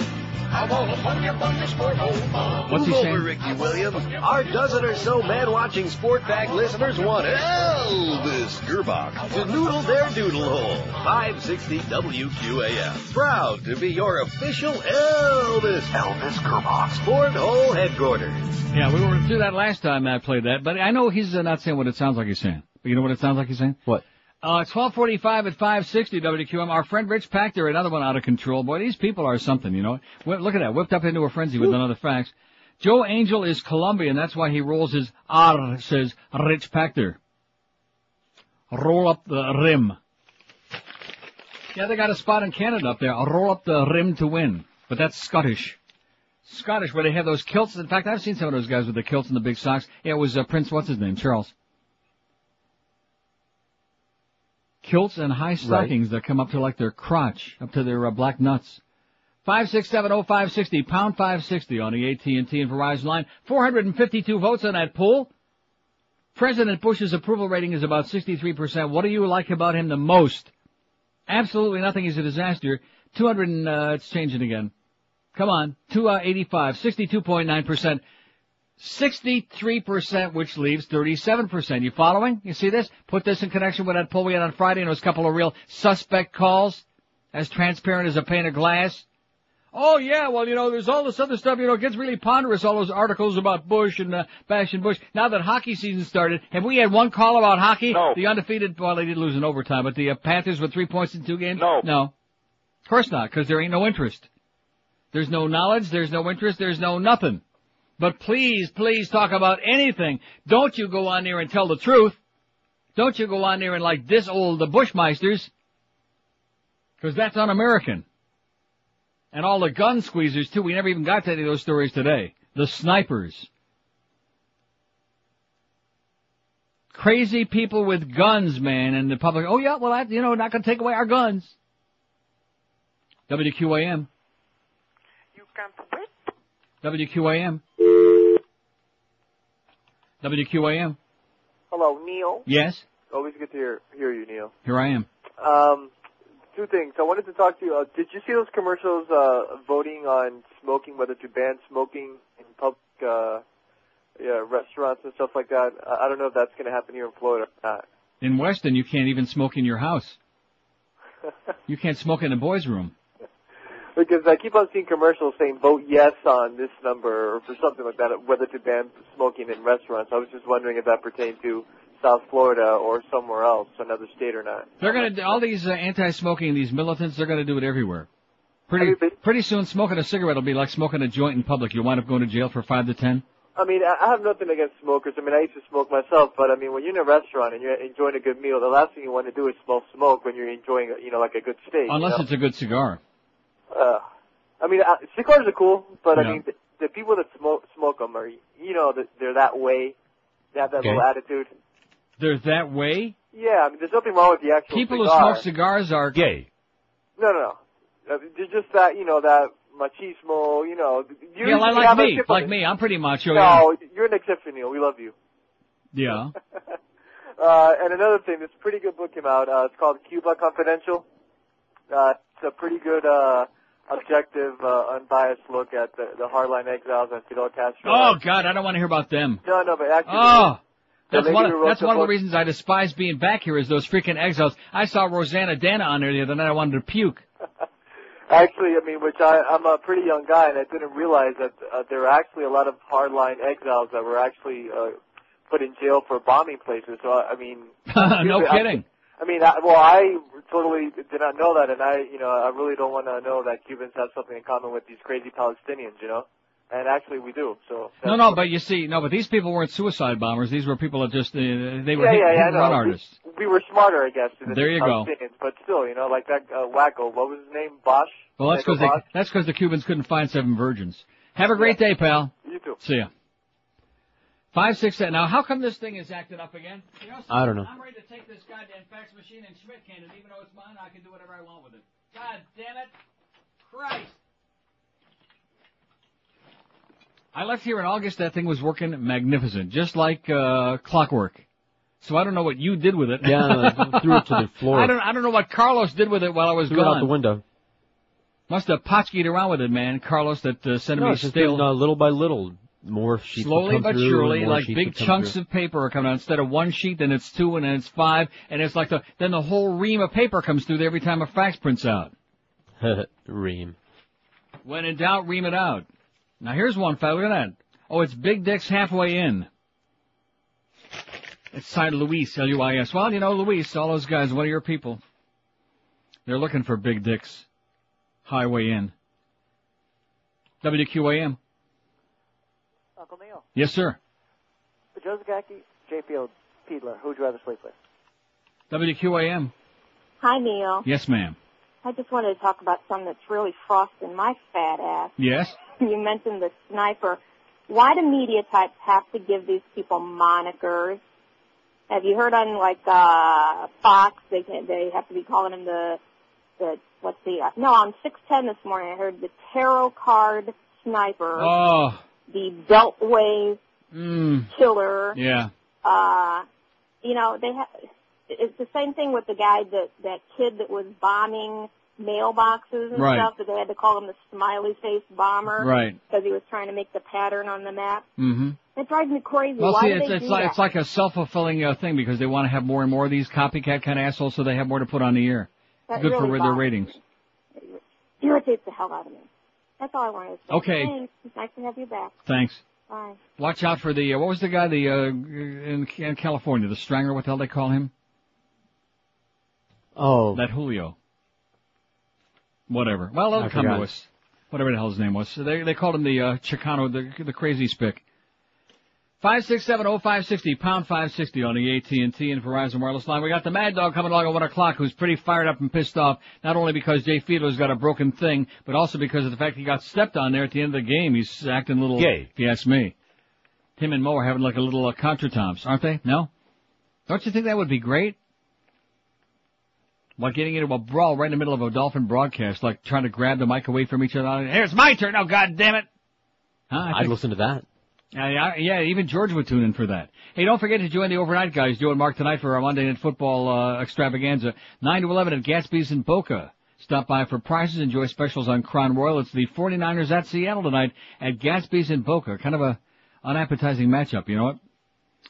I want a bunya bunya sport hole bomb. What's he Move saying? over, Ricky Williams. Our dozen or so man-watching sport bag listeners want Elvis Grbac to noodle their doodle hole. 560 WQAM. Proud to be your official Elvis Elvis Grbac Sport Hole headquarters. Yeah, we were through that last time I played that, but I know he's uh, not saying what it sounds like he's saying. But you know what it sounds like he's saying? What? Uh, 1245 at 560 WQM. Our friend Rich Pachter, another one out of control. Boy, these people are something, you know. Look at that, whipped up into a frenzy with another fax. Joe Angel is Colombian, that's why he rolls his R, says Rich Pachter. Roll up the rim. Yeah, they got a spot in Canada up there. Roll up the rim to win. But that's Scottish. Scottish, where they have those kilts. In fact, I've seen some of those guys with the kilts and the big socks. Yeah, it was uh, Prince, what's his name? Charles. Kilts and high stockings that come up to like their crotch, up to their uh, black nuts. Five six seven oh five sixty pound five sixty on the AT and T and Verizon line. Four hundred and fifty two votes on that poll. President Bush's approval rating is about sixty three percent. What do you like about him the most? Absolutely nothing. He's a disaster. Two hundred and uh, it's changing again. Come on, two uh, eighty five, sixty two point nine percent. 63%, which leaves 37%. You following? You see this? Put this in connection with that poll we had on Friday and those couple of real suspect calls. As transparent as a pane of glass. Oh yeah, well you know, there's all this other stuff, you know, it gets really ponderous, all those articles about Bush and, uh, bashing Bush. Now that hockey season started, have we had one call about hockey? No. The undefeated, well they did lose in overtime, but the uh, Panthers with three points in two games? No. No. Of course not, cause there ain't no interest. There's no knowledge, there's no interest, there's no nothing. But please, please talk about anything. Don't you go on there and tell the truth. Don't you go on there and like this old the Bushmeisters. Cause that's un-American. And all the gun squeezers too. We never even got to any of those stories today. The snipers. Crazy people with guns, man, and the public, oh yeah, well that, you know, not gonna take away our guns. WQAM. You can't wait. WQAM. WQAM. Hello, Neil. Yes, Always good to hear hear you, Neil. here I am. Um, two things. I wanted to talk to you. Uh, did you see those commercials uh, voting on smoking, whether to ban smoking in public uh, yeah, restaurants and stuff like that? I I don't know if that's going to happen here in Florida or not. In Weston, you can't even smoke in your house. You can't smoke in a boys' room. Because I keep on seeing commercials saying vote yes on this number or for something like that, whether to ban smoking in restaurants. I was just wondering if that pertained to South Florida or somewhere else, another state or not. They're gonna do all these uh, anti-smoking, these militants. They're gonna do it everywhere. Pretty pretty soon, smoking a cigarette will be like smoking a joint in public. You'll wind up going to jail for five to ten. I mean, I I have nothing against smokers. I mean, I used to smoke myself, but I mean, when you're in a restaurant and you're enjoying a good meal, the last thing you want to do is smell smoke when you're enjoying, you know, like a good steak. Unless you know? it's a good cigar. Uh, I mean, uh, cigars are cool, but I mean, the, the people that smoke smoke them are, you know, they're that way. They have that Okay. little attitude. They're that way. Yeah, I mean, there's nothing wrong with the actual People who smoke cigars are gay. No, no, no. Uh, They're just that, you know, that machismo, you know. You yeah, like, like me, like me. I'm pretty macho. No, you're an exception, Neil. We love you. Yeah. Uh, and another thing, this pretty good book came out. Uh, it's called Cuba Confidential. Uh, it's a pretty good, uh, objective, uh, unbiased look at the, the hardline exiles and Fidel Castro. Oh God, I don't want to hear about them. No, no, but actually, Oh. That's one, of, that's the one of the reasons I despise being back here is those freaking exiles. I saw Rosanna Dana on there the other night. I wanted to puke. Actually, I mean, which I, I'm a pretty young guy, and I didn't realize that uh, there are actually a lot of hardline exiles that were actually uh, put in jail for bombing places. So, I mean, no I- kidding. I mean, I, well, I totally did not know that, and I, you know, I really don't want to know that Cubans have something in common with these crazy Palestinians, you know. And actually, we do. So. No, no, but you see, no, but these people weren't suicide bombers. These were people that just uh, they were yeah, hit, yeah, yeah, hit I and know. run artists. we were smarter, I guess. There you go. But still, you know, like that uh, wacko. What was his name? Bosch. Well, that's because that's because the Cubans couldn't find seven virgins. Have a great day, pal. You too. See ya. Five six seven. Now, how come this thing is acting up again? You know, I don't know. I'm ready to take this goddamn fax machine and Schmidt can, and even though it's mine, I can do whatever I want with it. God damn it! Christ! I left here in August. That thing was working magnificent, just like uh, clockwork. So I don't know what you did with it. Yeah, I threw it to the floor. I don't. I don't know what Carlos did with it while I was Threw it gone. out the window. Must have potchkied around with it, man. Carlos, that uh, sent No, me it's stale. been, uh, little by little. More sheets Slowly but through, surely, like big chunks through. of paper are coming out. Instead of one sheet, then it's two, and then it's five, and it's like the then the whole ream of paper comes through there every time a fax prints out. Ream. When in doubt, ream it out. Now here's one, fella. Look at that. Oh, it's Big Dick's halfway in. It's signed Luis, L-U-I-S. Well, you know, Luis, all those guys, one of your people. They're looking for Big Dick's highway in. WQAM. Uncle Neil. Yes, sir. Joe Zagacki, J.P.O. Fiedler. Who'd you rather sleep with? WQAM. Hi, Neil. Yes, ma'am. I just wanted to talk about something that's really frosting my fat ass. Yes. You mentioned the sniper. Why do media types have to give these people monikers? Have you heard on like uh Fox? They can, they have to be calling him the the what's the uh, no on six ten this morning. I heard the tarot card sniper, Oh. The Beltway Mm. killer. Yeah. uh, you know, they have, it's the same thing with the guy that, that kid that was bombing mailboxes and Right. stuff that they had to call him the smiley face bomber. Right. Because he was trying to make the pattern on the map. Mm-hmm. It drives me crazy. Well, Why see, do it's, it's like that? it's like a self-fulfilling uh, thing because they want to have more and more of these copycat kind of assholes, so they have more to put on the air. That Good really for their ratings. irritates the hell out of me. That's all I wanted to say. Okay. Thanks. It's nice to have you back. Thanks. Bye. Watch out for the uh, what was the guy the uh, in, in California the Strangler? What the hell they call him? Oh. That Julio. Whatever. Well, it'll I come to us. Whatever the hell his name was. So they they called him the uh, Chicano, the the crazy spick. Five six seven oh five sixty pound five sixty on the AT and T and Verizon wireless line. We got the Mad Dog coming along at one o'clock, who's pretty fired up and pissed off. Not only because Jay Fiedler's got a broken thing, but also because of the fact he got stepped on there at the end of the game. He's acting a little Gay. If you ask me, Tim and Mo are having like a little uh, contretemps, aren't they? No. Don't you think that would be great? Like getting into a brawl right in the middle of a Dolphin broadcast, like trying to grab the mic away from each other. Here's my turn. Oh, God damn it. Huh? I I'd listen to that. Yeah, yeah, even George would tune in for that. Hey, don't forget to join the overnight guys, Joe and Mark tonight for our Monday Night Football uh, extravaganza, 9 to 11 at Gatsby's in Boca. Stop by for prizes, enjoy specials on Crown Royal. It's the 49ers at Seattle tonight at Gatsby's in Boca. Kind of a unappetizing matchup, you know what?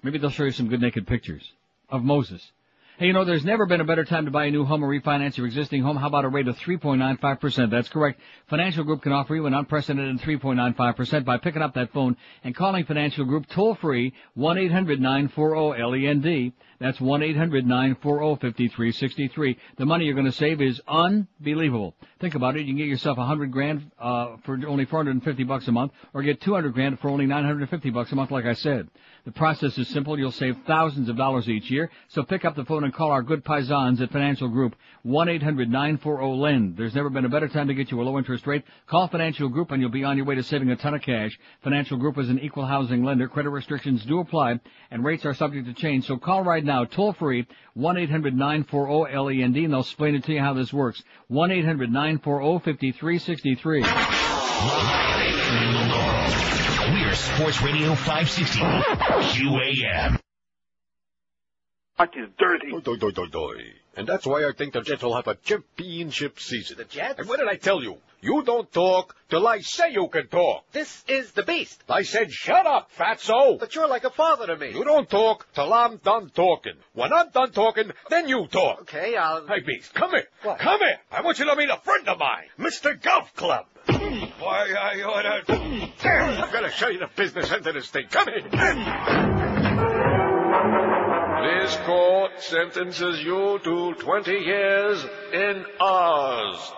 Maybe they'll show you some good naked pictures of Moses. Hey, you know, there's never been a better time to buy a new home or refinance your existing home. How about a rate of 3.95%? That's correct. Financial Group can offer you an unprecedented 3.95% by picking up that phone and calling Financial Group toll free 1-800-940-LEND. That's 1-800-940-5363. The money you're going to save is unbelievable. Think about it. You can get yourself a hundred grand, uh, for only 450 bucks a month or get 200 grand for only 950 bucks a month, like I said. The process is simple. You'll save thousands of dollars each year. So pick up the phone and call our good paisans at Financial Group, 1-800-940-LEND. There's never been a better time to get you a low interest rate. Call Financial Group and you'll be on your way to saving a ton of cash. Financial Group is an equal housing lender. Credit restrictions do apply and rates are subject to change. So call right now, toll free, 1-800-940-LEND and they'll explain it to you how this works. 1-800-940-5363. We're Sports Radio 560. QAM. What is dirty? Doi, doi, doi, doi. And that's why I think the Jets will have a championship season. The Jets? And what did I tell you? You don't talk till I say you can talk. This is the beast. I said shut up, fatso. But you're like a father to me. You don't talk till I'm done talking. When I'm done talking, then you talk. Okay, I'll. Hey, Beast, come here. What? Come here. I want you to meet a friend of mine, Mr. Golf Club. Why, I ought to... I've got to show you the business end of this thing. Come here. This court sentences you to 20 years in Oz.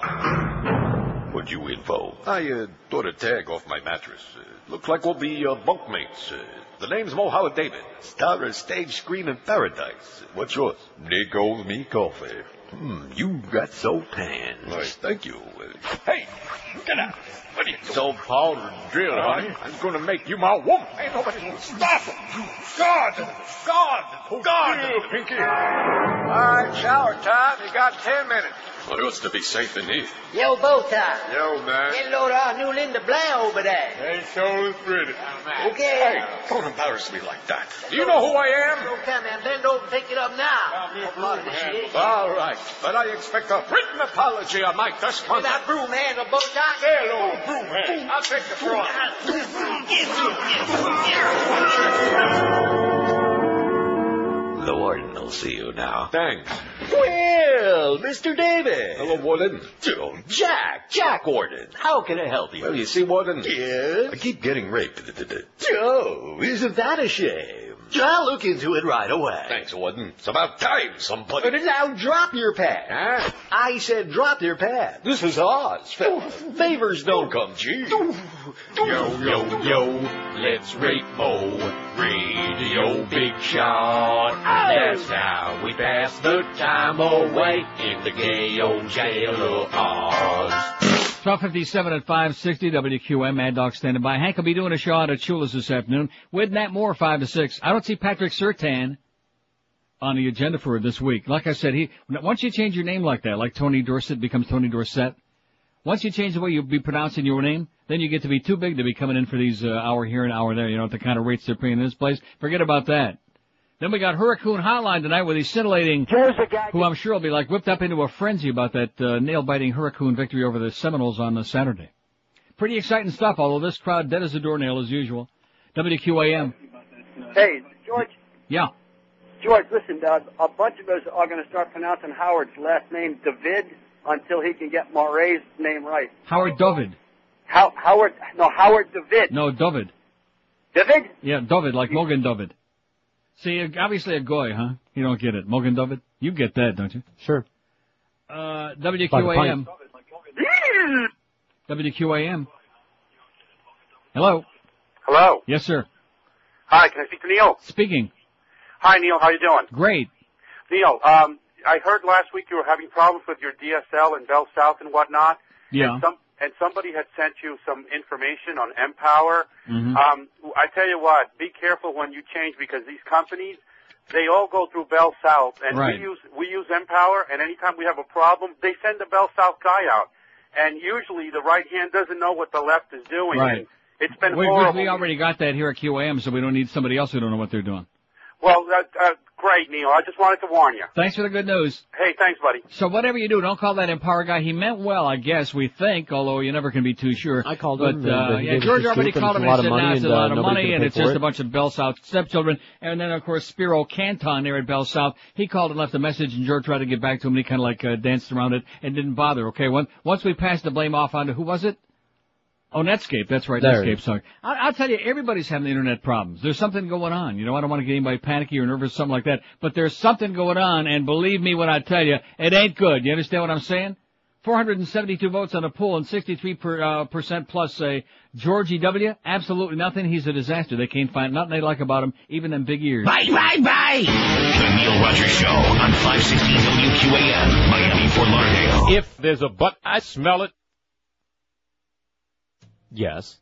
What'd you in for? I uh, tore a tag off my mattress. Uh, looks like we'll be uh, bunkmates. Uh, The name's Mohammed David. Star of stage screen in paradise. What's yours? Nick owes me coffee. Hmm, you got so tan. Nice, thank you. Hey, get out. What are you So powder and drill, honey. I'm gonna make you my woman. Ain't nobody gonna stop him. God! God! God! Pinky! All right, shower time. You got ten minutes. Well, what's to be safe in here? Yo, bow tie. Yo, man. Get a load of our new Linda Blair over there. Hey, show is pretty. Okay. Hey, don't embarrass me like that. Do you know who I am? So come and bend over and pick it up now. What initiation? All right, but I expect a written apology on my dust With that broom handle, bow tie. Hello, broom hand. I'll take the front. The warden will see you now. Thanks. Well, Mr. David. Hello, Warden. Oh, Jack, Jack Warden. How can I help you? Well, you see, Warden. Yes? I keep getting raped. Oh, isn't that a shame? I'll look into it right away. Thanks, Warden. It's about time somebody. But now drop your pad. Huh? I said drop your pad. This is Oz, fella. Oh, favors don't come cheap. Yo, yo, yo, let's rape Mo. Radio Big Shot. Oh. That's how we pass the time away in the gay old jail of Oz. 1257 at 560 WQM, Mad Dog standing by. Hank will be doing a show out at Shula's this afternoon with Nat Moore 5 to 6. I don't see Patrick Surtain on the agenda for this week. Like I said, he, once you change your name like that, like Tony Dorsett becomes Tony Dorsett, once you change the way you'll be pronouncing your name, then you get to be too big to be coming in for these uh, hour here and hour there. You know, at the kind of rates they're paying in this place. Forget about that. Then we got Hurricane Hotline tonight with his scintillating, who I'm sure will be like whipped up into a frenzy about that uh, nail-biting Hurricane victory over the Seminoles on uh, Saturday. Pretty exciting stuff, although this crowd dead as a doornail as usual. WQAM. Hey, George. Yeah. George, listen, uh, a bunch of us are going to start pronouncing Howard's last name David until he can get Moray's name right. Howard David. How, Howard, no, Howard David. No, David. David? Yeah, David, like Mogen David. See, obviously a goy, huh? You don't get it. Mogen David? You get that, don't you? Sure. Uh, WQAM. WQAM. Hello. Hello. Yes, sir. Hi, can I speak to Neil? Speaking. Hi, Neil. How you doing? Great. Neil, um, I heard last week you were having problems with your DSL and Bell South and whatnot. Yeah. And, some, and somebody had sent you some information on Empower. Mhm. Um, I tell you what, be careful when you change because these companies, they all go through Bell South, and Right. we use we use Empower. And anytime we have a problem, they send the Bell South guy out. And usually the right hand doesn't know what the left is doing. Right. It's been we, horrible. we already got that here at QAM, so we don't need somebody else who don't know what they're doing. Well, uh, uh, great, Neil. I just wanted to warn you. Thanks for the good news. Hey, thanks, buddy. So whatever you do, don't call that Empower guy. He meant well, I guess, we think, although you never can be too sure. I called but, him, and, uh, uh, yeah, George already called it's him and lot said, of money, nah, it's a uh, lot of money, and it's just it. a bunch of Bell South stepchildren. And then, of course, Spiro Canton there at Bell South, he called and left a message, and George tried to get back to him, and he kind of like uh, danced around it and didn't bother. Okay, when, once we passed the blame off onto, who was it? Oh, Netscape. That's right. There Netscape. Sorry. I, I'll tell you, everybody's having internet problems. There's something going on. You know, I don't want to get anybody panicky or nervous, or something like that. But there's something going on, and believe me when I tell you, it ain't good. You understand what I'm saying? 472 votes on a poll and 63 per, uh, percent plus say Georgie W. Absolutely nothing. He's a disaster. They can't find nothing they like about him, even them big ears. Bye, bye, bye. The Neil Rogers Show on 560 WQAM, Miami, Fort Lauderdale. If there's a but, I smell it. Yes.